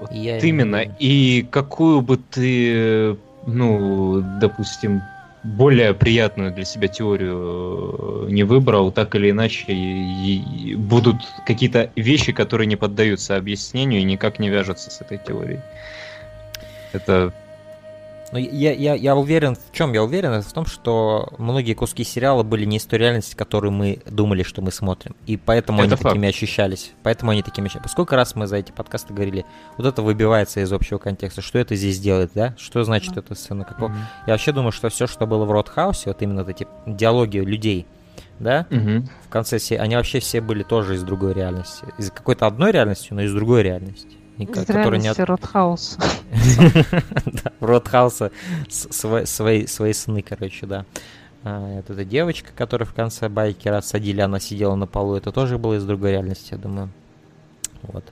Вот я именно. Не... И какую бы ты, ну, допустим, более приятную для себя теорию э, не выбрал, так или иначе и, и будут какие-то вещи, которые не поддаются объяснению и никак не вяжутся с этой теорией. Это но ну, я, я, я уверен, в чем я уверен, это в том, что многие куски сериала были не из той реальности, которую мы думали, что мы смотрим. И поэтому это они факт. такими ощущались. Поэтому они такими ощущались. Сколько раз мы за эти подкасты говорили, вот это выбивается из общего контекста. Что это здесь делает, да? Что значит mm-hmm. эта сцена? Какого... Mm-hmm. Я вообще думаю, что все, что было в Ротхаусе, вот именно вот эти диалоги людей, да, mm-hmm. в конце все, они вообще все были тоже из другой реальности. Из какой-то одной реальности, но из другой реальности который не от... Ротхаус. Ротхауса (laughs) свои, свои сны, короче, да. А, это эта девочка, которую в конце байки рассадили, она сидела на полу, это тоже было из другой реальности, я думаю. Вот.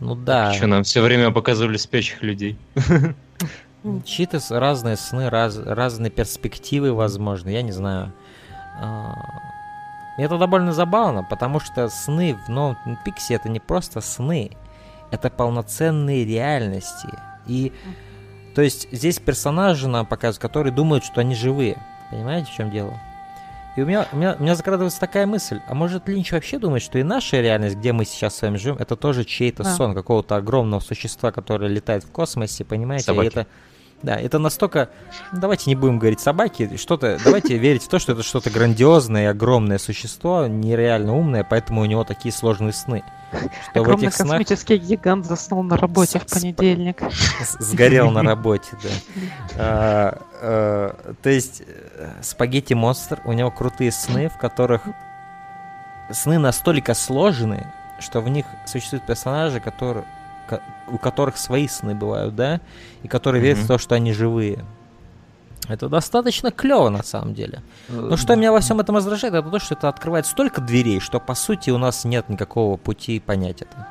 Ну да. Что, нам все время показывали спящих людей? (laughs) Чьи-то разные сны, раз, разные перспективы, возможно, я не знаю. А, это довольно забавно, потому что сны в новом Пиксе это не просто сны, это полноценные реальности. И то есть здесь персонажи нам показывают, которые думают, что они живые. Понимаете, в чем дело? И у меня, у меня, у меня закрадывается такая мысль, а может Линч вообще думает, что и наша реальность, где мы сейчас с вами живем, это тоже чей-то а. сон, какого-то огромного существа, которое летает в космосе, понимаете? Собаки. И это да, это настолько... Давайте не будем говорить собаки, что-то... Давайте верить в то, что это что-то грандиозное и огромное существо, нереально умное, поэтому у него такие сложные сны. Что Огромный снах... космический гигант заснул на работе в понедельник. Сгорел на (laughs) работе, да. А, а, то есть э, спагетти-монстр, у него крутые сны, в которых сны настолько сложные, что в них существуют персонажи, которые у которых свои сны бывают, да, и которые mm-hmm. верят в то, что они живые. Это достаточно клево на самом деле. Но что меня во всем этом раздражает, это то, что это открывает столько дверей, что по сути у нас нет никакого пути понять это.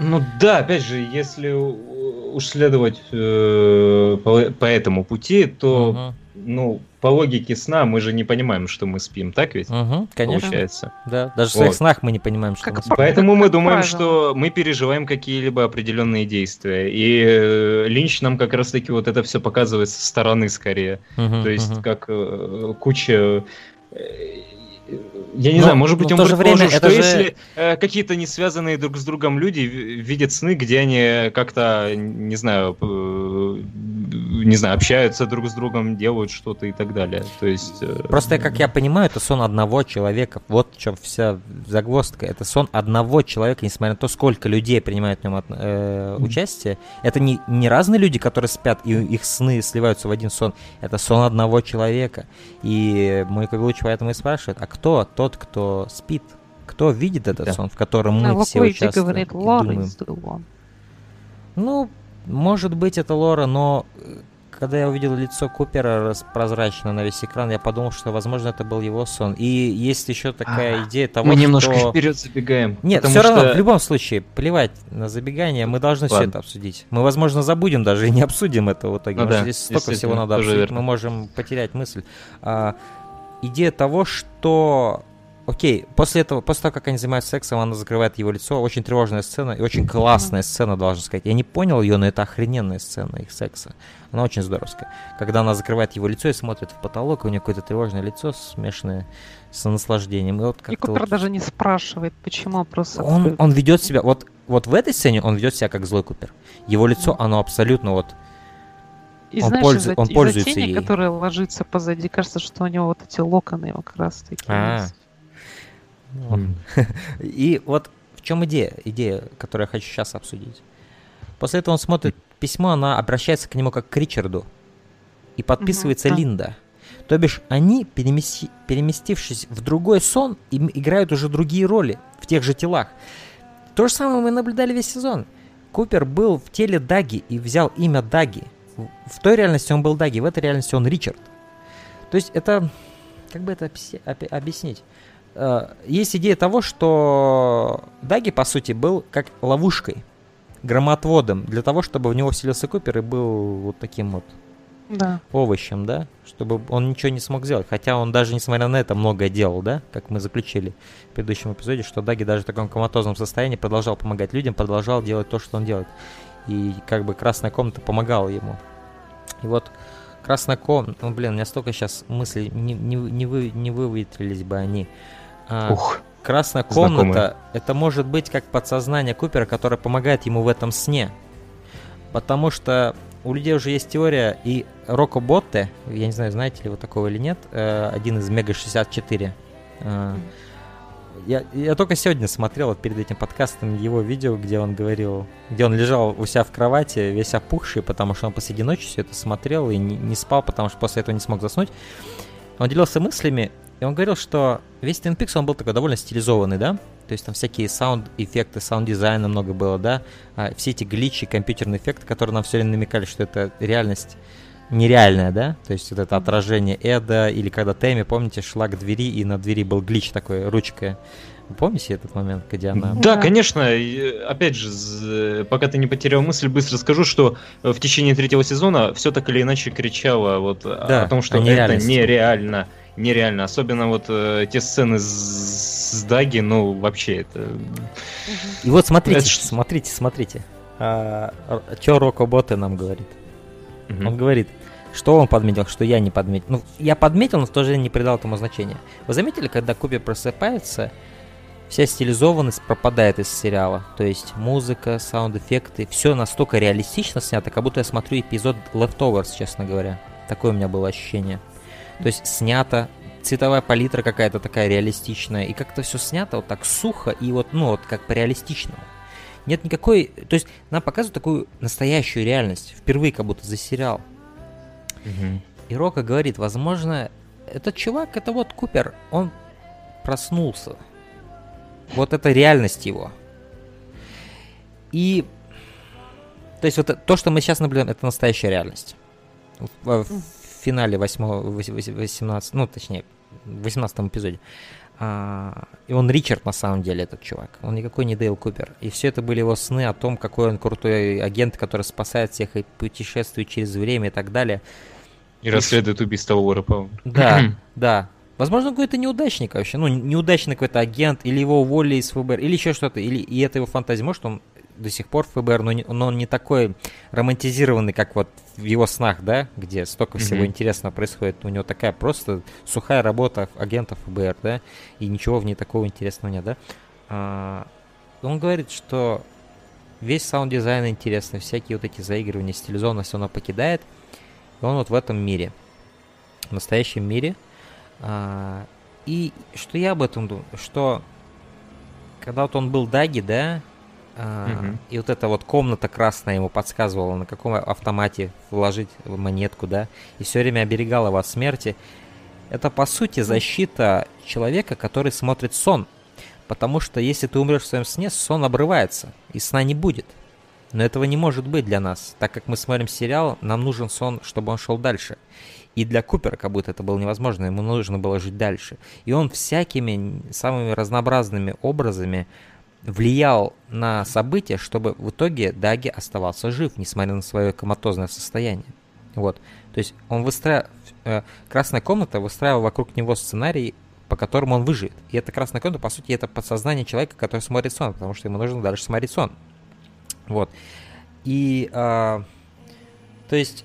Ну да, опять же, если уж следовать э, по, по этому пути, то, угу. Ну, по логике сна мы же не понимаем, что мы спим, так ведь? Угу, конечно. Получается. Да, даже в своих снах мы не понимаем, что как мы спим. Поэтому мы думаем, правильно. что мы переживаем какие-либо определенные действия. И э, Линч нам как раз-таки вот это все показывает со стороны скорее. Угу, То есть угу. как э, куча э, я не но, знаю, может быть, он время что же... если э, какие-то не связанные друг с другом люди видят сны, где они как-то, не знаю, э, не знаю, общаются друг с другом, делают что-то и так далее. То есть... Э, Просто, как я понимаю, это сон одного человека. Вот в чем вся загвоздка. Это сон одного человека, несмотря на то, сколько людей принимают в нем э, участие. Это не, не разные люди, которые спят, и их сны сливаются в один сон. Это сон одного человека. И мой Кавилуч поэтому и спрашивает, а кто тот, кто спит? Кто видит этот да. сон, в котором мы а все участвуем? говорит, думаем? Ну, может быть, это Лора, но э, когда я увидел лицо Купера прозрачно на весь экран, я подумал, что, возможно, это был его сон. И есть еще такая а, идея того, Мы немножко что... вперед забегаем. Нет, все что... равно, в любом случае, плевать на забегание, мы должны Ладно. все это обсудить. Мы, возможно, забудем даже и не обсудим это в итоге. Ну, да, здесь столько всего надо обсудить, верно. мы можем потерять мысль. А, идея того, что Окей, после этого, после того, как они занимаются сексом, она закрывает его лицо. Очень тревожная сцена и очень классная сцена, должен сказать. Я не понял ее, но это охрененная сцена их секса. Она очень здоровская. Когда она закрывает его лицо и смотрит в потолок, у нее какое-то тревожное лицо, смешанное с наслаждением. И, вот и Купер вот... даже не спрашивает, почему, просто... Он, он ведет себя... Вот, вот в этой сцене он ведет себя как злой Купер. Его лицо, оно абсолютно вот... И он знаешь, пользу... из-за, он пользуется из тени, ей. которая ложится позади, кажется, что у него вот эти локоны его как раз таки. А, (laughs) и вот в чем идея, идея, которую я хочу сейчас обсудить. После этого он смотрит письмо, она обращается к нему как к Ричарду. И подписывается Линда. То бишь, они, перемести, переместившись в другой сон, им играют уже другие роли в тех же телах. То же самое мы наблюдали весь сезон. Купер был в теле Даги и взял имя Даги. В той реальности он был Даги, в этой реальности он Ричард. То есть это... Как бы это объяснить? Э, есть идея того, что Даги, по сути, был как ловушкой, громотводом, для того, чтобы в него вселился Купер и был вот таким вот да. овощем, да, чтобы он ничего не смог сделать. Хотя он даже, несмотря на это, многое делал, да, как мы заключили в предыдущем эпизоде, что Даги даже в таком коматозном состоянии продолжал помогать людям, продолжал делать то, что он делает. И как бы Красная Комната помогала ему. И вот Красная Комната, ну блин, у меня столько сейчас мыслей, не, не, не, вы, не выветрились бы они. А, Ух, красная комната знакомые. это может быть как подсознание Купера, которое помогает ему в этом сне. Потому что у людей уже есть теория, и Роко Ботте, я не знаю, знаете ли вы такого или нет, э, один из Мега 64. Э, я, я только сегодня смотрел вот перед этим подкастом его видео, где он говорил, где он лежал у себя в кровати, весь опухший, потому что он посреди ночи все это смотрел и не, не спал, потому что после этого не смог заснуть. Он делился мыслями, и он говорил, что весь Twin Peaks, он был такой довольно стилизованный, да? То есть там всякие саунд-эффекты, саунд-дизайна много было, да? А все эти гличи, компьютерные эффекты, которые нам все время намекали, что это реальность нереальная, да? То есть вот это отражение Эда, или когда Тэмми, помните, шла к двери, и на двери был глич такой, ручка. Вы помните этот момент, где она... Да, конечно. Опять же, пока ты не потерял мысль, быстро скажу, что в течение третьего сезона все так или иначе кричало вот да, о том, что это нереально нереально. Особенно вот э, те сцены с, с Даги, ну, вообще это... И вот смотрите, это... смотрите, смотрите. А, что Роко Боте нам говорит? Угу. Он говорит, что он подметил, что я не подметил. Ну, я подметил, но в то же время не придал этому значения. Вы заметили, когда Куби просыпается, вся стилизованность пропадает из сериала. То есть музыка, саунд-эффекты, все настолько реалистично снято, как будто я смотрю эпизод Leftovers, честно говоря. Такое у меня было ощущение. То есть снято, цветовая палитра какая-то такая реалистичная, и как-то все снято вот так сухо и вот, ну, вот как по-реалистичному. Нет никакой... То есть нам показывают такую настоящую реальность, впервые как будто за сериал. Угу. И Рока говорит, возможно, этот чувак, это вот Купер, он проснулся. Вот это реальность его. И то есть вот то, что мы сейчас наблюдаем, это настоящая реальность. В, в финале 8, 18, ну точнее, в 18 эпизоде. А, и он Ричард на самом деле, этот чувак. Он никакой не Дейл Купер. И все это были его сны о том, какой он крутой агент, который спасает всех и путешествует через время и так далее. И, и расследует убийство Лоры Да, да. (clears throat) Возможно, какой-то неудачник вообще. Ну, неудачный какой-то агент, или его уволили из ФБР, или еще что-то. Или и это его фантазия. Может, он до сих пор ФБР, но, не, но он не такой романтизированный, как вот в его снах, да, где столько всего mm-hmm. интересного происходит. У него такая просто сухая работа агентов ФБР, да, и ничего в ней такого интересного нет, да. А, он говорит, что весь саунд-дизайн интересный, всякие вот эти заигрывания, стилизованность он покидает, и он вот в этом мире, в настоящем мире. А, и что я об этом думаю, что когда вот он был Даги, да, И вот эта вот комната красная ему подсказывала, на каком автомате вложить монетку, да, и все время оберегала его от смерти. Это, по сути, защита человека, который смотрит сон. Потому что если ты умрешь в своем сне, сон обрывается, и сна не будет. Но этого не может быть для нас. Так как мы смотрим сериал, нам нужен сон, чтобы он шел дальше. И для Купера как будто это было невозможно, ему нужно было жить дальше. И он всякими самыми разнообразными образами влиял на события, чтобы в итоге Даги оставался жив, несмотря на свое коматозное состояние. Вот. То есть он выстраивал... Э, Красная комната выстраивала вокруг него сценарий, по которому он выживет. И эта красная комната, по сути, это подсознание человека, который смотрит сон, потому что ему нужно дальше смотреть сон. Вот. И... Э, то есть...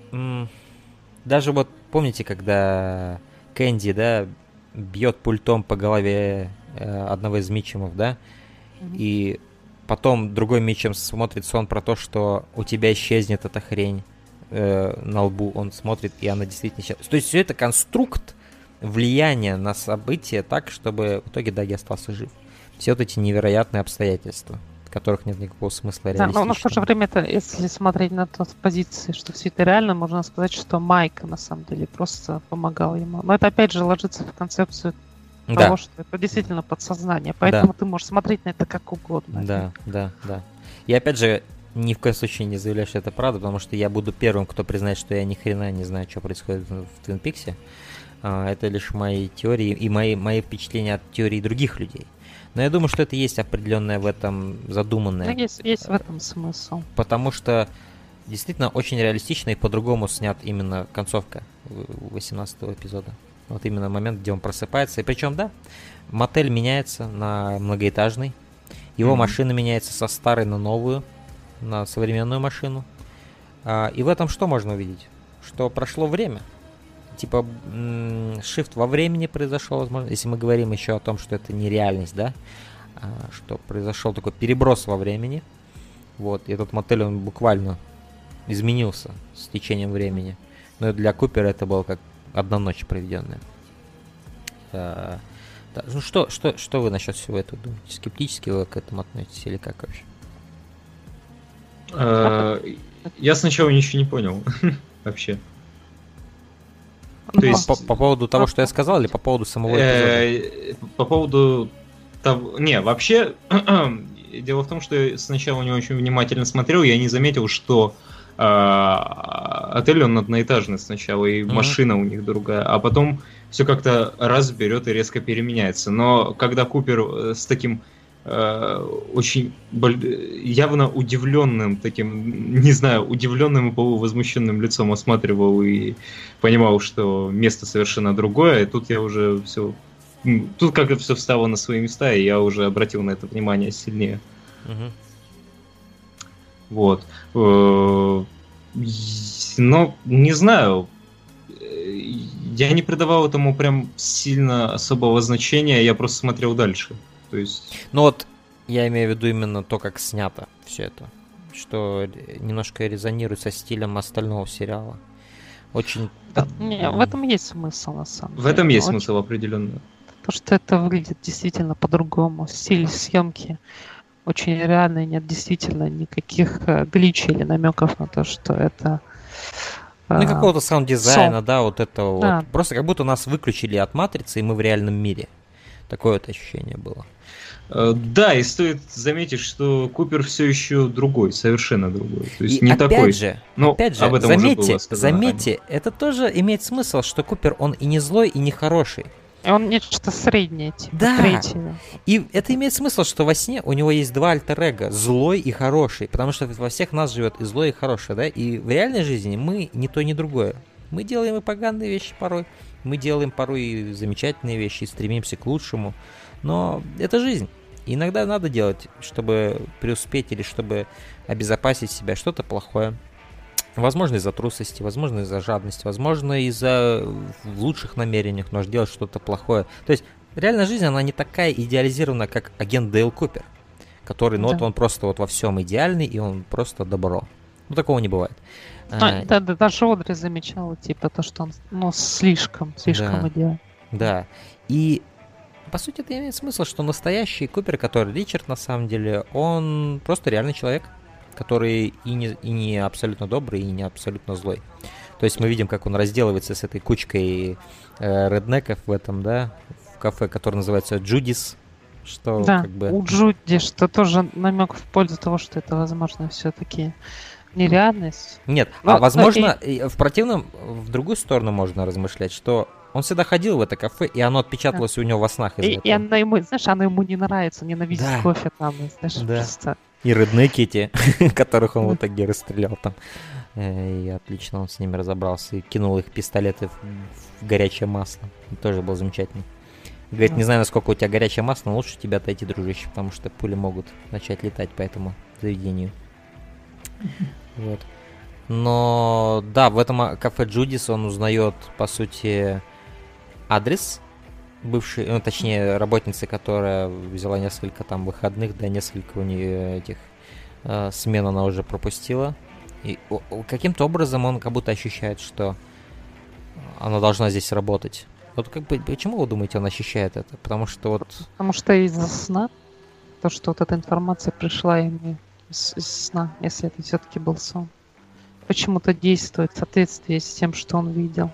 Даже вот помните, когда Кэнди, да, бьет пультом по голове э, одного из Митчемов, да, и потом другой мечем смотрит сон про то, что у тебя исчезнет эта хрень э, на лбу. Он смотрит, и она действительно исчезла. То есть все это конструкт влияния на события так, чтобы в итоге Даги остался жив. Все вот эти невероятные обстоятельства которых нет никакого смысла Да, но, но в то же время, это, если смотреть на то с позиции, что все это реально, можно сказать, что Майка на самом деле просто помогал ему. Но это опять же ложится в концепцию да. того, что это действительно подсознание. Поэтому да. ты можешь смотреть на это как угодно. Да, да, да. И опять же, ни в коем случае не заявляю, что это правда, потому что я буду первым, кто признает, что я ни хрена не знаю, что происходит в Твин Пиксе. А, это лишь мои теории и мои, мои впечатления от теорий других людей. Но я думаю, что это есть определенное в этом задуманное. Ну, есть, есть в этом смысл. Потому что действительно очень реалистично и по-другому снят именно концовка 18 эпизода. Вот именно момент, где он просыпается. И причем, да, мотель меняется на многоэтажный. Его mm-hmm. машина меняется со старой на новую, на современную машину. А, и в этом что можно увидеть? Что прошло время. Типа, shift во времени произошел, возможно, если мы говорим еще о том, что это не реальность, да, а, что произошел такой переброс во времени. Вот, и этот мотель, он буквально изменился с течением времени. Но для Купера это было как одна ночь проведенная. А, да. Ну что, что, что вы насчет всего этого думаете? Скептически вы к этому относитесь или как вообще? А, я сначала ничего не понял (laughs) вообще. То есть... по, по поводу того, что я сказал, или по поводу самого эпизода? По поводу того... Не, вообще, (clears throat) дело в том, что сначала не очень внимательно смотрел, я не заметил, что а, отель он одноэтажный сначала, и mm-hmm. машина у них другая, а потом все как-то раз берет и резко переменяется. Но когда Купер э, с таким э, очень явно удивленным таким, не знаю, удивленным и полувозмущенным лицом осматривал и понимал, что место совершенно другое, и тут я уже все Тут как-то все встало на свои места, и я уже обратил на это внимание сильнее. Угу. Вот. Э, но, не знаю, я не придавал этому прям сильно особого значения, я просто смотрел дальше. То есть... Ну вот, я имею в виду именно то, как снято все это. Что немножко резонирует со стилем остального сериала. Очень... Да, не, в этом есть смысл, на самом деле. В этом есть Очень... смысл определенно. То, что это выглядит действительно по-другому. Стиль съемки очень реально, нет действительно никаких э, гличей или намеков на то, что это ну, и какого-то саунд-дизайна, да, вот это да. вот. Просто как будто нас выключили от матрицы, и мы в реальном мире. Такое вот ощущение было. Э, да, и стоит заметить, что Купер все еще другой, совершенно другой. То есть и не опять такой. Же, но опять же, об этом заметьте, уже было сказано заметьте, это тоже имеет смысл, что Купер он и не злой, и не хороший. Он нечто среднее, типа да. третьего. И это имеет смысл, что во сне у него есть два альтер -эго, злой и хороший, потому что во всех нас живет и злой, и хороший, да, и в реальной жизни мы не то, ни другое. Мы делаем и поганые вещи порой, мы делаем порой и замечательные вещи, и стремимся к лучшему, но это жизнь. И иногда надо делать, чтобы преуспеть или чтобы обезопасить себя, что-то плохое. Возможно, из-за трусости, возможно, из-за жадности, возможно, из-за лучших намерениях нужно делать что-то плохое. То есть реальная жизнь, она не такая идеализирована, как агент Дейл Купер, который, ну да. вот он просто вот во всем идеальный, и он просто добро. Ну, такого не бывает. А, а, да, да, даже Одри замечала, типа, то, что он, ну, слишком, слишком да, идеален. Да. И по сути, это имеет смысл, что настоящий Купер, который Ричард на самом деле, он просто реальный человек который и не, и не абсолютно добрый, и не абсолютно злой. То есть мы видим, как он разделывается с этой кучкой э, реднеков в этом, да, в кафе, который называется Джудис, что да, как бы... у Джуди, что тоже намек в пользу того, что это, возможно, все-таки нереальность. Нет, Но, а возможно, и... в противном, в другую сторону можно размышлять, что он всегда ходил в это кафе, и оно отпечаталось да. у него во снах. И, и она ему, знаешь, она ему не нравится, ненавидит да. кофе там, знаешь, да. просто и реднеки эти, (laughs) которых он в итоге расстрелял там. Э, и отлично он с ними разобрался и кинул их пистолеты в, горячее масло. тоже был замечательный. Говорит, не знаю, насколько у тебя горячее масло, но лучше тебя отойти, дружище, потому что пули могут начать летать по этому заведению. Вот. Но да, в этом кафе Джудис он узнает, по сути, адрес бывшей, ну, точнее, работницы, которая взяла несколько там выходных, да, несколько у нее этих э, смен она уже пропустила. И каким-то образом он как будто ощущает, что она должна здесь работать. Вот как бы, почему вы думаете, он ощущает это? Потому что вот... Потому что из-за сна, то, что вот эта информация пришла ему из, из сна, если это все-таки был сон. Почему-то действует в соответствии с тем, что он видел.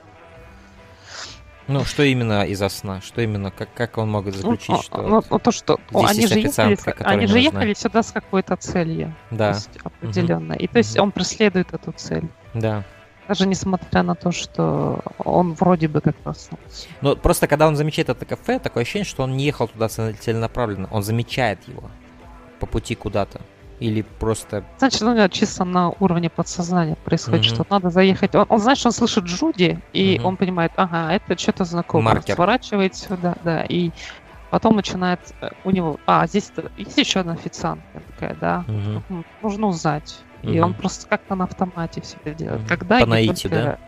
Ну, что именно из-за сна? Что именно, как, как он мог заключить, ну, что... Ну, ну, то, что ну, они, же ехали, они же ехали сюда с какой-то целью. Да. Есть, определенно. Угу. И то есть он преследует эту цель. Да. Даже несмотря на то, что он вроде бы как проснулся. Ну, просто когда он замечает это кафе, такое ощущение, что он не ехал туда целенаправленно. Он замечает его по пути куда-то. Или просто... Значит, у него чисто на уровне подсознания происходит, mm-hmm. что надо заехать. Он, он знает, что он слышит Джуди, и mm-hmm. он понимает, ага, это что-то знакомое. Маркер. Сворачивает сюда, да, и потом начинает э, у него... А, здесь есть еще одна официантка такая, да, mm-hmm. нужно узнать. И он просто как-то на автомате все это делает. Mm-hmm. Когда По наитию, только... да?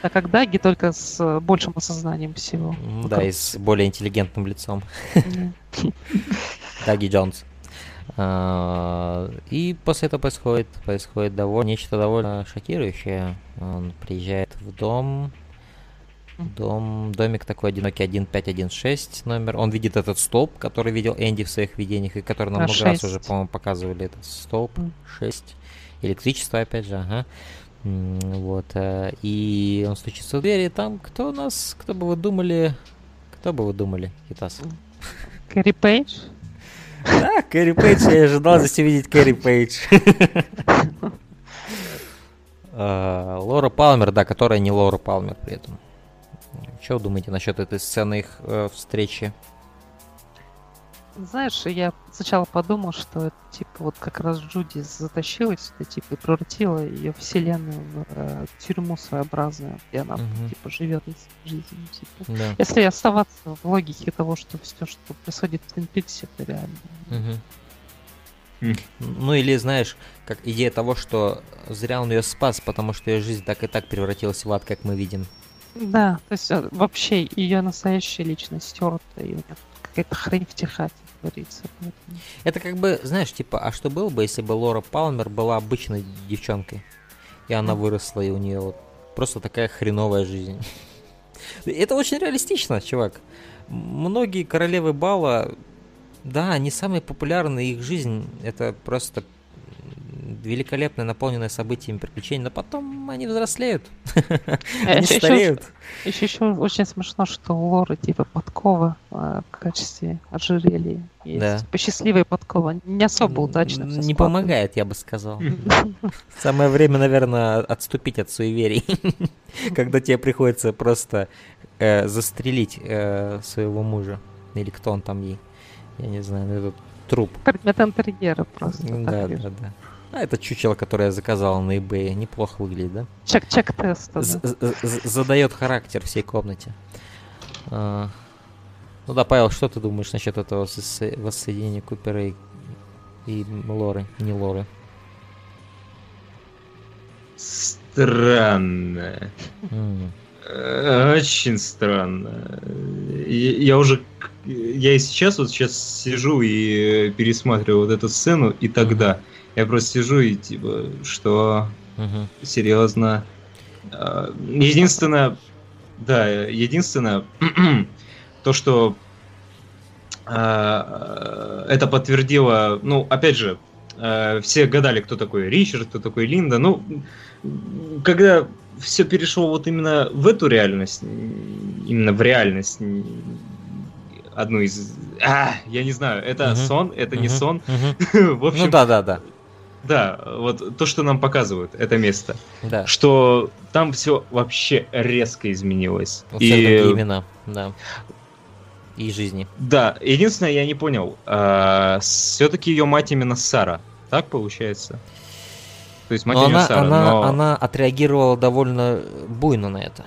А когда Ги только с большим осознанием всего. Да, и с более интеллигентным лицом. Даги Джонс. А, и после этого происходит, происходит довольно, нечто довольно шокирующее. Он приезжает в дом, дом, домик такой одинокий 1516 номер. Он видит этот столб, который видел Энди в своих видениях, и который нам а, много 6. раз уже, по-моему, показывали этот столб. 6. Электричество, опять же, ага. Вот. Э, и он стучится в дверь, и там кто у нас, кто бы вы думали, кто бы вы думали, Хитас? Кэрри Пейдж? Да, Кэрри Пейдж, я ожидал здесь увидеть Кэрри Пейдж. А, Лора Палмер, да, которая не Лора Палмер при этом. Что вы думаете насчет этой сцены их э, встречи? Знаешь, я сначала подумал, что это, типа, вот как раз Джуди затащилась сюда, типа, и превратила ее вселенную в э, тюрьму своеобразную, где она, угу. типа, живет жизнью, типа. Да. Если оставаться в логике того, что все, что происходит в Твин Пиксе, это реально. Угу. Ну или знаешь, как идея того, что зря он ее спас, потому что ее жизнь так и так превратилась в ад, как мы видим. Да, то есть э, вообще ее настоящая личность стерта, и какая-то хрень втихать творится. Это как бы, знаешь, типа, а что было бы, если бы Лора Палмер была обычной девчонкой, и она выросла, и у нее вот просто такая хреновая жизнь. (laughs) Это очень реалистично, чувак. Многие королевы бала, да, они самые популярные, их жизнь это просто великолепная, наполненная событиями приключений, но потом они взрослеют. (laughs) Они стареют. Еще, еще очень смешно, что у Лоры типа подкова в качестве ожерелья. Есть. Да. Типа счастливая подкова. Не особо удачно. Не помогает, я бы сказал. (laughs) Самое время, наверное, отступить от суеверий. (laughs) Когда тебе приходится просто э, застрелить э, своего мужа. Или кто он там ей. Я не знаю, ну, этот труп. Предмет интерьера просто. Да, да, да. А это чучело, которое я заказал на eBay, неплохо выглядит, да? Чек-чек-тест. Да? Задает характер всей комнате. А, ну да, Павел, что ты думаешь насчет этого воссоединения Купера и, и Лоры, не Лоры? Странно. Mm. Очень странно. Я уже, я и сейчас вот сейчас сижу и пересматриваю вот эту сцену, и тогда я просто сижу и типа, что угу. серьезно. А, единственное, да, единственное, (clears throat) то, что э, это подтвердило, ну, опять же, э, все гадали, кто такой Ричард, кто такой Линда. Ну, когда все перешло вот именно в эту реальность, именно в реальность одну из... А, я не знаю, это uh-huh. сон, это uh-huh. не сон. Uh-huh. (laughs) в общем, ну да, да, да. Да, вот то, что нам показывают, это место. Да. Что там все вообще резко изменилось. Всех и... имена, да. И жизни. Да, единственное, я не понял, а, все-таки ее мать именно Сара, так получается? То есть мать она, Сара, она, но... она отреагировала довольно буйно на это.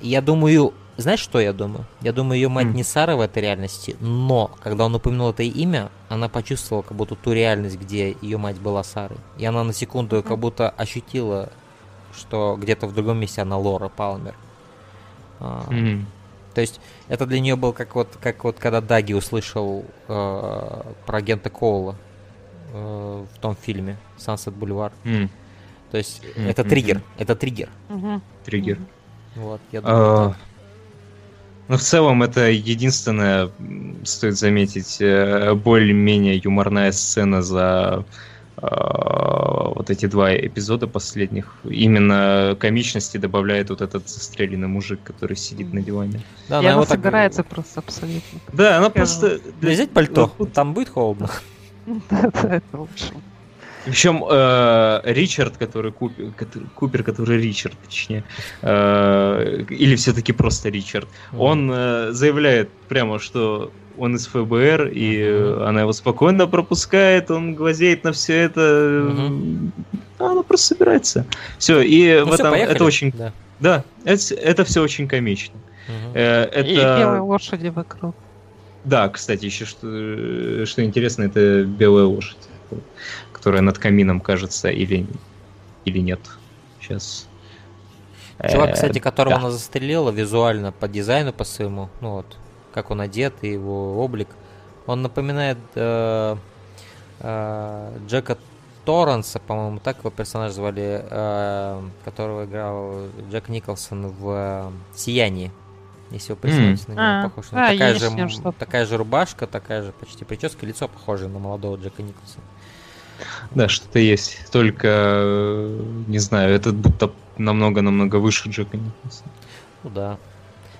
Я думаю, знаешь, что я думаю? Я думаю, ее мать mm. не Сара в этой реальности, но когда он упомянул это имя, она почувствовала как будто ту реальность, где ее мать была Сарой. И она на секунду как будто ощутила, что где-то в другом месте она Лора Палмер. Mm. То есть это для нее был как вот, как вот когда Даги услышал э, про агента Коула э, в том фильме Sunset Boulevard. Mm. То есть mm-hmm. это триггер, это триггер. Mm-hmm. Триггер. Вот, я думаю. Uh, ну, в целом, это единственная, стоит заметить, э, более-менее юморная сцена за э, вот эти два эпизода последних. Именно комичности добавляет вот этот застреленный мужик, который сидит на диване. Да, она, она собирается так... просто абсолютно. Да, она просто... Взять пальто, там будет холодно. (laughs) Да, да, это лучше. Причем э, Ричард, который Купер, который, Купер, который Ричард, точнее, э, или все-таки просто Ричард, mm. он э, заявляет прямо, что он из ФБР, и mm-hmm. она его спокойно пропускает, он глазеет на все это, mm-hmm. она просто собирается. Все, и ну, в этом поехали. это очень, да, да это, это все очень комично. Mm-hmm. Э, это... И белые лошади вокруг. Да, кстати, еще что, что интересно, это белая лошадь которая над камином кажется, или, или нет. Сейчас. Чувак, э, кстати, которого да. она застрелила визуально по дизайну по своему, ну вот, как он одет и его облик, он напоминает э, э, Джека Торренса, по-моему, так его персонаж звали, э, которого играл Джек Николсон в «Сиянии». Если вы представите, mm. на него а, похож. А, такая, же, такая же рубашка, такая же почти прическа, лицо похоже на молодого Джека Николсона. Да, что-то есть. Только, э, не знаю, этот будто намного-намного выше Джека Николсона. Ну да.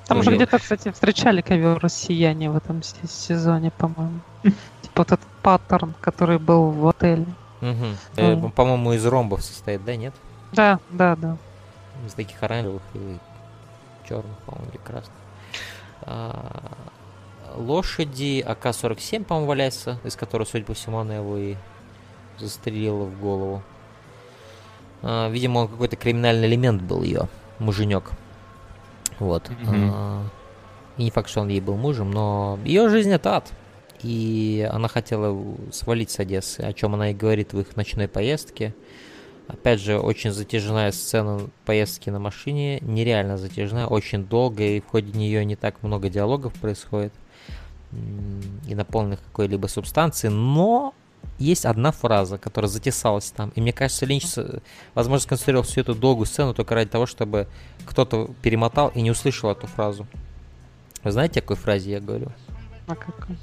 Там уже где-то, кстати, встречали ковер сияния в этом сезоне, по-моему. (laughs) Типа вот этот паттерн, который был в отеле. Угу. По-моему, из ромбов состоит, да, нет? Да, да, да. Из таких оранжевых или черных, по-моему, или красных. А, лошади АК-47, по-моему, валяется, из которого, судя по всему, она его и застрелила в голову. А, видимо, он какой-то криминальный элемент был ее, муженек. Вот. Mm-hmm. А, и не факт, что он ей был мужем, но ее жизнь это ад. И она хотела свалить с Одессы, о чем она и говорит в их ночной поездке. Опять же, очень затяжная сцена поездки на машине, нереально затяжная, очень долгая, и в ходе нее не так много диалогов происходит и наполненных какой-либо субстанции, но есть одна фраза, которая затесалась там. И мне кажется, Линч, возможно, сконцентрировал всю эту долгую сцену только ради того, чтобы кто-то перемотал и не услышал эту фразу. Вы знаете, о какой фразе я говорю? А какой?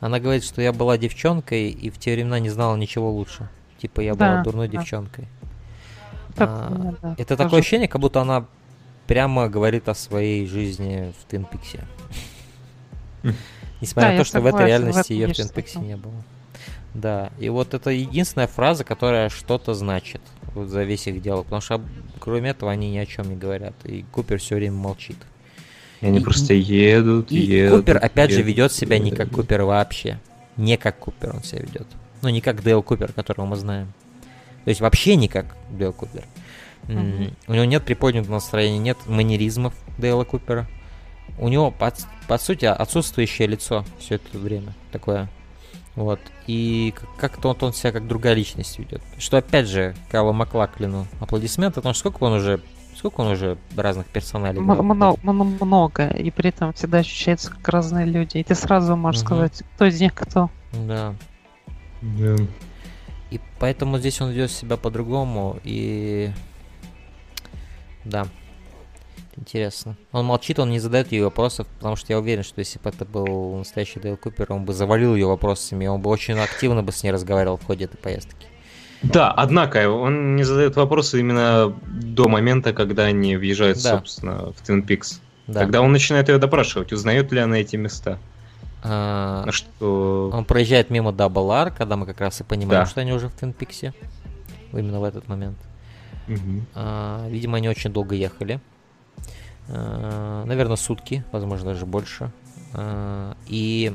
Она говорит, что я была девчонкой и в те времена не знала ничего лучше. Типа я да, была дурной да. девчонкой. а, да, это такое ощущение, как будто она прямо говорит о своей жизни в Твин Пиксе. Несмотря на то, что в этой реальности ее в Твин Пиксе не было. Да, и вот это единственная фраза, которая что-то значит вот за весь их диалог, потому что кроме этого они ни о чем не говорят, и Купер все время молчит. И они и, просто едут, и едут. Купер, опять едут, же, ведет себя едут. не как Купер вообще. Не как Купер он себя ведет. Ну, не как Дейл Купер, которого мы знаем. То есть вообще не как Дейл Купер. Mm-hmm. У него нет приподнятого настроения, нет манеризмов Дейла Купера. У него, по, по сути, отсутствующее лицо все это время такое. Вот. И как-то он, он себя как другая личность ведет. Что опять же, Калу Маклаклину аплодисменты, потому что сколько он уже Сколько он уже разных персоналей? Много, много, и при этом всегда ощущается как разные люди. И ты сразу можешь угу. сказать, кто из них кто. Да. Да. И поэтому здесь он ведет себя по-другому, и... Да. Интересно. Он молчит, он не задает ей вопросов, потому что я уверен, что если бы это был настоящий Дейл Купер, он бы завалил ее вопросами, он бы очень активно бы с ней разговаривал в ходе этой поездки. Да, однако он не задает вопросы именно до момента, когда они въезжают, да. собственно, в Twin Peaks. Да. Тогда он начинает ее допрашивать, узнает ли она эти места. А, что... Он проезжает мимо Double R, когда мы как раз и понимаем, да. что они уже в Twin Peaks. Именно в этот момент. Угу. А, видимо, они очень долго ехали. А, наверное, сутки, возможно, даже больше. А, и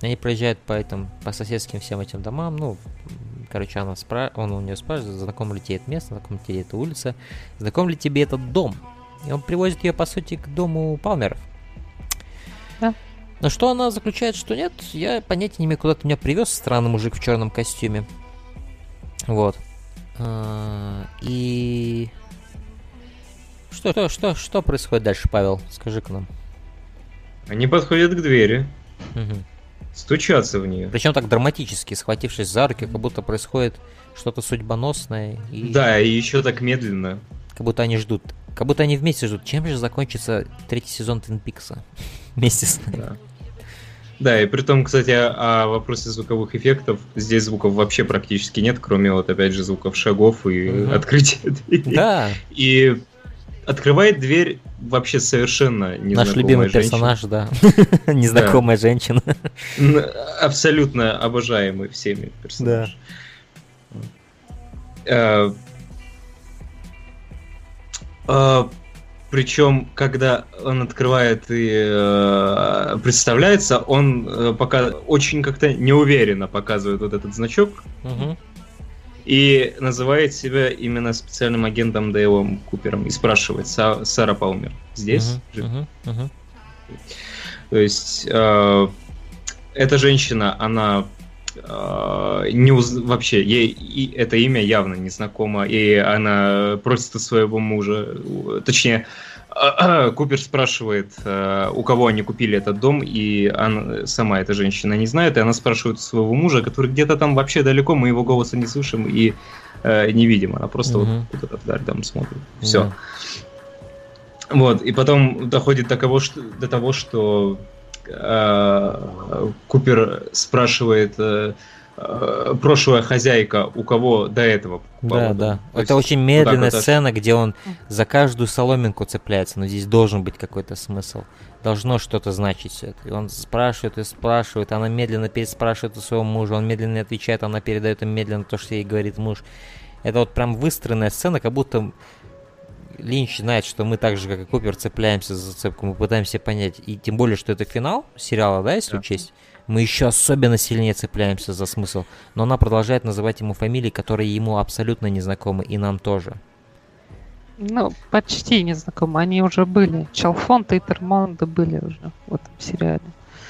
они проезжают по этим, по соседским всем этим домам, ну, Короче, она спра... он у нее спрашивает, знаком ли тебе это место, знаком ли тебе эта улица, знаком ли тебе этот дом. И он привозит ее, по сути, к дому Палмеров. Да. Но что она заключает, что нет, я понятия не имею, куда ты меня привез, странный мужик в черном костюме. Вот. А, и... Что, что, что, что происходит дальше, Павел? Скажи-ка нам. Они подходят к двери. Угу стучаться в нее. Причем так драматически, схватившись за руки, как будто происходит что-то судьбоносное. И... Да, и еще так медленно. Как будто они ждут. Как будто они вместе ждут. Чем же закончится третий сезон Твин Пикса? (laughs) вместе с нами. Да. Да, и при том, кстати, о, о вопросе звуковых эффектов, здесь звуков вообще практически нет, кроме вот опять же звуков шагов и угу. открытия двери. Да. И открывает дверь вообще совершенно незнакомая Наш любимый женщина. персонаж, да. (laughs) Незнакомая женщина. Абсолютно обожаемый всеми персонаж. Э, э, Причем, когда он открывает и э, представляется, он пока очень как-то неуверенно показывает вот этот значок. Угу и называет себя именно специальным агентом Дейлом Купером и спрашивает, Сара Палмер здесь? Uh-huh, uh-huh, uh-huh. То есть э, эта женщина, она э, не уз... вообще, ей и это имя явно не знакомо, и она просит у своего мужа, точнее, (clears throat) Купер спрашивает, э, у кого они купили этот дом, и она, сама эта женщина не знает, и она спрашивает своего мужа, который где-то там вообще далеко, мы его голоса не слышим и э, не видим, она просто угу. вот, этот вдаль там смотрит. Все. Да. Вот, и потом доходит до того, что, до того, что э, Купер спрашивает... Э, Э, прошлая хозяйка, у кого до этого покупала. Да, да. То это очень медленная вот сцена, это... где он за каждую соломинку цепляется, но здесь должен быть какой-то смысл. Должно что-то значить все это. И он спрашивает и спрашивает, она медленно переспрашивает у своего мужа, он медленно отвечает, она передает ему медленно то, что ей говорит муж. Это вот прям выстроенная сцена, как будто Линч знает, что мы так же, как и Купер, цепляемся за зацепку, мы пытаемся понять. И тем более, что это финал сериала, да, если да. учесть мы еще особенно сильнее цепляемся за смысл. Но она продолжает называть ему фамилии, которые ему абсолютно незнакомы, и нам тоже. Ну, почти незнакомы. Они уже были. Чалфонт и Термонда были уже в этом сериале.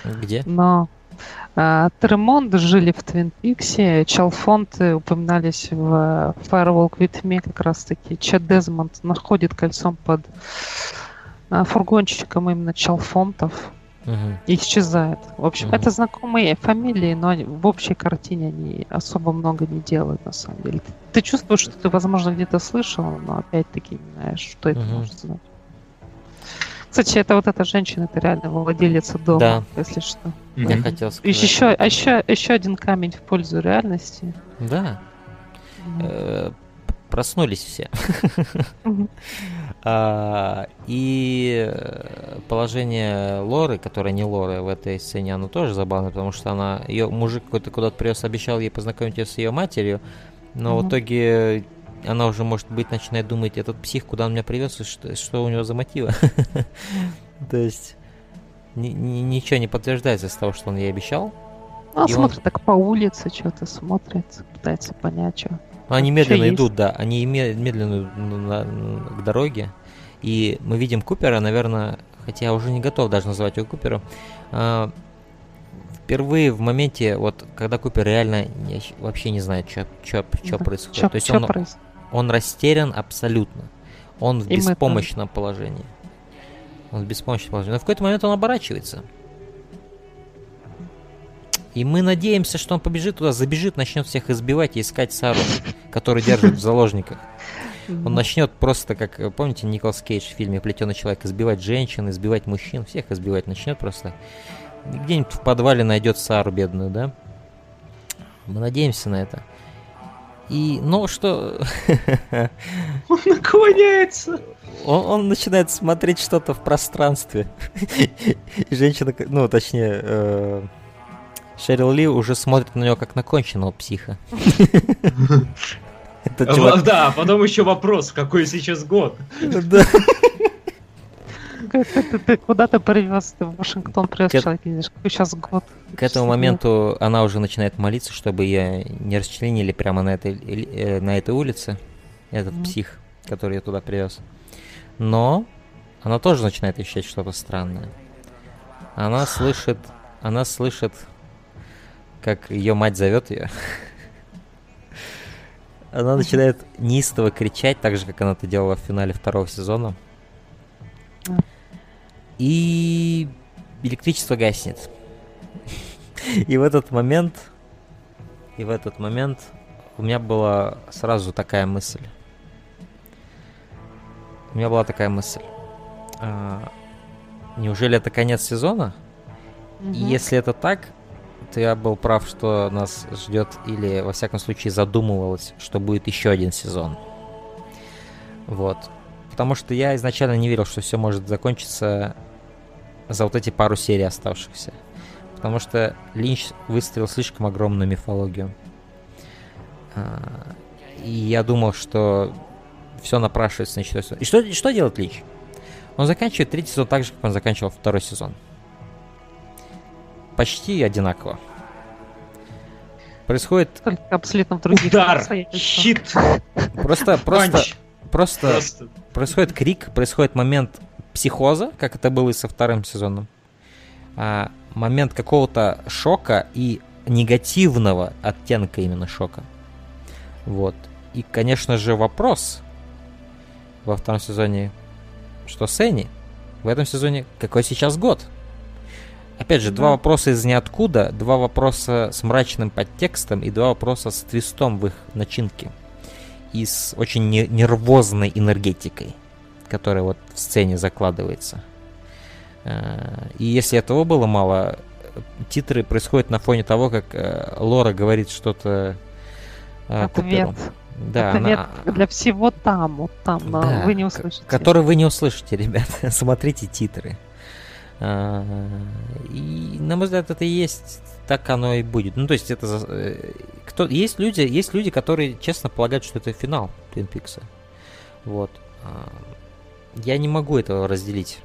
Где? Но а, Термонды жили в Твин Пиксе, Чалфонты упоминались в Firewalk with Me как раз таки. Чет Дезмонд находит кольцом под а, фургончиком именно Чалфонтов угу. и исчезает. В общем, угу. это знакомые фамилии, но в общей картине они особо много не делают, на самом деле. Ты, ты чувствуешь, что ты, возможно, где-то слышал, но опять-таки не знаешь, что это угу. может знать. Кстати, это вот эта женщина, это реально владелица дома, да. если что. Я хотел сказать. Еще, а еще, еще один камень в пользу реальности. Да. Э, проснулись все. А, и положение Лоры, которая не Лора в этой сцене, оно тоже забавно, потому что она, ее мужик какой-то куда-то привез, обещал ей познакомить ее с ее матерью, но в итоге она уже, может быть, начинает думать, этот псих, куда он меня привез, что, что у него за мотивы. (laughs) То есть ни, ни, ничего не подтверждается из того, что он ей обещал. Ну, он смотрит он... так по улице, что-то смотрит, пытается понять, что. Они медленно идут, есть. да, они медленно на, на, к дороге. И мы видим Купера, наверное, хотя я уже не готов даже называть его Купером. А, впервые в моменте, вот когда Купер реально не, вообще не знает, что, что, что да. происходит. Чё, То есть он, проис... он растерян абсолютно. Он в И беспомощном положении. Он в беспомощном положении. Но в какой-то момент он оборачивается. И мы надеемся, что он побежит туда, забежит, начнет всех избивать и искать Сару, который держит в заложниках. Он начнет просто, как, помните, Николас Кейдж в фильме «Плетеный человек», избивать женщин, избивать мужчин, всех избивать начнет просто. Где-нибудь в подвале найдет Сару бедную, да? Мы надеемся на это. И, ну что... (laughs) Он наклоняется. Он, он начинает смотреть что-то в пространстве. (laughs) И женщина, ну, точнее, э, Шерил Ли уже смотрит на него как на конченого психа. (laughs) Да, потом еще вопрос, какой сейчас год. Да. Ты куда-то привез, ты в Вашингтон привез человека, видишь, какой сейчас год. К этому моменту она уже начинает молиться, чтобы ее не расчленили прямо на этой, э, на этой улице, этот псих, который я туда привез. Но она тоже начинает ощущать что-то странное. Она слышит, она слышит, как ее мать зовет ее. Она начинает неистово кричать, так же, как она это делала в финале второго сезона. И электричество гаснет. И в этот момент, и в этот момент у меня была сразу такая мысль. У меня была такая мысль. А, неужели это конец сезона? Угу. И если это так, я был прав, что нас ждет, или во всяком случае задумывалось, что будет еще один сезон. Вот. Потому что я изначально не верил, что все может закончиться за вот эти пару серий оставшихся. Потому что Линч выставил слишком огромную мифологию. А, и я думал, что все напрашивается на четвертый сезон. И что, что делает Линч? Он заканчивает третий сезон так же, как он заканчивал второй сезон почти одинаково. Происходит... Только абсолютно в других Удар! Щит! Просто, просто, просто, просто происходит крик, происходит момент психоза, как это было и со вторым сезоном. А, момент какого-то шока и негативного оттенка именно шока. Вот. И, конечно же, вопрос во втором сезоне, что с Энни? В этом сезоне какой сейчас год? Опять же, да. два вопроса из ниоткуда, два вопроса с мрачным подтекстом и два вопроса с твистом в их начинке. И с очень нервозной энергетикой, которая вот в сцене закладывается. Э, и если этого было мало, титры происходят на фоне того, как э, Лора говорит что-то э, Куперу. Да, Ответ она... для всего там, вот там, да, вы не услышите. Который вы не услышите, ребята. (laughs) Смотрите титры. А, и, на мой взгляд, это и есть, так оно и будет. Ну, то есть, это... Э, кто, есть, люди, есть люди, которые честно полагают, что это финал Twin Peaks. Вот. А, я не могу этого разделить.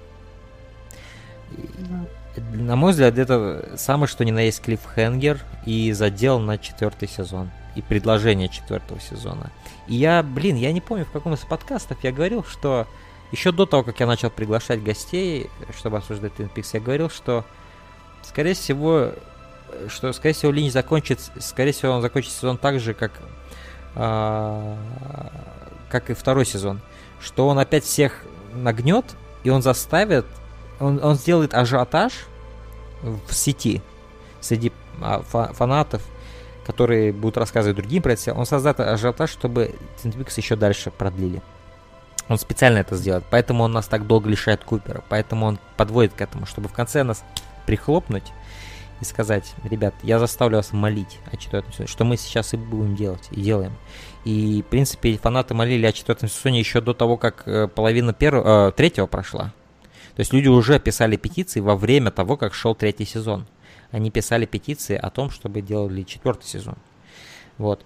На мой взгляд, это самый что ни на есть клиффхенгер и задел на четвертый сезон. И предложение четвертого сезона. И я, блин, я не помню, в каком из подкастов я говорил, что еще до того, как я начал приглашать гостей, чтобы обсуждать Twin Peaks, я говорил, что, скорее всего, что, скорее всего, Линч закончит, скорее всего, он закончит сезон так же, как, а, как и второй сезон. Что он опять всех нагнет, и он заставит, он, он сделает ажиотаж в сети среди а, фанатов, которые будут рассказывать другим про это. Он создаст ажиотаж, чтобы Twin Peaks еще дальше продлили. Он специально это сделает, поэтому он нас так долго лишает Купера, поэтому он подводит к этому, чтобы в конце нас прихлопнуть и сказать, ребят, я заставлю вас молить о четвертом сезоне, что мы сейчас и будем делать, и делаем. И, в принципе, фанаты молили о четвертом сезоне еще до того, как э, половина первого, э, третьего прошла. То есть люди уже писали петиции во время того, как шел третий сезон. Они писали петиции о том, чтобы делали четвертый сезон. Вот.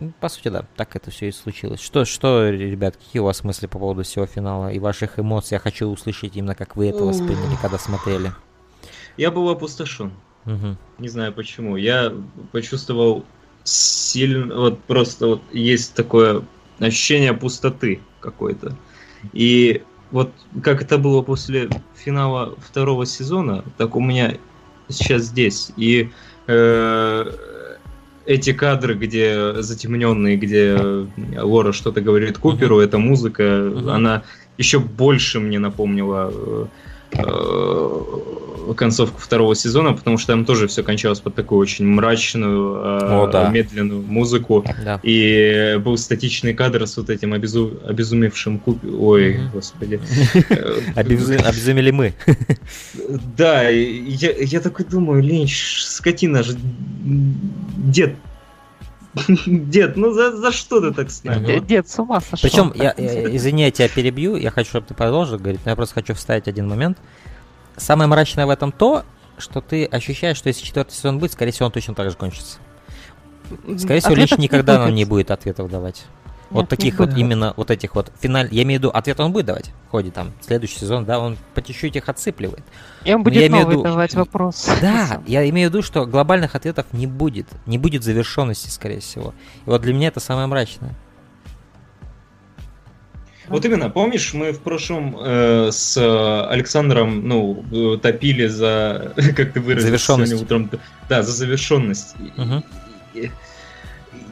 Ну, по сути, да, так это все и случилось. Что, что, ребят, какие у вас мысли по поводу всего финала и ваших эмоций? Я хочу услышать именно, как вы это восприняли, когда смотрели. Я был опустошен. Угу. Не знаю почему. Я почувствовал сильно, вот просто вот есть такое ощущение пустоты какой-то. И вот как это было после финала второго сезона, так у меня сейчас здесь. И э, эти кадры, где затемненные, где Лора что-то говорит Куперу, uh-huh. эта музыка, uh-huh. она еще больше мне напомнила э, Э, концовку второго сезона, потому что там тоже все кончалось под такую очень мрачную, э, О, да. медленную музыку. Да. И был статичный кадр с вот этим обезу... обезумевшим куп... Ой, mm-hmm. господи. (laughs) Обезумели мы. Да, я, такой думаю, Ленч, скотина же, дед (laughs) Дед, ну за, за что ты так с нами? Дед, с ума сошел. Причем, я, я, извини, я тебя перебью, я хочу, чтобы ты продолжил говорить, но я просто хочу вставить один момент. Самое мрачное в этом то, что ты ощущаешь, что если четвертый сезон будет, скорее всего, он точно так же кончится. Скорее всего, Лич никогда нам не будет ответов давать. Вот Нет, таких вот именно вот этих вот финаль. Я имею в виду, ответ он будет давать в ходе там следующий сезон, да, он по чуть-чуть их отсыпливает. И он будет новый виду... давать вопрос. Да, (laughs) я имею в виду, что глобальных ответов не будет. Не будет завершенности, скорее всего. И вот для меня это самое мрачное. Вот именно, помнишь, мы в прошлом э, с Александром, ну, э, топили за, (laughs) как ты выразился завершенность. утром, да, за завершенность. Угу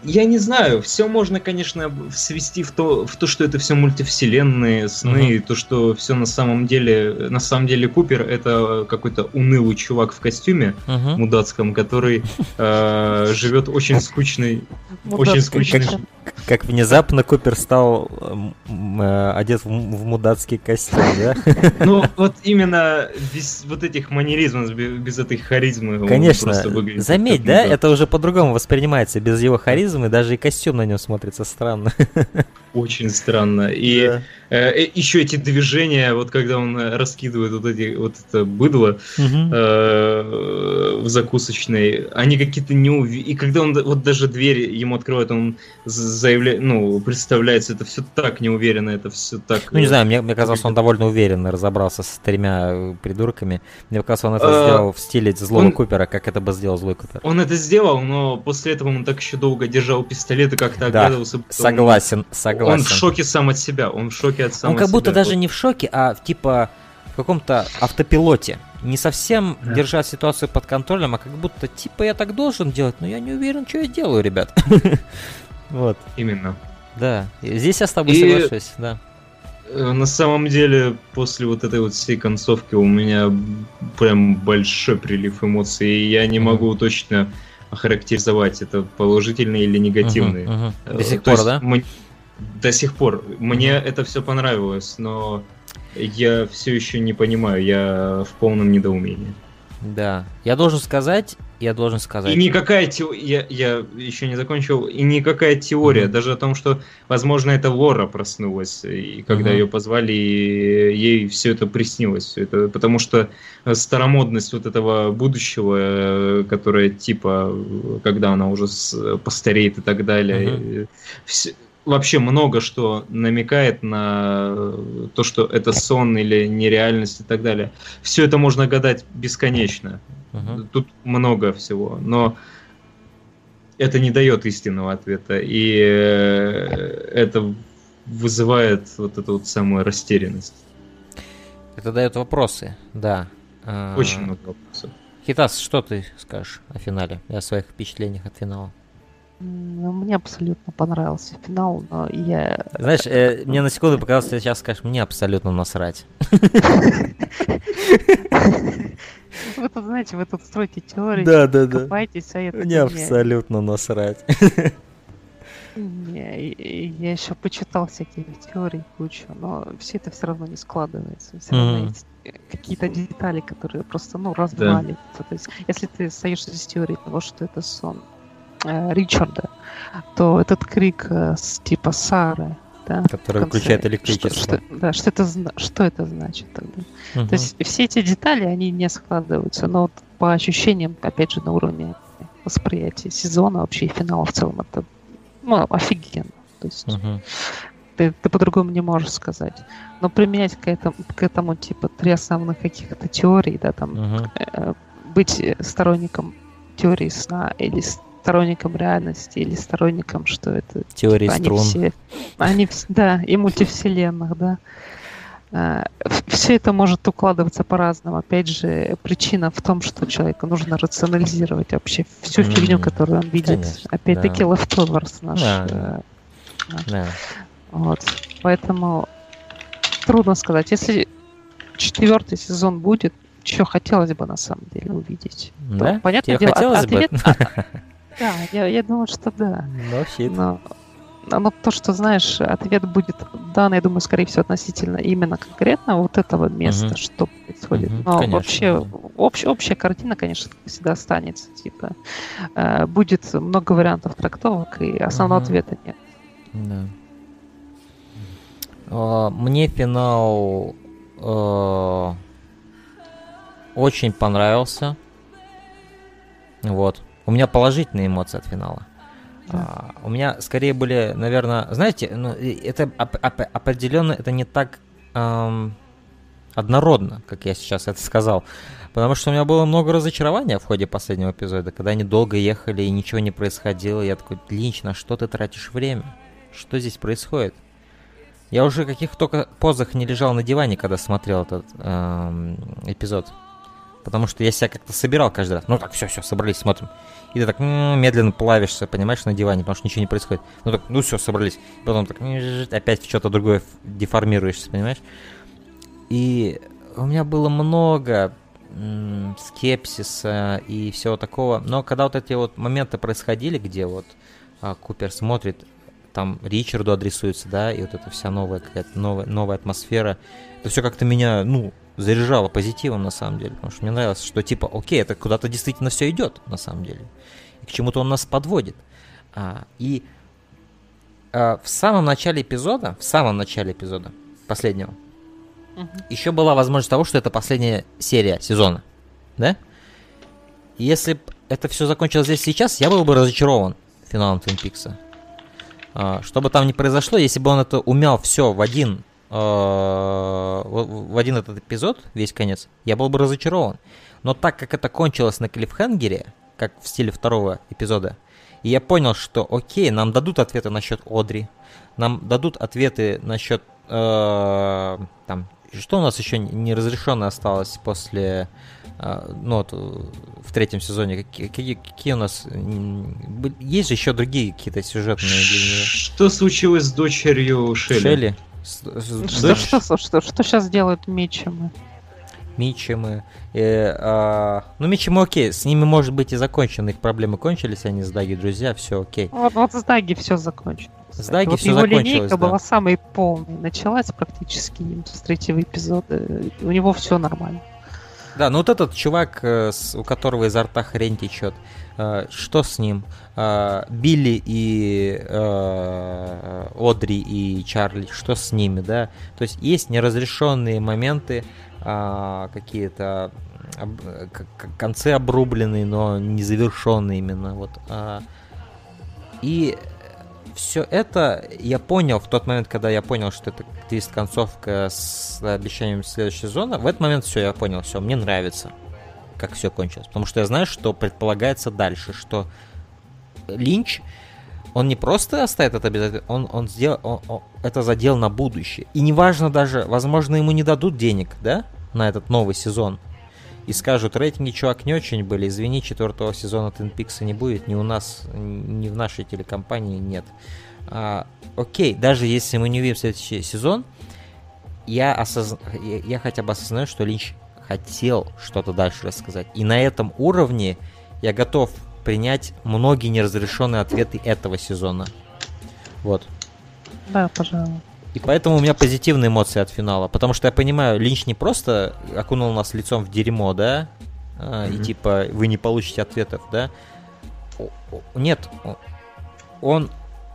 я не знаю, все можно, конечно, свести в то, в то, что это все мультивселенные сны, uh-huh. то, что все на самом деле, на самом деле Купер это какой-то унылый чувак в костюме uh-huh. мудацком, который э, живет очень скучный, очень скучный. Как, внезапно Купер стал э, одет в, в мудацкий костюм, да? Ну вот именно без вот этих манеризмов, без, этой харизмы. Конечно. Заметь, да, это уже по-другому воспринимается без его харизмы даже и костюм на нем смотрится странно. (laughs) Очень странно. И да. э, э еще эти движения, вот когда он раскидывает вот эти вот это быдло угу. э, в закусочной, они какие-то не ув... И когда он вот даже дверь ему открывает, он заявляет, ну, представляется, это все так неуверенно, это все так... Ну, не знаю, мне, мне казалось, он довольно уверенно разобрался с тремя придурками. Мне казалось, он это а, сделал в стиле злого он... Купера, как это бы сделал злой Купер. Он это сделал, но после этого он так еще долго держал пистолет и как-то да, оглядывался. Согласен, согласен. Он в шоке сам от себя, он в шоке от самого Он как будто себя. даже не в шоке, а в типа в каком-то автопилоте. Не совсем да. держать ситуацию под контролем, а как будто типа я так должен делать, но я не уверен, что я делаю, ребят. (laughs) Вот. Именно. Да, здесь я с тобой соглашусь, да. Э, на самом деле, после вот этой вот всей концовки у меня прям большой прилив эмоций, и я не могу точно охарактеризовать, это положительный или. Uh-huh, uh-huh. До сих пор, да? До сих пор. Мне это все понравилось, но я все еще не понимаю, я в полном недоумении. Да. Я должен сказать, я должен сказать. И никакая теория, я, я еще не закончил, и никакая теория, mm-hmm. даже о том, что, возможно, это Лора проснулась, и когда mm-hmm. ее позвали, ей все это приснилось, все это, потому что старомодность вот этого будущего, которое типа, когда она уже постареет и так далее, mm-hmm. все, вообще много что намекает на то, что это сон или нереальность и так далее. Все это можно гадать бесконечно. Uh-huh. Тут много всего, но это не дает истинного ответа, и э, это вызывает вот эту вот самую растерянность. Это дает вопросы, да. А, Очень много вопросов. Хитас, что ты скажешь о финале и о своих впечатлениях от финала? Ну, мне абсолютно понравился финал, но я... Знаешь, э, мне на секунду показалось, что ты сейчас скажешь, мне абсолютно насрать. Вы тут, знаете, вы тут строите теории, да, да, да. копаетесь, а это Мне абсолютно насрать. Не, я еще почитал всякие теории кучу, но все это все равно не складывается. Все равно есть какие-то детали, которые просто, ну, разваливаются. То есть, если ты стоишься с теорией того, что это сон, Ричарда, то этот крик э, с типа Сары, да, который включает электричество. Что, что, да, что это, что это значит тогда? Угу. То есть все эти детали, они не складываются, но вот по ощущениям, опять же, на уровне восприятия сезона, вообще и финала в целом, это ну, офигенно. То есть угу. ты, ты по-другому не можешь сказать. Но применять к этому, к этому типа три основных каких-то теорий, да, там угу. э, быть сторонником теории сна или сторонником реальности или сторонником, что это теории типа, струн. Они все, они, (laughs) да, и мультивселенных, да. Э, все это может укладываться по-разному. Опять же, причина в том, что человеку нужно рационализировать вообще всю mm-hmm. фигню, которую он видит. Конечно, Опять-таки, да. leftovers наш. Да, да. Да. Вот. Поэтому трудно сказать. Если четвертый сезон будет, что хотелось бы на самом деле увидеть. Да? То, понятное Тебе дело, хотелось ответ, бы? (laughs) Да, я, я думаю, что да. No Но но то, что, знаешь, ответ будет дан, я думаю, скорее всего, относительно именно конкретно вот этого места, угу. что происходит. Угу, Но конечно, вообще да. общ, общая картина, конечно, всегда останется. Типа, э, будет много вариантов трактовок, и основного угу. ответа нет. Да. Uh, мне финал uh, очень понравился. Вот. У меня положительные эмоции от финала. А, у меня скорее были, наверное, знаете, ну, это оп- оп- определенно это не так эм, однородно, как я сейчас это сказал. Потому что у меня было много разочарования в ходе последнего эпизода, когда они долго ехали и ничего не происходило. Я такой, Линч, на что ты тратишь время? Что здесь происходит? Я уже каких только позах не лежал на диване, когда смотрел этот эм, эпизод. Потому что я себя как-то собирал каждый раз. Ну так, все, все, собрались, смотрим. И ты так медленно плавишься, понимаешь, на диване, потому что ничего не происходит. Ну так, ну все, собрались. Потом так опять в что-то другое деформируешься, понимаешь? И у меня было много скепсиса и всего такого. Но когда вот эти вот моменты происходили, где вот а, Купер смотрит, там Ричарду адресуется, да, и вот эта вся новая какая-то новая, новая атмосфера, это все как-то меня, ну, заряжало позитивом на самом деле, потому что мне нравилось, что типа, окей, это куда-то действительно все идет на самом деле, и к чему-то он нас подводит. А, и а, в самом начале эпизода, в самом начале эпизода последнего, угу. еще была возможность того, что это последняя серия сезона, да? И если бы это все закончилось здесь сейчас, я был бы разочарован финалом Твин Пикса. А, что бы там ни произошло, если бы он это умял все в один в один этот эпизод, весь конец, я был бы разочарован. Но так как это кончилось на клиффхенгере, как в стиле второго эпизода, и я понял, что окей, нам дадут ответы насчет Одри, нам дадут ответы насчет э, там, что у нас еще неразрешенно осталось после, э, ну вот, в третьем сезоне, какие, какие, какие у нас, есть же еще другие какие-то сюжетные линии? Что случилось с дочерью Шелли? Шелли? Что, что, что, что, что сейчас делают Митчемы? Митчемы. Э, а, ну, Митчемы окей, с ними, может быть, и закончены, их проблемы кончились, они с Даги друзья, все окей. Вот, вот с Даги все закончилось. С Даги вот все его закончилось, линейка да. была самой полной, началась практически с третьего эпизода, у него все нормально. Да, ну вот этот чувак, э, у которого изо рта хрень течет, э, что с ним? Э, Билли и Одри и Чарли, что с ними, да? То есть есть неразрешенные моменты, какие-то концы обрубленные, но не завершенные именно. Вот. И все это я понял в тот момент, когда я понял, что это твист концовка с обещанием следующего сезона. В этот момент все, я понял, все, мне нравится, как все кончилось. Потому что я знаю, что предполагается дальше, что Линч, он не просто оставит это без он, он сделал, он, он, это задел на будущее. И неважно даже, возможно, ему не дадут денег, да, на этот новый сезон и скажут, рейтинги, чувак, не очень были, извини, четвертого сезона Peaks не будет, ни у нас, ни в нашей телекомпании нет. А, окей, даже если мы не увидим следующий сезон, я, осозна... я, я хотя бы осознаю, что Линч хотел что-то дальше рассказать. И на этом уровне я готов принять многие неразрешенные ответы этого сезона. Вот. Да, пожалуй. И поэтому у меня позитивные эмоции от финала. Потому что я понимаю, Линч не просто окунул нас лицом в дерьмо, да? mm-hmm. И типа вы не получите ответов, да? Нет, он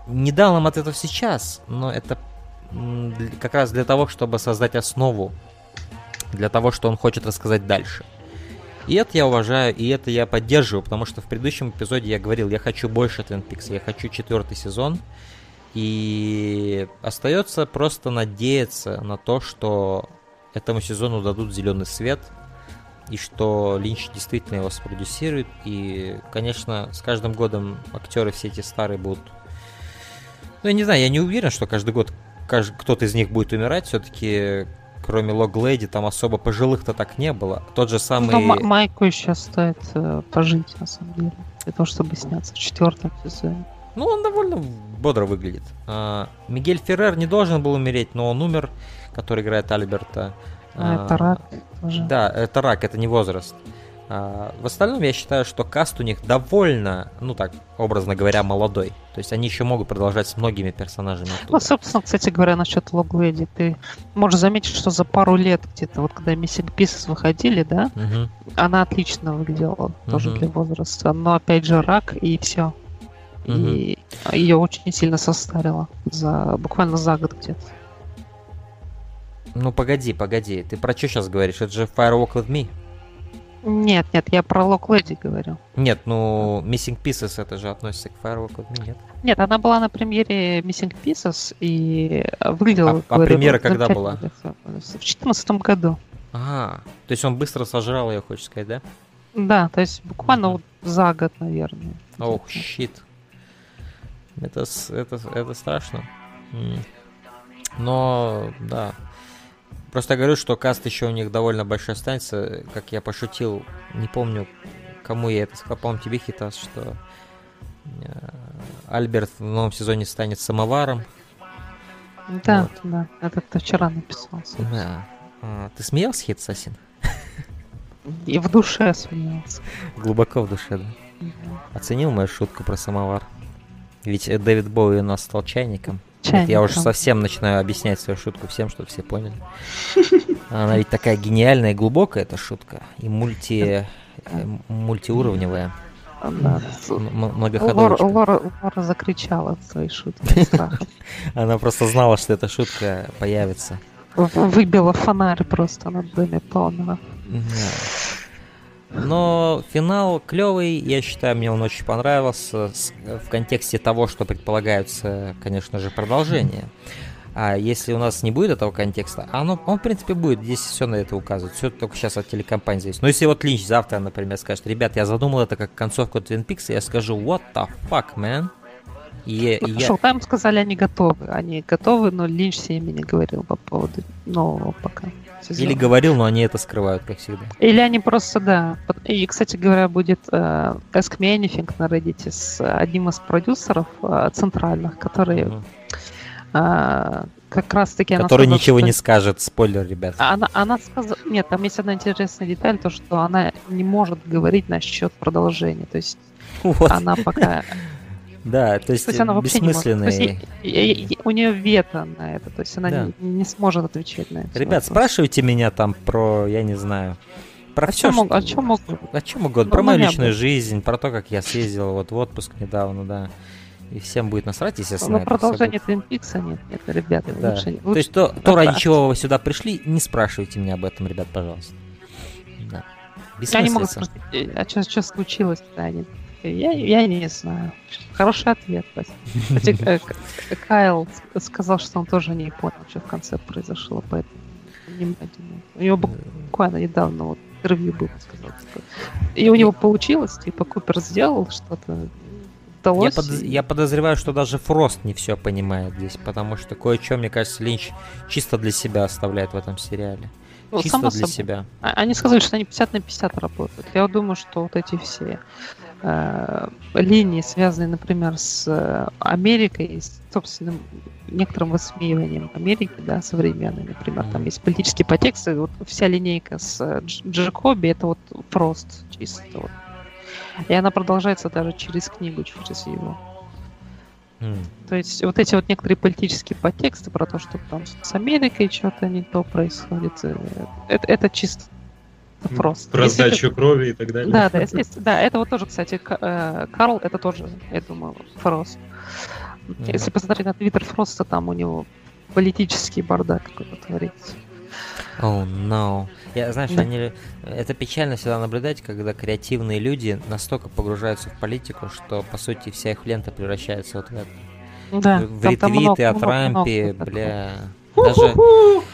не дал нам ответов сейчас, но это как раз для того, чтобы создать основу для того, что он хочет рассказать дальше. И это я уважаю, и это я поддерживаю, потому что в предыдущем эпизоде я говорил, я хочу больше Twin Peaks, я хочу четвертый сезон. И остается просто надеяться на то, что этому сезону дадут зеленый свет, и что Линч действительно его спродюсирует. И, конечно, с каждым годом актеры все эти старые будут... Ну, я не знаю, я не уверен, что каждый год кто-то из них будет умирать. Все-таки, кроме Лог Леди, там особо пожилых-то так не было. Тот же самый... Ну, Майку еще стоит э, пожить, на самом деле, для того, чтобы сняться в четвертом сезоне. Ну, он довольно бодро выглядит. А, Мигель Феррер не должен был умереть, но он умер, который играет Альберта. А, это рак тоже. Да, это рак, это не возраст. А, в остальном я считаю, что каст у них довольно, ну так, образно говоря, молодой. То есть они еще могут продолжать с многими персонажами. Оттуда. Ну, собственно, кстати говоря, насчет Логледи, ты можешь заметить, что за пару лет где-то, вот когда Missing Pieces выходили, да, угу. она отлично выглядела, угу. тоже для возраста. Но опять же рак и все. Угу. И ее очень сильно состарило за буквально за год где-то. Ну погоди, погоди, ты про что сейчас говоришь? Это же Firewalk with Me. Нет, нет, я про Lock Lady говорю. Нет, ну Missing Pieces это же относится к Me, нет? Нет, она была на премьере Missing Pieces и выглядела... А, а премьера когда была? В 2014 году. А, то есть он быстро сожрал ее, хочешь сказать, да? Да, то есть буквально mm-hmm. вот за год, наверное. Ох, oh, щит. Это, это, это страшно. Но, да, Просто говорю, что каст еще у них довольно большой останется. Как я пошутил, не помню, кому я это сказал, по-моему, тебе, Хитас, что э, Альберт в новом сезоне станет самоваром. Да, вот. да, это ты вчера написал. Да. А, ты смеялся, Хитсасин? И в душе смеялся. Глубоко в душе, да? Угу. Оценил мою шутку про самовар? Ведь Дэвид Боуи у нас стал чайником. Чайником. Я уже совсем начинаю объяснять свою шутку всем, чтобы все поняли. (laughs) Она ведь такая гениальная и глубокая, эта шутка. И мульти... Э, мультиуровневая. Да. Лора, Лора, Лора закричала от своей шутки (laughs) Она просто знала, что эта шутка появится. Выбила фонарь просто над доме полного. Но финал клевый, я считаю, мне он очень понравился в контексте того, что предполагаются, конечно же, продолжение. А если у нас не будет этого контекста, оно, он, в принципе, будет. Здесь все на это указывает. Все только сейчас от телекомпании зависит. Но если вот Линч завтра, например, скажет, ребят, я задумал это как концовку Twin Peaks, я скажу, what the fuck, man? И, ну, я... Шоу-тайм сказали, они готовы. Они готовы, но Линч с ними не говорил по поводу нового пока. Сезона. Или говорил, но они это скрывают, как всегда. Или они просто, да. И, кстати говоря, будет э, Ask Me Anything на Reddit с одним из продюсеров э, центральных, который uh-huh. э, как раз таки... Который сказала, ничего что... не скажет, спойлер, ребят. Она, она сказала... Нет, там есть одна интересная деталь, то, что она не может говорить насчет продолжения. То есть (laughs) вот. она пока да, то есть, то есть она вообще бессмысленные... не может. То есть, у нее вето на это, то есть она да. не, не сможет отвечать на это. Ребят, спрашивайте меня там про, я не знаю, про о все, чем, что... о чем угодно. О чем угодно. Ну, про мою личную жизнь, про то, как я съездил вот в отпуск недавно, да. И всем будет насрать, естественно. Но продолжение Twin Peaks нет, нет, ребята. Да. Лучше, лучше... То есть то, то ради чего вы сюда пришли, не спрашивайте меня об этом, ребят, пожалуйста. Да. Я не могу спросить, а что, что случилось? Да, нет. Я, я не знаю. Хороший ответ. Кстати, э, Кайл сказал, что он тоже не понял, что в конце произошло, поэтому у него буквально недавно вот интервью было, сказал. Типа. И у него получилось, типа Купер сделал что-то, удалось. Я, под, я подозреваю, что даже Фрост не все понимает здесь, потому что кое-что, мне кажется, Линч чисто для себя оставляет в этом сериале. Ну, чисто для собой. себя. А, они сказали, что они 50 на 50 работают. Я думаю, что вот эти все э, линии, связанные, например, с э, Америкой, с собственным некоторым высмеиванием Америки, да, современной, например, там есть политические подтексты, вот вся линейка с э, Джекоби, это вот прост чисто вот. И она продолжается даже через книгу, через его. Mm. То есть вот эти вот некоторые политические подтексты про то, что там с Америкой что-то не то происходит, э, это, это чисто Фрост. Про если сдачу это... крови и так далее. Да, да, естественно. Да, это вот тоже, кстати, э, Карл, это тоже, я думаю, Фрост. Mm-hmm. Если посмотреть на твиттер Фроста, там у него политический бардак какой-то творится. Oh, no. Я, знаешь, да. они, это печально всегда наблюдать, когда креативные люди настолько погружаются в политику, что, по сути, вся их лента превращается вот в это. Да, в ретвиты о Трампе, много, бля. Даже...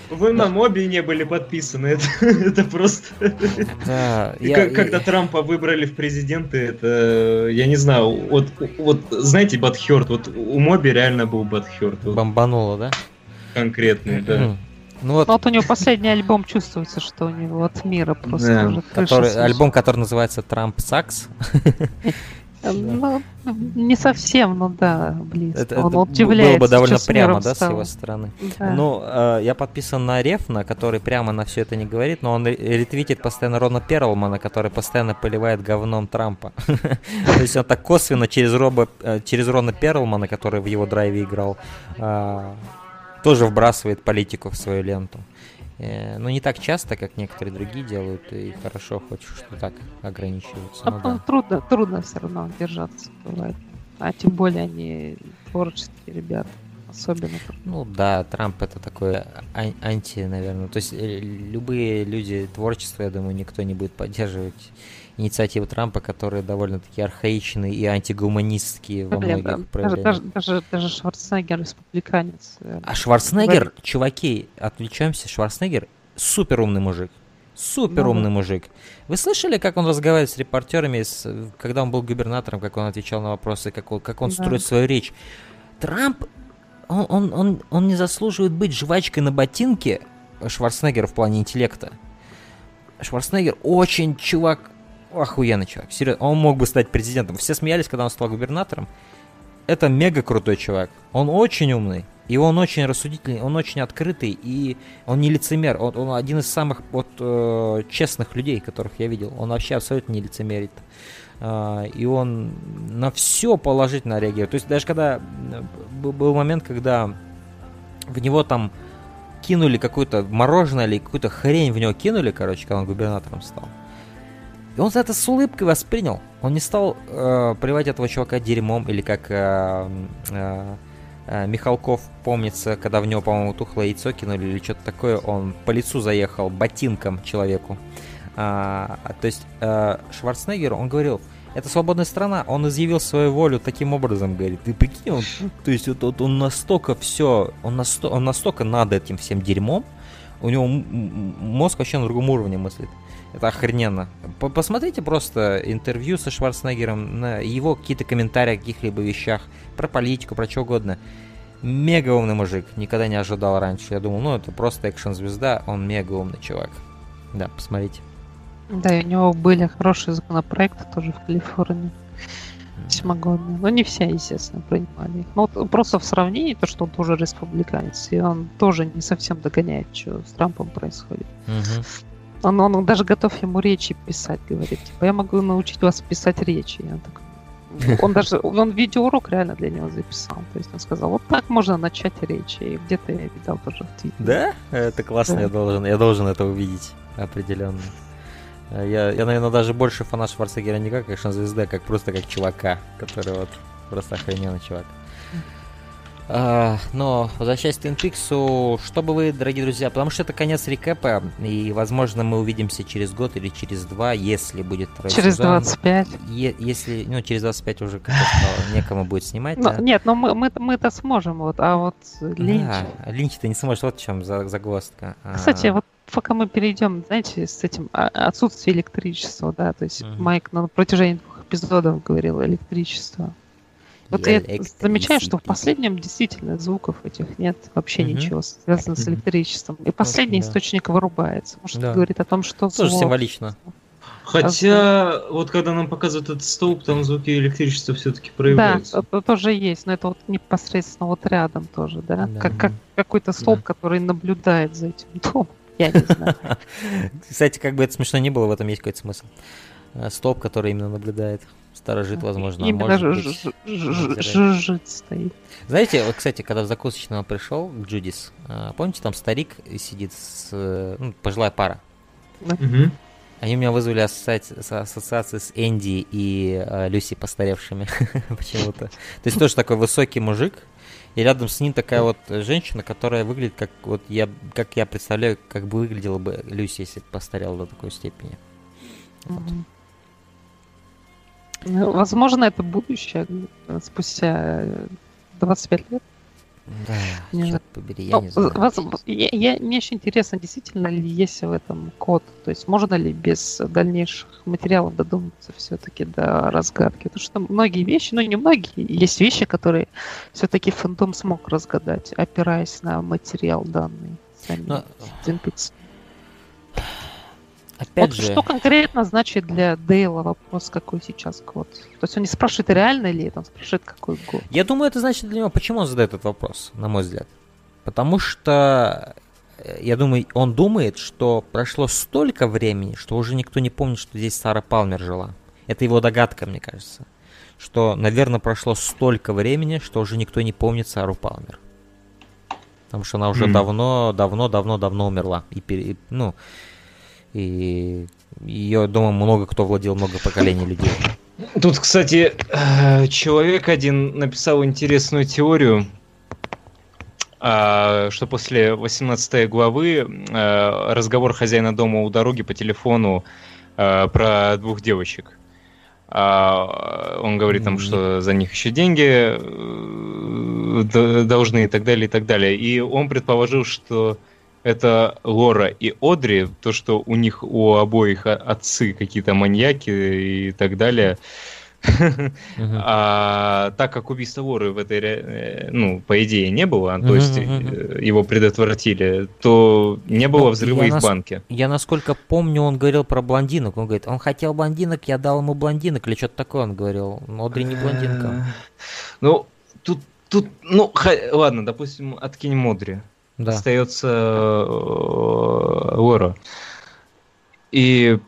Вы на моби не были подписаны, (laughs) это, это просто... Да, я, Когда я... Трампа выбрали в президенты, это, я не знаю, вот, вот знаете, Батхерт, вот у моби реально был Батхерт. Вот. Бомбануло, да? Конкретный, да. Ну вот... вот у него последний альбом чувствуется, что у него от мира просто да. уже который, Альбом, который называется Трамп Сакс. (laughs) Ну, не совсем, но да, близко. Это, Он это удивляется, было бы довольно прямо, да, стал. с его стороны. Да. Ну, э, я подписан на Рефна, который прямо на все это не говорит, но он ретвитит постоянно Рона Перлмана, который постоянно поливает говном Трампа. (laughs) То есть он так косвенно через, Роба, э, через Рона Перлмана, который в его драйве играл, э, тоже вбрасывает политику в свою ленту. Э, ну, не так часто, как некоторые другие делают, и хорошо хоть что так ограничиваются. А ну, да. трудно, трудно все равно держаться бывает. А тем более они творческие ребята. Особенно. Ну да, Трамп это такой ан- анти, наверное. То есть э, любые люди творчества, я думаю, никто не будет поддерживать инициативы Трампа, которые довольно-таки архаичные и антигуманистские во Блин, многих да, даже, даже, даже Шварценеггер республиканец. Э, а Шварценеггер, говорит... чуваки, отвлечемся, Шварценеггер супер умный мужик. Супер умный ну, мужик. Вы слышали, как он разговаривает с репортерами, с, когда он был губернатором, как он отвечал на вопросы, как он, как он да. строит свою речь? Трамп, он, он, он, он не заслуживает быть жвачкой на ботинке Шварценеггера в плане интеллекта. Шварценеггер очень чувак охуенный человек. Серьезно, он мог бы стать президентом. Все смеялись, когда он стал губернатором. Это мега крутой чувак. Он очень умный. И он очень рассудительный, он очень открытый, и он не лицемер. Он, он один из самых вот, э, честных людей, которых я видел. Он вообще абсолютно не лицемерит. Э, и он на все положительно реагирует. То есть даже когда был момент, когда в него там кинули какое-то мороженое или какую-то хрень в него кинули, короче, когда он губернатором стал. И он за это с улыбкой воспринял. Он не стал э, плевать этого чувака дерьмом, или как э, э, э, Михалков помнится, когда в него, по-моему, тухлое яйцо кинули или что-то такое, он по лицу заехал ботинком человеку. А, то есть э, Шварценеггер, он говорил, это свободная страна, он изъявил свою волю таким образом, говорит. Ты прикинь, он, то есть вот, вот он настолько все, он, насто, он настолько над этим всем дерьмом, у него мозг вообще на другом уровне мыслит. Это охрененно. Посмотрите просто интервью со Шварценеггером, на его какие-то комментарии о каких-либо вещах, про политику, про что угодно. Мега умный мужик, никогда не ожидал раньше. Я думал, ну это просто экшен-звезда, он мега умный чувак. Да, посмотрите. Да, и у него были хорошие законопроекты тоже в Калифорнии. Весьмогодные. Но не все, естественно, принимали их. Но вот просто в сравнении, то, что он тоже республиканец, и он тоже не совсем догоняет, что с Трампом происходит. Угу. Он, он даже готов ему речи писать, говорит. Типа, я могу научить вас писать речи. Я так, (laughs) он даже, он видеоурок реально для него записал. То есть он сказал, вот так можно начать речь. И где-то я видел тоже в Твиттере. Да? Это классно, да. я должен, я должен это увидеть определенно. Я, я, наверное, даже больше фанат Шварценеггера не как экшн-звезды, а как просто как чувака, который вот просто охрененный чувак. А, но возвращаясь к Twin Peaks, что бы вы, дорогие друзья, потому что это конец рекэпа, и, возможно, мы увидимся через год или через два, если будет второй Через сезон. 25. Е- если, ну, через 25 уже как стало, (laughs) некому будет снимать. Но, да? Нет, но мы, мы, мы-то сможем, вот, а вот Линч... Да, Линч-то не сможет, вот в чем загвоздка. А. Кстати, а... вот пока мы перейдем, знаете, с этим а, отсутствие электричества, да, то есть uh-huh. Майк на протяжении двух эпизодов говорил электричество. Вот я, замечаю, что в последнем действительно звуков этих нет, вообще угу. ничего связано с электричеством. И последний okay, источник вырубается. Может, да. это говорит о том, что... Тоже звук... символично. Хотя, а, вот когда нам показывают этот столб, там звуки электричества все-таки проявляются. Да, это тоже есть, но это вот непосредственно вот рядом тоже, да? да. Как, как какой-то столб, да. который наблюдает за этим домом. Я не знаю. (laughs) Кстати, как бы это смешно не было, в этом есть какой-то смысл. Э, столб, который именно наблюдает. Сторожит, возможно. А Именно жужжит стоит. Знаете, вот, кстати, когда в закусочного пришел Джудис, а, помните, там старик сидит с... Ну, пожилая пара. Они меня вызвали ассоциации с Энди и э, Люси постаревшими (laughs) почему-то. То есть тоже такой высокий мужик, И рядом с ним такая вот женщина, которая выглядит как вот я, как я представляю, как бы выглядела бы Люси, если бы постарела до такой степени. Вот. Ну, возможно, это будущее э, спустя 25 лет. Да, не черт побери, я ну, не знаю. Вас, я, я, мне очень интересно, действительно ли есть в этом код. То есть можно ли без дальнейших материалов додуматься все-таки до разгадки? Потому что многие вещи, ну не многие, есть вещи, которые все-таки фантом смог разгадать, опираясь на материал данный. Но... Опять вот же... Что конкретно значит для Дейла вопрос, какой сейчас год? То есть он не спрашивает, реально ли это, он спрашивает, какой год. Я думаю, это значит для него, почему он задает этот вопрос, на мой взгляд. Потому что, э, я думаю, он думает, что прошло столько времени, что уже никто не помнит, что здесь Сара Палмер жила. Это его догадка, мне кажется. Что, наверное, прошло столько времени, что уже никто не помнит Сару Палмер. Потому что она уже mm. давно, давно, давно, давно умерла. И, ну, и ее, думаю, много кто владел, много поколений людей. Тут, кстати, э, человек один написал интересную теорию, а, что после 18 главы э, разговор хозяина дома у дороги по телефону э, про двух девочек. А, он говорит там, что за них еще деньги должны и так далее, и так далее. И он предположил, что это Лора и Одри, то, что у них у обоих отцы какие-то маньяки и так далее. (laughs) А так как убийства Лоры в этой, э, ну, по идее, не было, то есть э, его предотвратили, то не было ну, взрыва и в банке. Я насколько помню, он говорил про блондинок. Он говорит, он хотел блондинок, я дал ему блондинок, или что-то такое он говорил. Одри не блондинка. Ну, тут, тут, ну, ладно, допустим, откинем Одри да. остается Лора. Э, И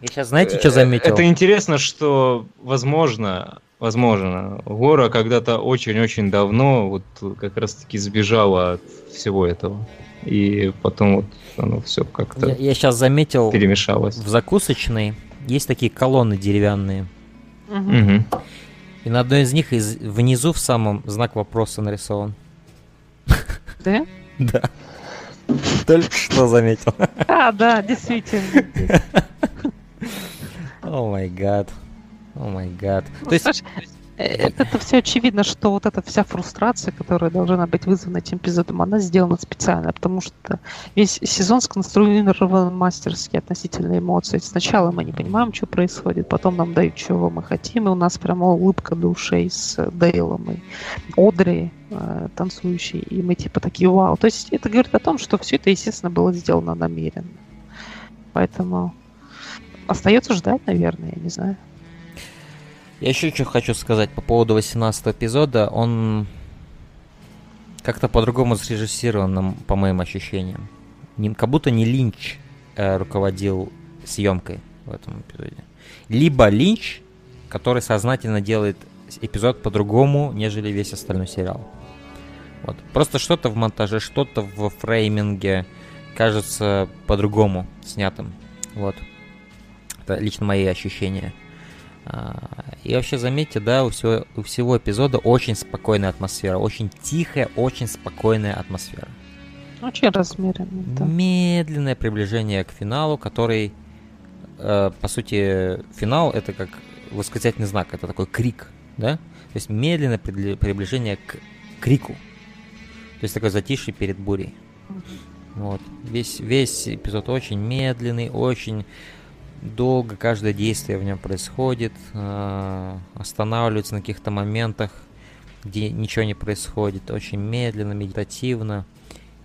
я сейчас знаете, что заметил? Это интересно, что возможно, возможно, Гора когда-то очень-очень давно вот как раз-таки сбежала от всего этого. И потом вот оно все как-то я, я сейчас заметил перемешалось. В закусочной есть такие колонны деревянные. Угу. И на одной из них из, внизу в самом знак вопроса нарисован. Да? (laughs) Да. Только что заметил. А, да, действительно. (laughs) О май гад. О май гад. То есть это все очевидно, что вот эта вся фрустрация, которая должна быть вызвана этим эпизодом, она сделана специально, потому что весь сезон сконструирован мастерски относительно эмоций. Сначала мы не понимаем, что происходит, потом нам дают, чего мы хотим, и у нас прямо улыбка до ушей с Дейлом и Одри э, танцующий, и мы типа такие вау. То есть это говорит о том, что все это, естественно, было сделано намеренно. Поэтому остается ждать, наверное, я не знаю. Я еще что хочу сказать по поводу 18 эпизода. Он как-то по-другому срежиссирован, по моим ощущениям. Не, как будто не Линч э, руководил съемкой в этом эпизоде. Либо Линч, который сознательно делает эпизод по-другому, нежели весь остальной сериал. Вот. Просто что-то в монтаже, что-то в фрейминге кажется по-другому снятым. Вот. Это лично мои ощущения. А, и вообще заметьте, да, у всего, у всего эпизода очень спокойная атмосфера, очень тихая, очень спокойная атмосфера. Очень размеренная. Да. Медленное приближение к финалу, который, э, по сути, финал это как восклицательный знак, это такой крик, да? То есть медленное приближение к крику. То есть такой затишье перед бурей. Вот. Весь, весь эпизод очень медленный, очень долго каждое действие в нем происходит, э, останавливается на каких-то моментах, где ничего не происходит, очень медленно, медитативно,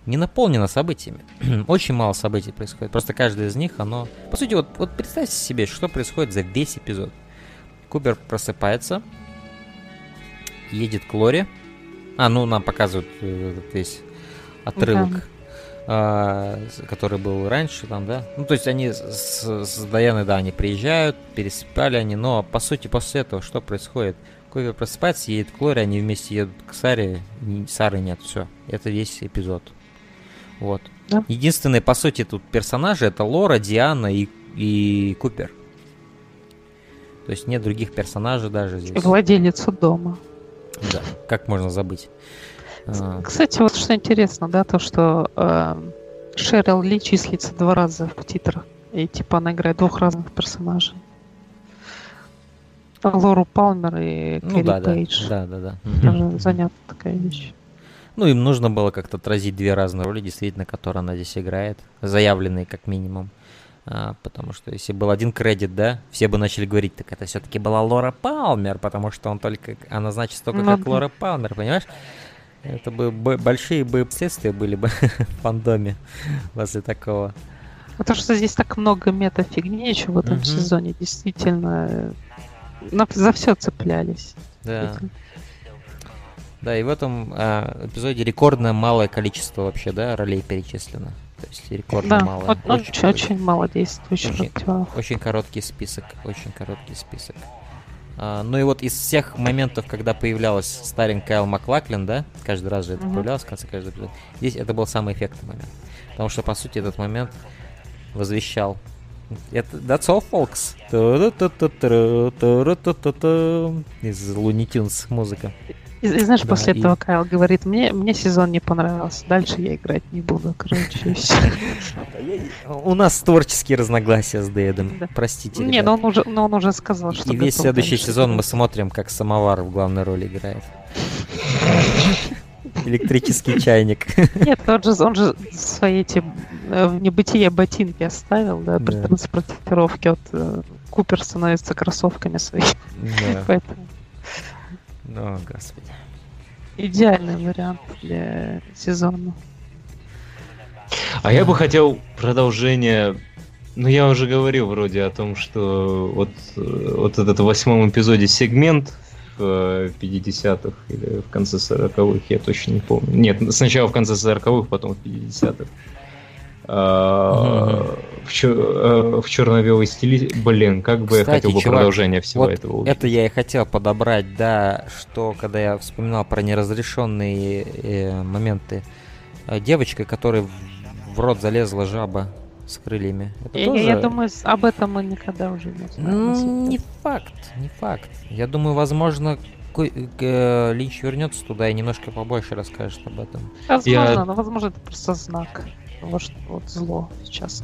не наполнено событиями. (clears throat) очень мало событий происходит. Просто каждое из них, оно... По сути, вот, вот представьте себе, что происходит за весь эпизод. Кубер просыпается, едет к Лоре. А, ну, нам показывают э, весь отрывок. Да который был раньше, там, да. Ну, то есть они с, с Даяной, да, они приезжают, переспали они, но по сути после этого что происходит? Кови просыпается, едет к Лоре, они вместе едут к Саре, Сары нет, все. Это весь эпизод. Вот. Да. Единственные, по сути, тут персонажи это Лора, Диана и, и Купер. То есть нет других персонажей даже здесь. Владелица дома. Да, как можно забыть. А. Кстати, вот что интересно, да, то, что э, Шерил Ли числится два раза в титрах. И типа она играет двух разных персонажей. Лору Палмер и ну, Кэрри да, Пейдж. Да, да, да. Даже занятная такая вещь. Ну, им нужно было как-то отразить две разные роли, действительно, которые она здесь играет. Заявленные, как минимум. А, потому что если был один кредит, да, все бы начали говорить, так это все-таки была Лора Палмер, потому что он только, она значит только ну, как да. Лора Палмер, понимаешь? Это бы большие бы последствия были бы (laughs) в фандоме после такого. Потому что здесь так много мета-фигни еще в этом угу. сезоне. Действительно, на, за все цеплялись. Да. Да, и в этом э, эпизоде рекордное малое количество вообще, да, ролей перечислено. То есть рекордно да, мало. Очень, очень, очень мало действующих очень, очень короткий список, очень короткий список. А, ну и вот из всех моментов, когда появлялась старенькая Кайл Маклаклин, да, каждый раз же это uh-huh. появлялось в конце каждого эпизода, здесь это был самый эффектный момент. Потому что, по сути, этот момент возвещал это That's all, folks. Из Looney Tunes музыка. И, и знаешь, да, после и... этого Кайл говорит, мне, мне сезон не понравился, дальше я играть не буду, короче, У нас творческие разногласия с Дэдом, простите. Не, но он уже, но он уже сказал, что... И весь следующий сезон мы смотрим, как Самовар в главной роли играет. Электрический чайник. Нет, тот же, он же свои эти э, в небытие ботинки оставил, да, при транспортировке от э, Купер становится кроссовками своими. (laughs) Поэтому о, господи. Идеальный вариант для сезона. А я бы хотел продолжение. Ну, я уже говорил вроде о том, что вот, вот этот в восьмом эпизоде сегмент в 50-х или в конце 40-х, я точно не помню. Нет, сначала в конце 40-х, потом в 50-х. А, в, чер- э, в черно-белой стиле. Блин, как бы Кстати, я хотел бы чувак, продолжение всего вот этого. Увидеть. Это я и хотел подобрать, да, что когда я вспоминал про неразрешенные э, моменты, э, девочка, которая в рот залезла жаба с крыльями. Это я, тоже... я думаю, об этом мы никогда уже не узнаем. Не факт, не факт. Я думаю, возможно, э, Линч вернется туда и немножко побольше расскажет об этом. Возможно, я... но возможно это просто знак что вот зло сейчас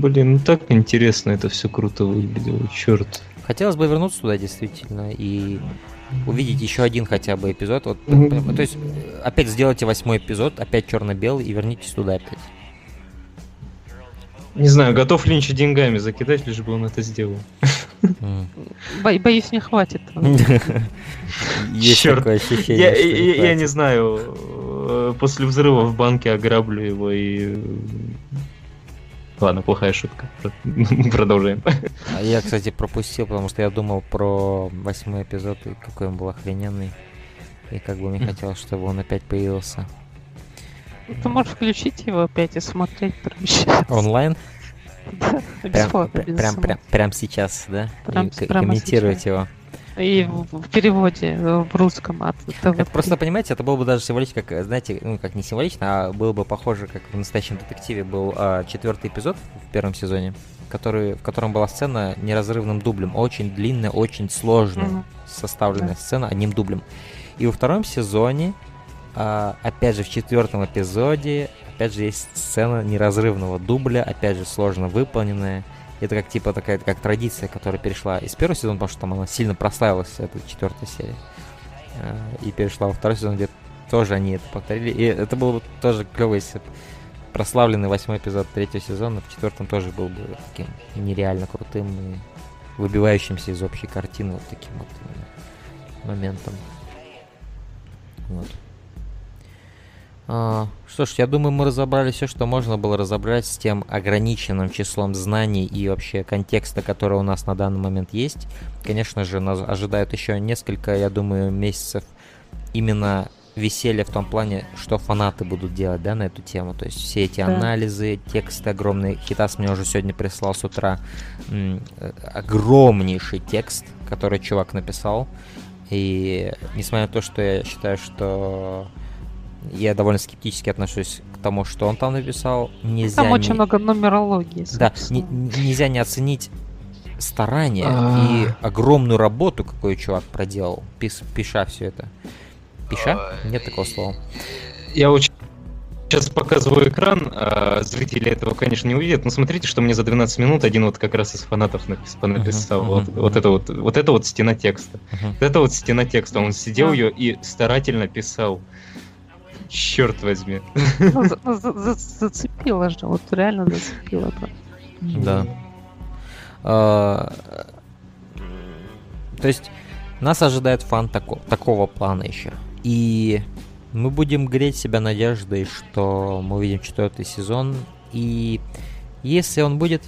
Блин, ну так интересно это все круто выглядело, черт. Хотелось бы вернуться туда действительно и увидеть еще один хотя бы эпизод. Вот, то есть опять сделайте восьмой эпизод, опять черно-белый и вернитесь туда опять. Не знаю, готов Линча деньгами закидать, лишь бы он это сделал. Бо- боюсь, не хватит. (laughs) Есть такое ощущение. Я не знаю, Э, после взрыва в банке ограблю его и... Ладно, плохая шутка. (laughs) Продолжаем. А я, кстати, пропустил, потому что я думал про восьмой эпизод, и какой он был охрененный. И как бы мне хотелось, чтобы он опять появился. Ты можешь включить его опять и смотреть прямо сейчас. Онлайн? Да, бесплатно, прям, прям, прям, прям сейчас, да? Прям, и комментировать его. И в, в переводе э, в русском от ТВ. Это просто, понимаете, это было бы даже символично, как, знаете, ну, как не символично, а было бы похоже, как в настоящем детективе был а, четвертый эпизод в первом сезоне, который, в котором была сцена неразрывным дублем. Очень длинная, очень сложная, mm-hmm. составленная да. сцена одним дублем. И во втором сезоне, а, опять же, в четвертом эпизоде, опять же, есть сцена неразрывного дубля, опять же, сложно выполненная. Это как типа такая как традиция, которая перешла из первого сезона, потому что там она сильно прославилась, эта четвертая серия. Э, и перешла во второй сезон, где тоже они это повторили. И это было бы тоже клево, если прославленный восьмой эпизод третьего сезона в четвертом тоже был бы таким нереально крутым и выбивающимся из общей картины вот таким вот моментом. Вот. А, что ж, я думаю, мы разобрали все, что можно было разобрать с тем ограниченным числом знаний и вообще контекста, который у нас на данный момент есть. Конечно же, нас ожидают еще несколько, я думаю, месяцев именно веселья в том плане, что фанаты будут делать, да, на эту тему. То есть все эти да. анализы, тексты огромные. Хитас мне уже сегодня прислал с утра м- огромнейший текст, который чувак написал. И несмотря на то, что я считаю, что я довольно скептически отношусь к тому, что он там написал. Нельзя там не... очень много нумерологии. Да, не, нельзя не оценить старание и огромную работу, какой чувак проделал, пис, пиша все это. Пиша? Нет такого слова. Я очень Сейчас показываю экран, а зрители этого, конечно, не увидят, но смотрите, что мне за 12 минут один вот как раз из фанатов написал. Uh-huh, вот, uh-huh. вот это вот, вот это вот стена текста. Uh-huh. Вот это вот стена текста. Он сидел uh-huh. ее и старательно писал. Черт возьми. Ну, за, зацепило же, вот реально зацепило. Да. А, то есть нас ожидает фан тако, такого плана еще. И мы будем греть себя надеждой, что мы увидим четвертый сезон. И если он будет,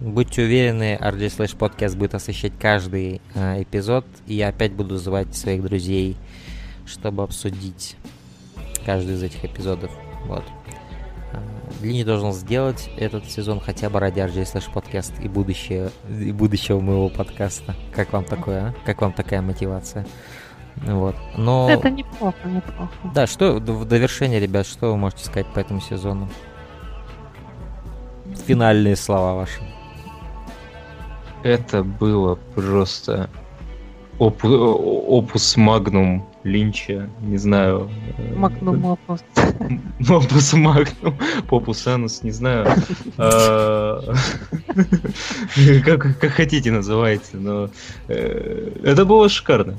будьте уверены, RJ Slash Podcast будет освещать каждый э, эпизод. И я опять буду звать своих друзей, чтобы обсудить каждый из этих эпизодов. Вот. Лини должен сделать этот сезон хотя бы ради RJ Slash Podcast и, будущее, и будущего моего подкаста. Как вам такое, а? Как вам такая мотивация? Вот. Но... Это неплохо, неплохо. Да, что в довершение, ребят, что вы можете сказать по этому сезону? Финальные слова ваши. Это было просто оп опус магнум Линча, не знаю. Магнум опус. (laughs) Опус магнум, попус анус, не знаю. А, (laughs) как хотите называйте, но э, это было шикарно.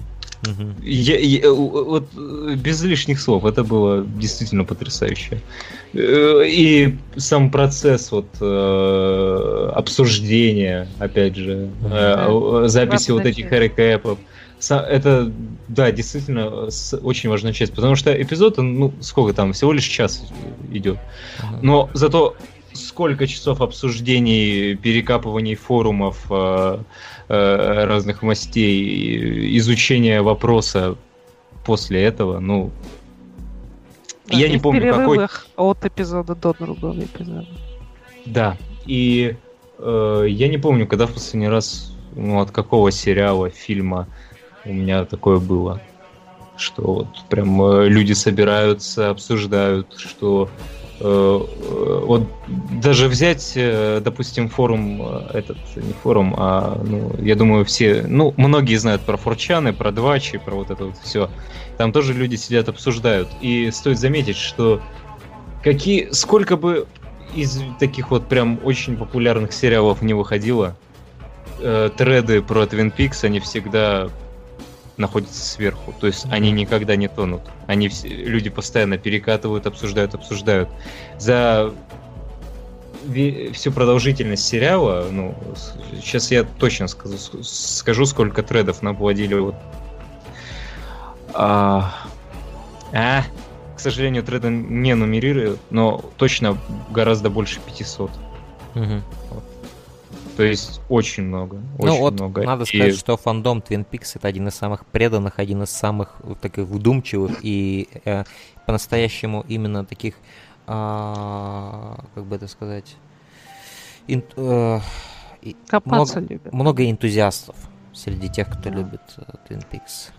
Я, я, вот без лишних слов, это было действительно потрясающе. Э, и сам процесс вот э, обсуждения, опять же, э, записи вот этих рэкэпов, это, да, действительно очень важная часть, потому что эпизод, ну, сколько там, всего лишь час идет. Но зато сколько часов обсуждений, перекапываний форумов, Э, разных мастей, изучение вопроса после этого, ну... Да, я не помню, какой... от эпизода до другого эпизода. Да, и э, я не помню, когда в последний раз, ну, от какого сериала, фильма у меня такое было. Что вот прям э, люди собираются, обсуждают, что Э, вот даже взять, э, допустим, форум э, этот, не форум, а, ну, я думаю, все, ну, многие знают про форчаны, про двачи, про вот это вот все. Там тоже люди сидят, обсуждают. И стоит заметить, что какие, сколько бы из таких вот прям очень популярных сериалов не выходило, э, треды про Twin Peaks, они всегда находятся сверху. То есть они никогда не тонут. Они все, люди постоянно перекатывают, обсуждают, обсуждают. За всю продолжительность сериала, ну, сейчас я точно скажу, скажу сколько тредов наплодили вот. А, а, к сожалению, треды не нумерируют, но точно гораздо больше 500. Угу. Вот. То есть очень много. Ну очень ну вот, много. надо сказать, и... что фандом Twin Peaks это один из самых преданных, один из самых таких вдумчивых и э, по-настоящему именно таких, э, как бы это сказать, ин, э, много, любят. много энтузиастов среди тех, кто да. любит uh, Twin Peaks.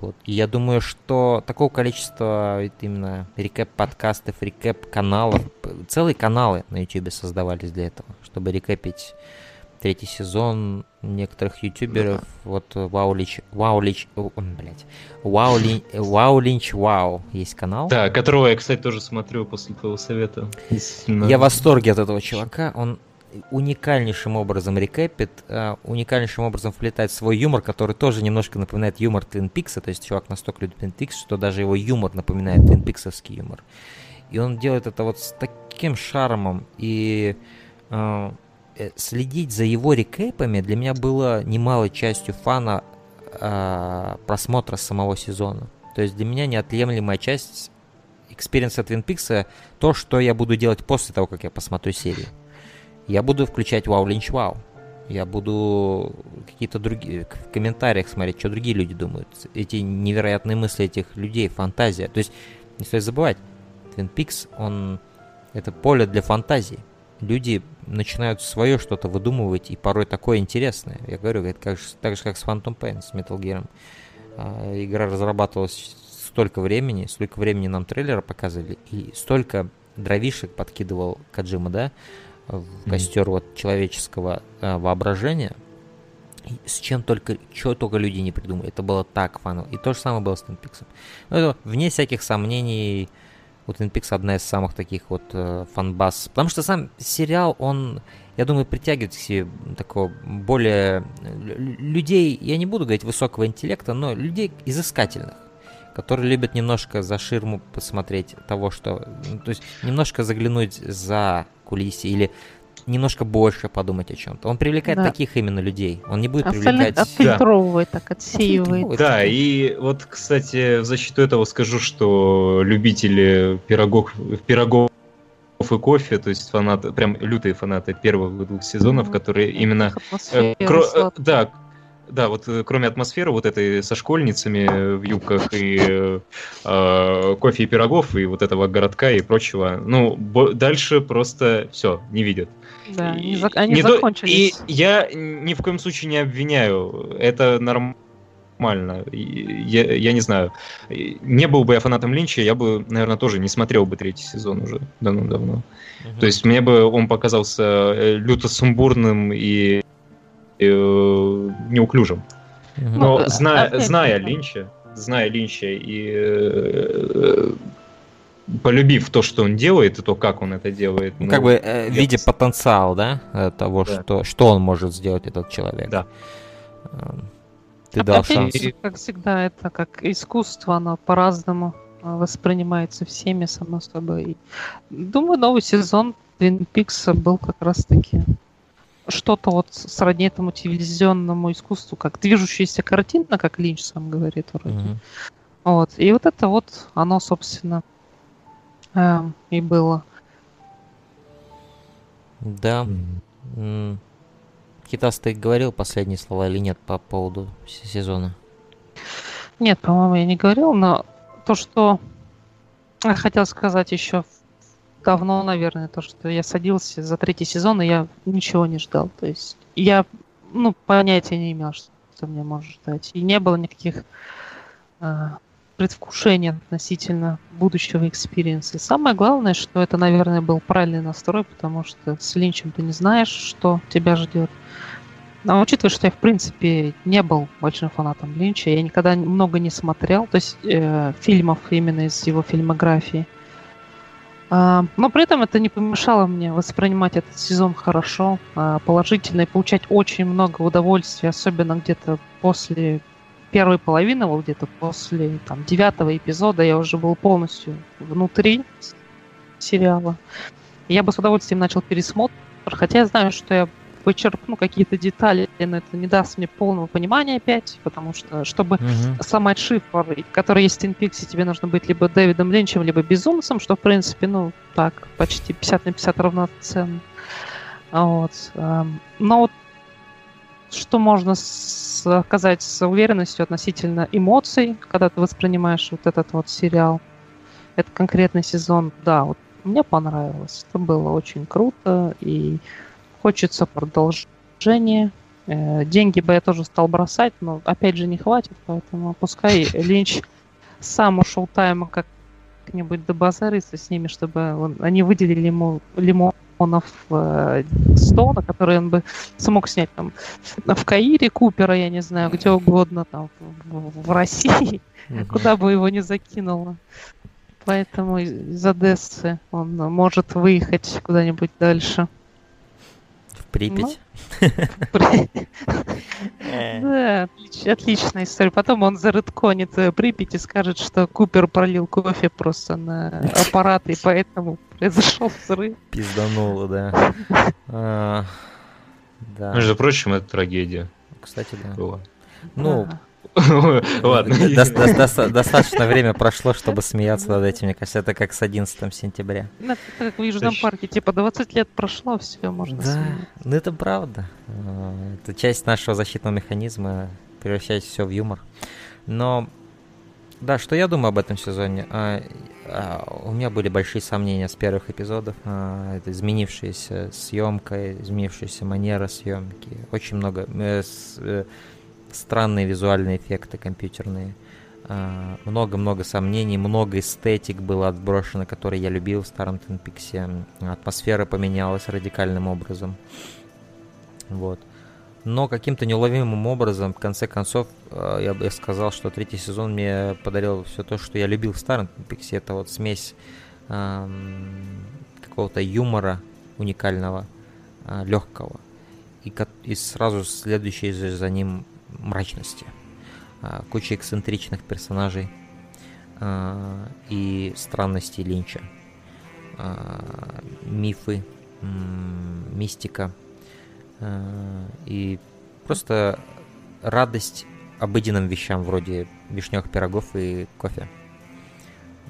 Вот. И я думаю, что такого количества именно рекэп-подкастов, рекэп-каналов, целые каналы на YouTube создавались для этого, чтобы рекэпить третий сезон некоторых ютуберов, да. вот Ваулич, Ваулич, блять, Ваулинч, Ваулинч Вау есть канал. Да, которого я, кстати, тоже смотрю после твоего совета. Я в восторге от этого чувака, он уникальнейшим образом рекэпит, uh, уникальнейшим образом вплетает свой юмор, который тоже немножко напоминает юмор Твин Пикса, то есть чувак настолько любит Twin Peaks, что даже его юмор напоминает Твин Пиксовский юмор. И он делает это вот с таким шармом и Э, следить за его рекэпами для меня было немалой частью фана э, просмотра самого сезона. То есть для меня неотъемлемая часть экспириенса Twin Peaks то, что я буду делать после того, как я посмотрю серию. Я буду включать Вау Линч Вау. Я буду какие-то другие в комментариях смотреть, что другие люди думают. Эти невероятные мысли этих людей, фантазия. То есть не стоит забывать, Twin Peaks, он это поле для фантазии люди начинают свое что-то выдумывать, и порой такое интересное. Я говорю, это как, так же, как с Phantom Pain, с Metal Gear. А, игра разрабатывалась столько времени, столько времени нам трейлера показывали, и столько дровишек подкидывал Каджима, да, в костер вот человеческого а, воображения, с чем только, что только люди не придумали. Это было так фаново. И то же самое было с Twin Peaks. Ну, это, вне всяких сомнений, у Twin Peaks одна из самых таких вот э, фанбаз. Потому что сам сериал, он, я думаю, притягивает к себе такого более людей, я не буду говорить высокого интеллекта, но людей изыскательных которые любят немножко за ширму посмотреть того, что... Ну, то есть немножко заглянуть за кулисы или немножко больше подумать о чем-то. Он привлекает да. таких именно людей. Он не будет Остальных привлекать... Отфильтровывает, да. так отсеивает. Да, и вот, кстати, в защиту этого скажу, что любители пирогов, пирогов и кофе, то есть фанаты, прям лютые фанаты первых двух сезонов, mm-hmm. которые именно... Э, кро- да, да, вот э, кроме атмосферы вот этой со школьницами в юбках и э, э, кофе и пирогов и вот этого городка и прочего, ну, дальше просто все, не видят. Да, и, они, они не закончились. И я ни в коем случае не обвиняю, это нормально. Я, я не знаю. Не был бы я фанатом Линча, я бы, наверное, тоже не смотрел бы третий сезон уже давно-давно. Угу. То есть мне бы он показался э, люто сумбурным и э, неуклюжим. Но ну, зная, опять, зная Линча, зная Линча и э, полюбив то, что он делает, и то, как он это делает. Ну, как бы э, видя потенциал, да, э, того, да. Что, что он может сделать, этот человек. Да. Эм, ты а дал шанс. Как всегда, это как искусство, оно по-разному э, воспринимается всеми, само собой. Думаю, новый сезон Twin Peaks был как раз-таки что-то вот сродни этому телевизионному искусству, как движущаяся картина, как Линч сам говорит вроде. Mm-hmm. Вот. И вот это вот, оно, собственно, э, и было. Да. Mm-hmm. Хитас, ты говорил последние слова или нет по поводу сезона? Нет, по-моему, я не говорил, но то, что я хотел сказать еще давно, наверное, то, что я садился за третий сезон, и я ничего не ждал. То есть я, ну, понятия не имел, что, что мне может ждать. И не было никаких э, предвкушений относительно будущего экспириенса. Самое главное, что это, наверное, был правильный настрой, потому что с Линчем ты не знаешь, что тебя ждет. Но учитывая, что я, в принципе, не был большим фанатом Линча, я никогда много не смотрел, то есть э, фильмов именно из его фильмографии. А, но при этом это не помешало мне воспринимать этот сезон хорошо, а, положительно и получать очень много удовольствия, особенно где-то после первой половины, вот где-то после там, девятого эпизода я уже был полностью внутри сериала. Я бы с удовольствием начал пересмотр, хотя я знаю, что я почерпну какие-то детали, но это не даст мне полного понимания опять, потому что, чтобы угу. сломать шифр, который есть в Peaks, тебе нужно быть либо Дэвидом Линчем, либо Безумцем, что, в принципе, ну, так, почти 50 на 50 равноценно. Вот. Эм, но вот что можно сказать с уверенностью относительно эмоций, когда ты воспринимаешь вот этот вот сериал, это конкретный сезон, да, вот мне понравилось. Это было очень круто, и Хочется продолжения. Э, деньги бы я тоже стал бросать, но опять же не хватит, поэтому пускай (laughs) Линч сам ушел тайма как-нибудь до базариться с ними, чтобы он, они выделили ему лимонов э, 100, на которые он бы смог снять там в Каире Купера, я не знаю, где угодно, там в, в России, куда бы его не закинуло. Поэтому из Одессы он может выехать куда-нибудь дальше. Припять. Да, отличная история. Потом он заредконит э, Припять и скажет, что Купер пролил кофе просто на аппарат, и поэтому произошел взрыв. Пиздануло, да. А, да. Между прочим, это трагедия. Кстати, да. Ну, (laughs) Ладно. Достаточно время прошло, чтобы смеяться над этим. Мне кажется, это как с 11 сентября. Как в Южном парке. Типа 20 лет прошло, все, можно Да, ну это правда. Э, это часть нашего защитного механизма превращать все в юмор. Но да, что я думаю об этом сезоне? А, а, у меня были большие сомнения с первых эпизодов. А, это изменившаяся съемка, изменившаяся манера съемки. Очень много. Э, с, э, странные визуальные эффекты компьютерные. А, много-много сомнений, много эстетик было отброшено, которые я любил в старом Peaks. Атмосфера поменялась радикальным образом. Вот. но каким-то неуловимым образом, в конце концов, э, я бы сказал, что третий сезон мне подарил все то, что я любил в старом Пиксе. Это вот смесь эм, какого-то юмора уникального, э, легкого, и, и сразу следующей за ним мрачности. Э, куча эксцентричных персонажей э, и странностей Линча. Э, мифы, мистика – и просто радость обыденным вещам вроде вишневых пирогов и кофе.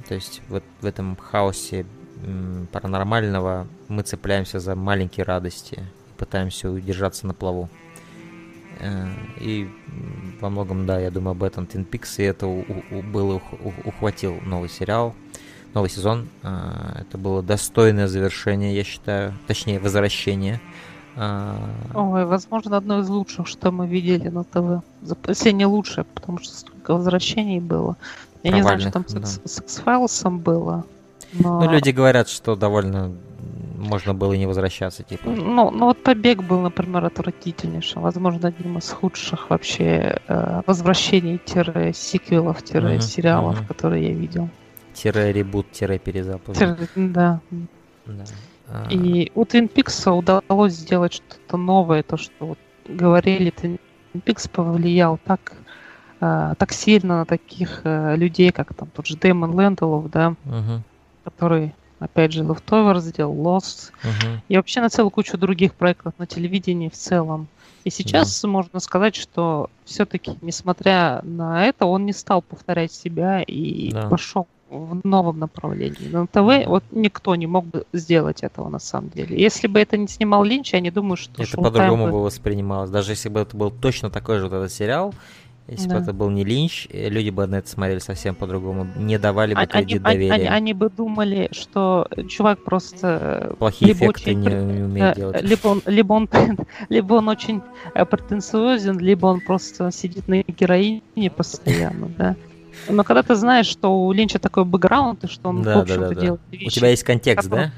То есть вот в этом хаосе паранормального мы цепляемся за маленькие радости и пытаемся удержаться на плаву. Э, и во многом, да, я думаю об этом Twin Peaks, и это у, у, было, у, ухватил новый сериал, новый сезон. Э, это было достойное завершение, я считаю, точнее, возвращение а, Ой, возможно, одно из лучших, что мы видели на ТВ. Если не лучшее, потому что столько возвращений было. Я не знаю, что там да. с, X-Files было. Но... Ну, люди говорят, что довольно можно было не возвращаться, типа. Ну, ну вот побег был, например, отвратительнейшим. Возможно, одним из худших вообще э, возвращений-сиквелов, uh-huh, сериалов, uh-huh. которые я видел. Тире-ребут, тире-перезапуск. Да. да. И у Twin Peaks удалось сделать что-то новое, то, что вот говорили, Twin Peaks повлиял так, э, так сильно на таких э, людей, как там тот же Дэймон Лэнделов, да, uh-huh. который, опять же, Leftover сделал, Lost, uh-huh. и вообще на целую кучу других проектов на телевидении в целом. И сейчас да. можно сказать, что все-таки, несмотря на это, он не стал повторять себя и да. пошел в новом направлении. На ТВ вот никто не мог бы сделать этого на самом деле. Если бы это не снимал Линч, я не думаю, что это по-другому бы... бы воспринималось. Даже если бы это был точно такой же вот этот сериал, если да. бы это был не Линч, э, люди бы на это смотрели совсем по-другому, не давали бы а, кредит они, доверия. Они, они бы думали, что чувак просто э, плохие либо эффекты очень, не, не умеет делать. Либо он, либо он, (laughs) либо он очень э, претенциозен, либо он просто сидит на героине постоянно, да. Но когда ты знаешь, что у Линча такой бэкграунд, и что он, да, в общем-то, да, да, делает вещи... У тебя есть контекст, да?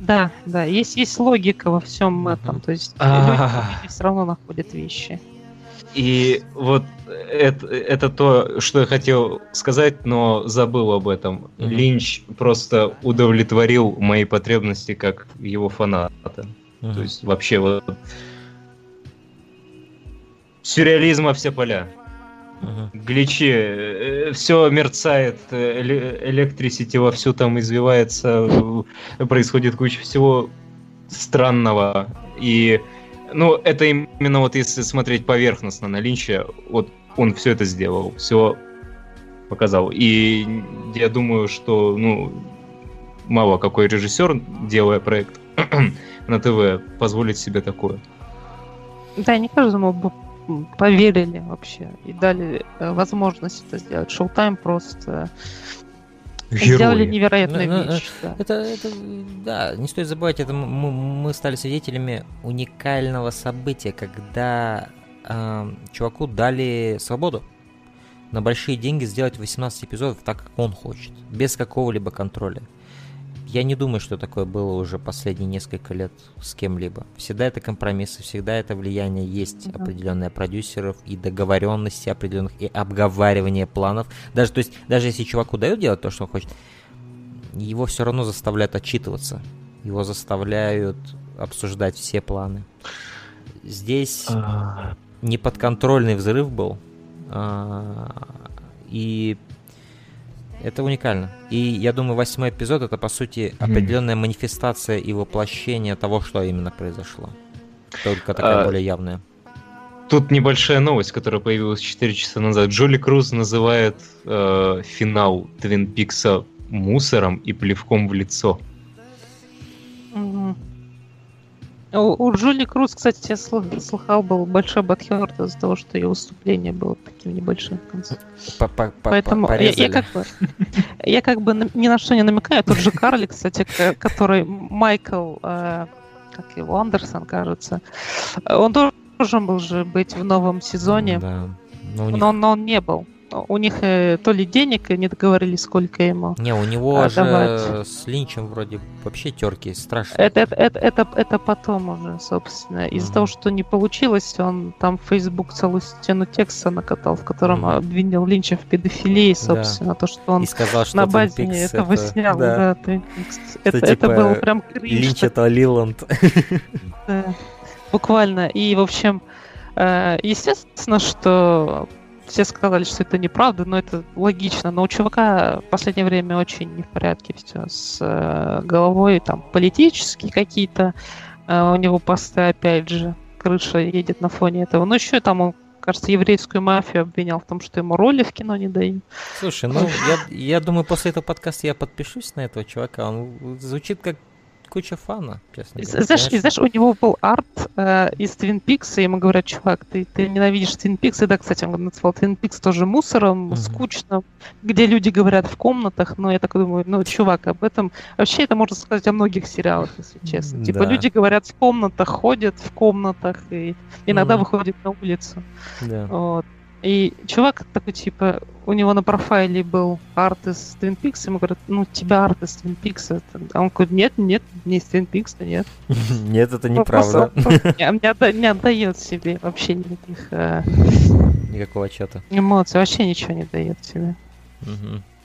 Да, да, есть, есть логика во всем этом, то есть (laughs) люди все равно находят вещи. И вот это, это то, что я хотел сказать, но забыл об этом. Mm-hmm. Линч просто удовлетворил мои потребности как его фаната. Mm-hmm. То есть вообще вот сюрреализма все поля. Угу. Гличи, э, все мерцает, э, электрисити вовсю там извивается, происходит куча всего странного. И, ну, это именно вот если смотреть поверхностно на Линча, вот он все это сделал, все показал. И я думаю, что, ну, мало какой режиссер, делая проект (clears throat) на ТВ, позволит себе такое. Да, не каждому бы поверили вообще и дали э, возможность это сделать. Шоу-тайм просто Герои. сделали невероятную ну, ну, вещь. Да. Это, это, да, не стоит забывать, это мы, мы стали свидетелями уникального события, когда э, чуваку дали свободу на большие деньги сделать 18 эпизодов так, как он хочет, без какого-либо контроля. Я не думаю, что такое было уже последние несколько лет с кем-либо. Всегда это компромиссы, всегда это влияние есть mm-hmm. определенные продюсеров и договоренности определенных и обговаривание планов. Даже то есть даже если чуваку дают делать то, что он хочет, его все равно заставляют отчитываться, его заставляют обсуждать все планы. Здесь uh... неподконтрольный взрыв был, а, и это уникально. И я думаю, восьмой эпизод это по сути определенная манифестация и воплощение того, что именно произошло. Только такая а, более явная. Тут небольшая новость, которая появилась 4 часа назад. Джоли Круз называет э, финал Твин Пикса мусором и плевком в лицо. У, у Джули Круз, кстати, я слыхал, был большой бадхерт из-за того, что ее выступление было таким небольшим в конце. Поэтому я, я, как бы, я как бы ни на что не намекаю. Тот же Карли, кстати, который Майкл, э, как его, Андерсон, кажется, он должен был же быть в новом сезоне, да. но, них... но, но он не был. У них э, то ли денег не договорились, сколько ему. Не, у него а, же с Линчем вроде вообще терки страшно. Это, это, это, это, это потом уже, собственно. Из-за mm-hmm. того, что не получилось, он там в Facebook целую стену текста накатал, в котором mm-hmm. обвинил Линча в педофилии, собственно, да. то, что он И сказал, что на базе этого это... снял. Да, да это, это, типа, было прям кринж. Линч это Лиланд. (laughs) Да, буквально. И, в общем, э, естественно, что все сказали, что это неправда, но это логично. Но у чувака в последнее время очень не в порядке все с э, головой, там политические какие-то э, у него посты, опять же, крыша едет на фоне этого. Ну еще там он кажется, еврейскую мафию обвинял в том, что ему роли в кино не дают. Слушай, ну, я, я думаю, после этого подкаста я подпишусь на этого чувака. Он звучит как куча фана, честно говоря. Знаешь, и, знаешь, у него был арт э, из Twin Peaks, и ему говорят, чувак, ты, ты ненавидишь Twin Peaks, и да, кстати, он назвал Twin Peaks тоже мусором, mm-hmm. скучно, где люди говорят в комнатах, но я так думаю, ну, чувак, об этом... Вообще это можно сказать о многих сериалах, если честно. Mm-hmm. Типа да. люди говорят в комнатах, ходят в комнатах, и иногда mm-hmm. выходят на улицу. Да. Вот. И чувак такой, типа, у него на профайле был арт из Twin Peaks, ему говорят, ну, тебя арт из Twin Peaks. А он говорит, нет, нет, не из Twin Peaks, нет. (laughs) Нет, это неправда. (laughs) Не отдает себе вообще никаких... Э, Никакого отчета. Эмоций, вообще ничего не дает себе.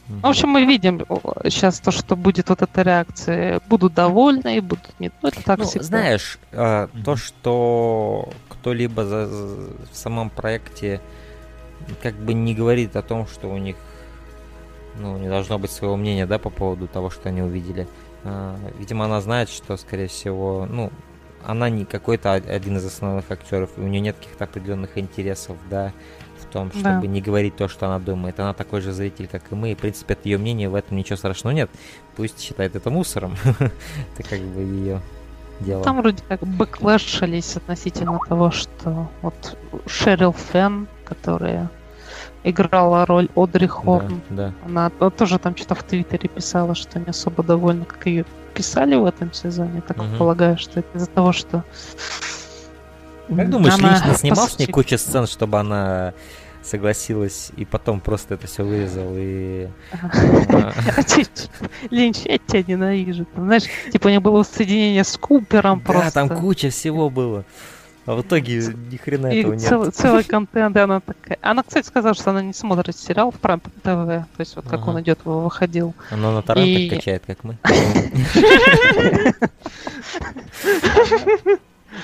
В общем, мы видим сейчас то, что будет вот эта реакция. Будут довольны и будут нет. Ну, это так ну, всегда. Знаешь, э, то, что кто-либо за, за, в самом проекте как бы не говорит о том, что у них ну, не должно быть своего мнения, да, по поводу того, что они увидели. А, видимо, она знает, что, скорее всего, ну, она не какой-то один из основных актеров, и у нее нет каких-то определенных интересов, да, в том, чтобы да. не говорить то, что она думает. Она такой же зритель, как и мы, и, в принципе, от ее мнения в этом ничего страшного нет. Пусть считает это мусором. (laughs) это как бы ее дело. Там вроде как бэклэшились относительно того, что вот Шерил Фен, которая играла роль Одри Хорн. Да, да. Она, она тоже там что-то в Твиттере писала, что не особо довольна, как ее писали в этом сезоне. Так угу. полагаю, что это из-за того, что... Как думаешь, она лично снимал с ней кучу сцен, чтобы она согласилась и потом просто это все вырезал и... (laughs) Линч, я тебя ненавижу. Знаешь, типа у него было соединение с Купером просто. Да, там куча всего было. А в итоге ни хрена этого нет. Цел, целый контент, она такая. Она, кстати, сказала, что она не смотрит сериал в Prime TV, то есть вот как ага. он идет, выходил. Она на торрентах и... качает, как мы.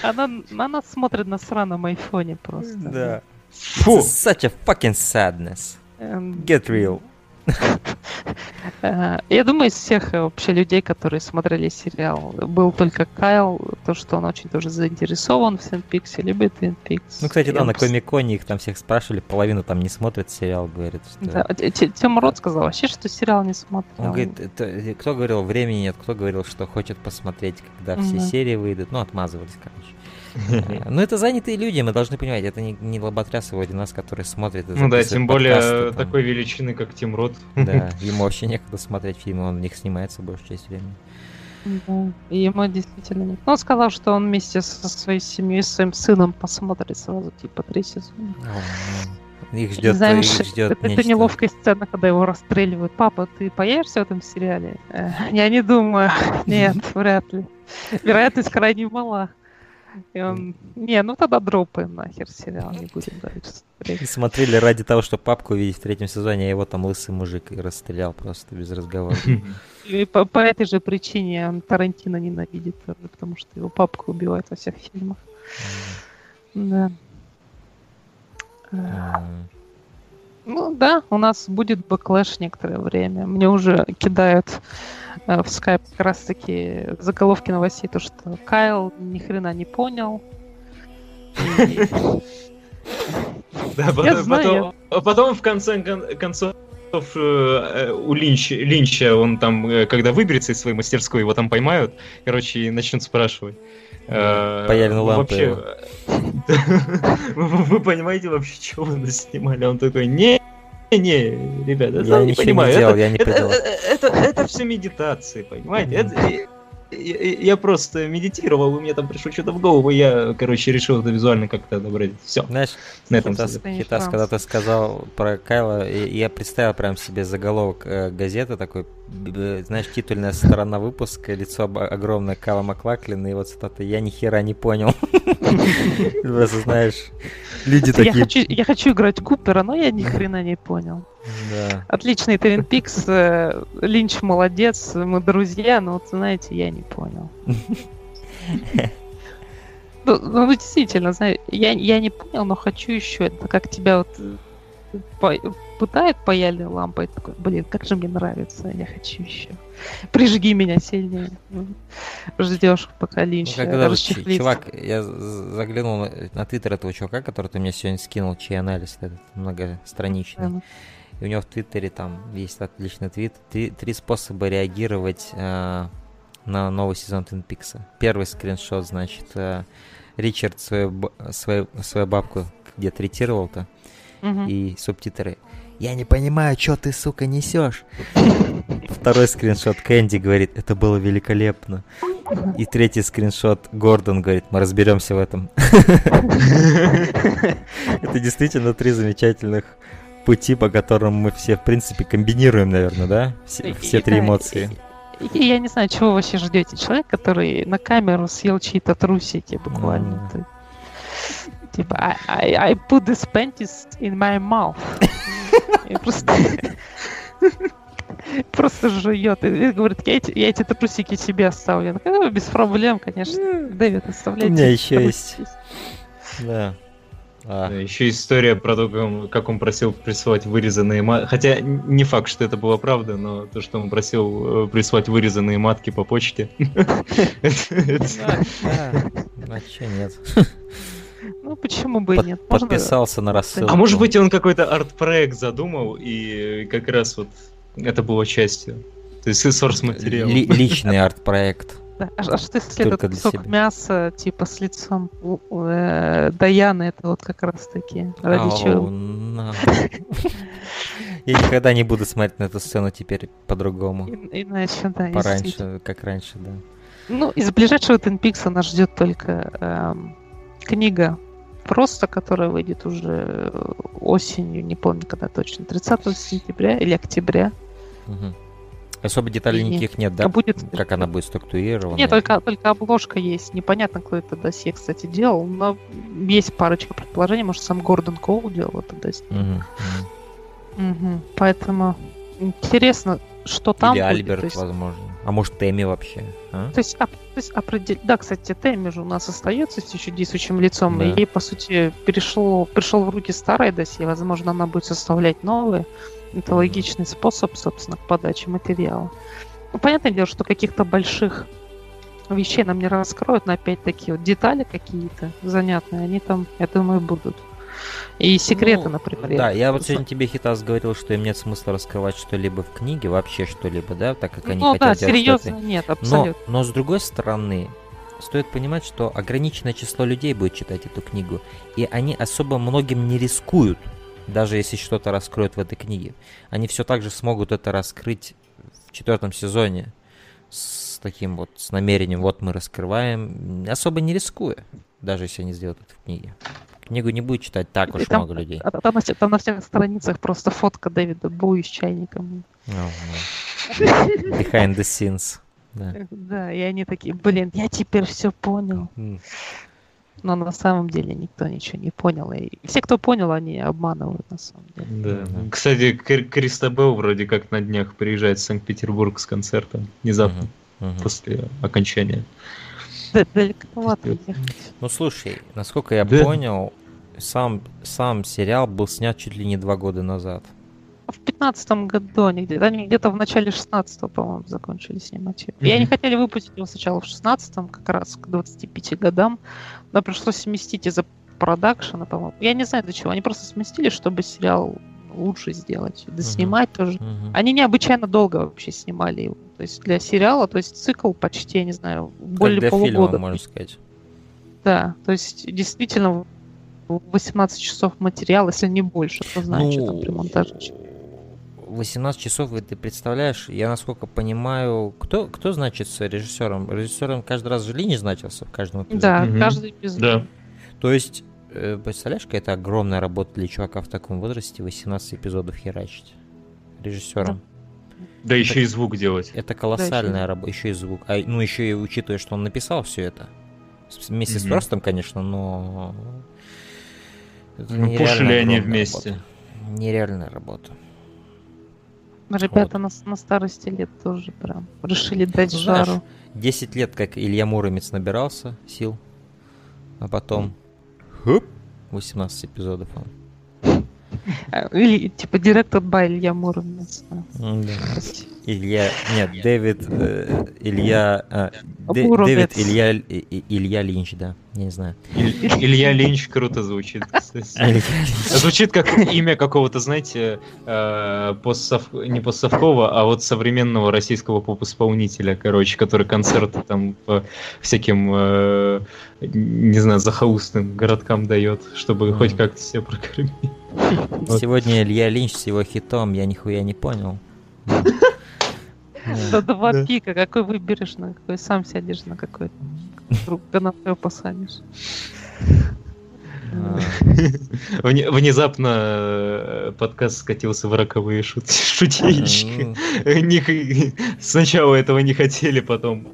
Она, она смотрит на сраном айфоне просто. Да. Фу. Such a fucking sadness. Эм, Get real. Э, я думаю, из всех э, вообще людей, которые смотрели сериал, был только Кайл, то, что он очень тоже заинтересован в Пиксе, любит Твин Пикс. Ну, кстати, да, на Комиконе их там всех спрашивали, половину там не смотрит сериал, говорит. Что... Да, Тем Рот сказал вообще, что сериал не смотрел. Он говорит, это, кто говорил, времени нет, кто говорил, что хочет посмотреть, когда все серии выйдут. Ну, отмазывались, короче. (laughs) Ну, это занятые люди, мы должны понимать, это не, не лоботрясы вроде нас, которые смотрят. Ну да, тем более такой величины, как Тим Рот. Да, (laughs) ему вообще некогда смотреть фильмы, он в них снимается большую часть времени. Да, ему действительно нет. Но он сказал, что он вместе со своей семьей, своим сыном посмотрит сразу, типа, три сезона. Их ждет, Знаешь, их ждет это, это неловкая сцена, когда его расстреливают. Папа, ты появишься в этом сериале? Я не думаю. (laughs) Нет, вряд ли. Вероятность крайне мала. И он, не, ну тогда дропаем нахер сериал, не будем дальше смотреть. И (laughs) смотрели ради того, чтобы папку увидеть в третьем сезоне, а его там лысый мужик и расстрелял просто без разговора. И по, по этой же причине Тарантино ненавидит, потому что его папку убивают во всех фильмах. Да. Ну да, у нас будет backlash некоторое время. Мне уже кидают Э, в скайп как раз таки заголовки новостей, то, что Кайл ни хрена не понял. (laughs) Да, потом, потом в конце концов э, у Линча, Линча, он там, э, когда выберется из своей мастерской, его там поймают, короче, и начнут спрашивать. Паяльная лампа. Вообще, (laughs) вы понимаете вообще, что вы снимали? Он такой, (laughs) не, ребята, я не понимаю. Не делал, это, я не это, это, это, это все медитации, понимаете? Это, я, просто медитировал, у меня там пришло что-то в голову, и я, короче, решил это визуально как-то отобразить. Все. Знаешь, на этом Хитас, Хитас когда ты сказал про Кайла, я представил прям себе заголовок э, газеты такой, знаешь, титульная сторона выпуска, лицо огромное Кайла Маклаклина, и вот цитата «Я ни хера не понял». (laughs) Просто знаешь, люди такие... Я хочу играть Купера, но я ни хрена не понял. Да. Отличный Твин Пикс, э, Линч молодец, мы друзья, но вот знаете, я не понял. (laughs) Ну, ну, действительно, знаю, я, я не понял, но хочу еще. Это как тебя вот по, пытают паяльной лампой. Такой, блин, как же мне нравится, я хочу еще. Прижги меня сильнее. Ждешь, пока Линч ну, когда Чувак, я заглянул на, твиттер этого чувака, который ты мне сегодня скинул, чей анализ этот многостраничный. Да. И у него в Твиттере там есть отличный твит. Три, три способа реагировать э, на новый сезон Твин Пикса. Первый скриншот, значит, э, Ричард свою, свою, свою бабку где третировал-то. Угу. И субтитры. Я не понимаю, что ты, сука, несешь. Второй скриншот Кэнди говорит, это было великолепно. И третий скриншот Гордон говорит, мы разберемся в этом. (laughs) Это действительно три замечательных пути, по которым мы все, в принципе, комбинируем, наверное, да? Все, все три эмоции. И, я не знаю, чего вы вообще ждете. Человек, который на камеру съел чьи-то трусики буквально. Типа, I, I, I put this panties in my mouth. И просто... (laughs) Просто жует. И говорит, я эти, я эти трусики себе оставлю. Ну, без проблем, конечно. Дэвид, оставляйте. У меня еще есть. Да. А. Еще история про то, как он просил присылать вырезанные матки. Хотя не факт, что это было правда, но то, что он просил э, прислать вырезанные матки по почте. (laughs) (laughs) А че нет? Ну, почему бы и нет? Подписался на рассылку. А может быть, он какой-то арт-проект задумал, и как раз вот это было частью. То есть source материал. Личный арт-проект. Да. А, а что если Только этот кусок себя. мяса, типа, с лицом э, Даяны, это вот как раз таки ради oh, чего? No. Я никогда не буду смотреть на эту сцену теперь по-другому. Иначе, да. Пораньше, как раньше, да. Ну, из ближайшего Peaks нас ждет только эм, книга просто, которая выйдет уже осенью, не помню когда точно, 30 сентября или октября. Угу. Особо деталей никаких нет, да? Будет... Как она будет структурирована? Нет, только, только обложка есть. Непонятно, кто это досье, кстати, делал. Но есть парочка предположений. Может, сам Гордон Коул делал это досье. Угу, угу. Поэтому интересно, что там Или будет. Альберт, есть... возможно. А может, Тэмми вообще? А? То есть, а, то есть определ... да, кстати, Тэмми же у нас остается все еще действующим лицом, да. и ей, по сути, перешло, пришел в руки старое досье, возможно, она будет составлять новые. Это логичный способ, собственно, к подаче материала. Ну, понятное дело, что каких-то больших вещей нам не раскроют, но опять-таки вот детали какие-то занятные, они там, я думаю, будут. И секреты, ну, например. Да, я вот сегодня тебе, Хитас, говорил, что им нет смысла раскрывать что-либо в книге, вообще что-либо, да, так как они ну, хотят да, серьезно нет, абсолютно. Но, но с другой стороны, стоит понимать, что ограниченное число людей будет читать эту книгу, и они особо многим не рискуют даже если что-то раскроют в этой книге. Они все так же смогут это раскрыть в четвертом сезоне с таким вот, с намерением, вот мы раскрываем, особо не рискуя, даже если они сделают это в книге. Книгу не будет читать так уж там, много людей. Там, там, там на всех страницах просто фотка Дэвида Буи с чайником. (laughs) Behind the scenes. Да. да, и они такие, блин, я теперь все понял. Но на самом деле никто ничего не понял. И все, кто понял, они обманывают на самом деле. Да. Кстати, Кристобел вроде как на днях приезжает в Санкт-Петербург с концертом. Внезапно. Угу. После окончания. Да, далековато ехать. Ну слушай, насколько я да. понял, сам, сам сериал был снят чуть ли не два года назад. В пятнадцатом году они где-то, они где-то в начале шестнадцатого, по-моему, закончили снимать. Mm-hmm. И они хотели выпустить его сначала в шестнадцатом, как раз к 25 годам, но пришлось сместить из-за продакшена, по-моему. Я не знаю для чего. Они просто сместили, чтобы сериал лучше сделать. Да снимать uh-huh. тоже. Uh-huh. Они необычайно долго вообще снимали его. То есть для сериала, то есть цикл почти, я не знаю, более как для полугода. Фильма, можно сказать. Да, то есть действительно 18 часов материала, если не больше, кто знает, ну, что там при монтаже. 18 часов, ты представляешь, я насколько понимаю, кто, кто значится режиссером? Режиссером каждый раз же Линч значился в каждом эпизоде. Да, угу. каждый эпизод. Да. То есть, э, представляешь, какая это огромная работа для чувака в таком возрасте 18 эпизодов херачить режиссером. Да, да еще и звук делать. Это колоссальная да, работа, еще и звук. А, ну, еще и учитывая, что он написал все это. Вместе mm-hmm. с Ферстом, конечно, но... Это ну, пушили они вместе. Работа. Нереальная работа. Ребята вот. на, на старости лет тоже прям решили дать ну, Знаешь, жару. 10 лет, как Илья Муромец набирался сил, а потом хоп, 18 эпизодов он. А, или, типа, директор бай Илья Муромец. Илья, нет, Дэвид, э, Илья, э, Дэвид, Илья, Илья Линч, да, я не знаю. Илья Линч круто звучит, Звучит как имя какого-то, знаете, э, не постсовкова, а вот современного российского поп-исполнителя, короче, который концерты там по всяким, э, не знаю, захолустным городкам дает, чтобы хоть как-то себя прокормить. Сегодня Илья Линч с его хитом, я нихуя не понял. Да два пика, какой выберешь, на какой сам сядешь, на какой вдруг (laughs) на посадишь. А. Внезапно э, подкаст скатился в роковые шут... (laughs) шутеечки. Сначала этого не хотели, потом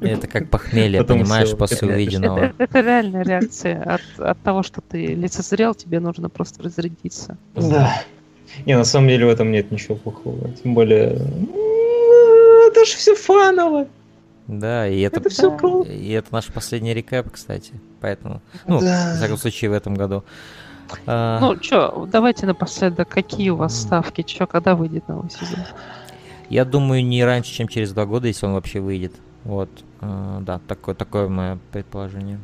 это как похмелье, Потом понимаешь, все, после это, увиденного. Это, это, это реальная реакция. От, от того, что ты лицезрел, тебе нужно просто разрядиться. Да. Не, на самом деле в этом нет ничего плохого. Тем более, это же все фаново. Да, и это, это все круто. И это наш последний рекап, кстати. Поэтому, ну, да. в всяком случае, в этом году. А... Ну, что, давайте напоследок, какие у вас ставки? Что, когда выйдет новый сезон? Я думаю, не раньше, чем через два года, если он вообще выйдет. Вот, а, да, такое, такое мое предположение.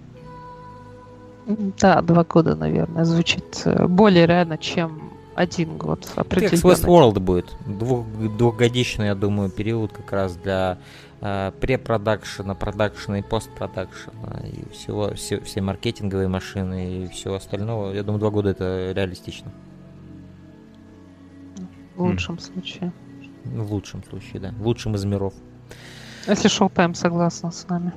Да, два года, наверное, звучит э, более реально, чем один год. Как Westworld будет. Двух, двухгодичный, я думаю, период как раз для э, препродакшена, продакшена и постпродакшена и всего, все, все маркетинговые машины и всего остального. Я думаю, два года это реалистично. В лучшем mm. случае. В лучшем случае, да. В лучшем из миров. Если Шоу-Тайм согласен с нами.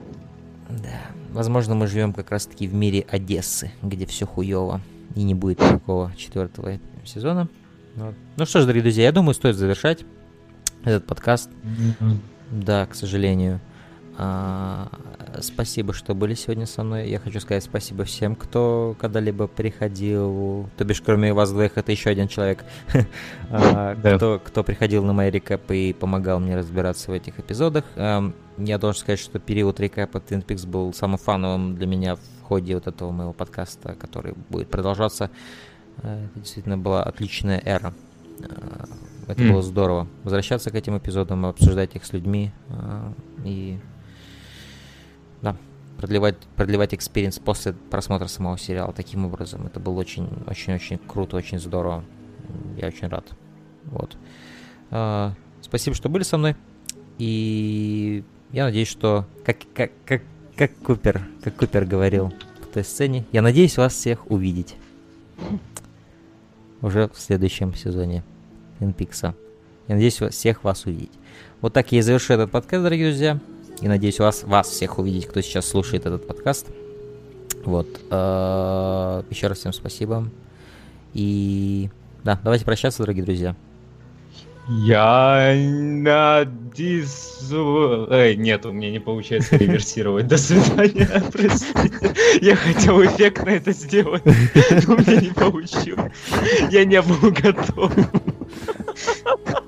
Да. Возможно, мы живем как раз-таки в мире Одессы, где все хуево и не будет никакого четвертого сезона. Вот. Ну что ж, дорогие друзья, я думаю, стоит завершать этот подкаст. Mm-hmm. Да, к сожалению. А, спасибо, что были сегодня со мной. Я хочу сказать спасибо всем, кто когда-либо приходил. То бишь, кроме вас двоих, это еще один человек, (laughs) а, кто, кто приходил на мои рекапы и помогал мне разбираться в этих эпизодах. Я должен сказать, что период рекапа Twin Peaks был самым фановым для меня в ходе вот этого моего подкаста, который будет продолжаться. Э, это действительно была отличная эра. Э, это mm. было здорово. Возвращаться к этим эпизодам, обсуждать их с людьми э, и да, продлевать, продлевать экспириенс после просмотра самого сериала таким образом. Это было очень-очень-очень круто, очень здорово. Я очень рад. Вот. Спасибо, что были со мной. И я надеюсь, что как, как, как, как Купер, как Купер говорил в той сцене, я надеюсь вас всех увидеть уже в следующем сезоне Твинпикса. Я надеюсь всех вас увидеть. Вот так я и завершу этот подкаст, дорогие друзья. И надеюсь вас, вас всех увидеть, кто сейчас слушает этот подкаст. Вот. Э, еще раз всем спасибо. И да, давайте прощаться, дорогие друзья. Я надеюсь... Эй, нет, у меня не получается реверсировать. До свидания, простите. Я хотел эффектно это сделать, но у меня не получилось. Я не был готов.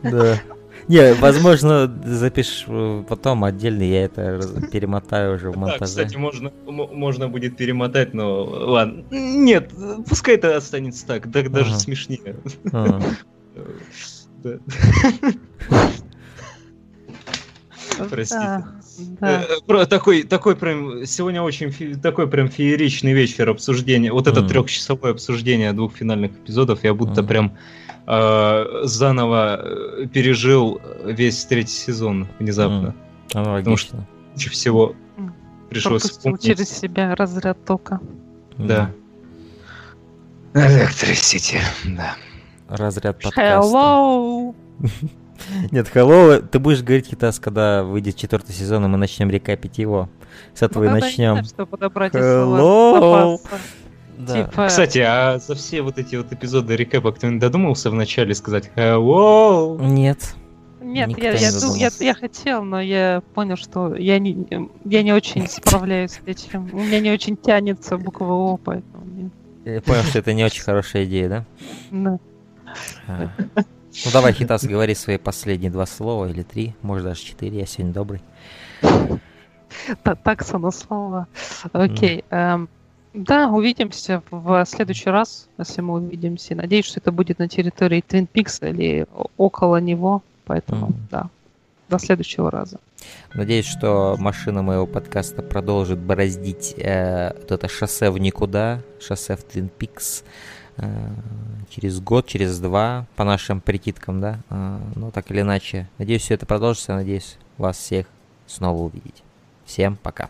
Да. Не, возможно, запишешь потом отдельно, я это перемотаю уже в монтаже. Да, кстати, можно, можно будет перемотать, но ладно. Нет, пускай это останется так, так даже ага. смешнее. Ага. (laughs) Простите. Да. Э, такой, такой прям сегодня очень фи, такой прям фееричный вечер обсуждения. Вот это трехчасовое обсуждение двух финальных эпизодов. Я будто прям э, заново э, пережил весь третий сезон внезапно. Mm. Потому что всего пришлось вспомнить. через себя разряд тока. Да. Электрисити, да разряд подкаста. Hello! (laughs) Нет, hello, ты будешь говорить, Хитас, когда выйдет четвертый сезон, и мы начнем рекапить его. С этого ну, и начнем. Знаю, что подобрать hello. Да. Типа... Кстати, а за все вот эти вот эпизоды рекэпа кто-нибудь додумался вначале сказать hello? Нет. Нет, я, я, я, я хотел, но я понял, что я не, я не очень справляюсь с этим. У меня не очень тянется буква О, поэтому... Я понял, что это не очень хорошая идея, да? Да. А. Ну давай, Хитас, говори свои последние два слова или три, может даже четыре, я сегодня добрый. Так, слова. Окей. Эм, да, увидимся в следующий раз, если мы увидимся. Надеюсь, что это будет на территории Твин Пикс или около него. Поэтому, mm. да, до следующего раза. Надеюсь, что машина моего подкаста продолжит бороздить э, вот это шоссе в никуда, шоссе в Твин Пикс э, через год, через два, по нашим прикидкам, да. Э, ну, так или иначе. Надеюсь, все это продолжится. Надеюсь, вас всех снова увидеть. Всем пока.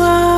toi.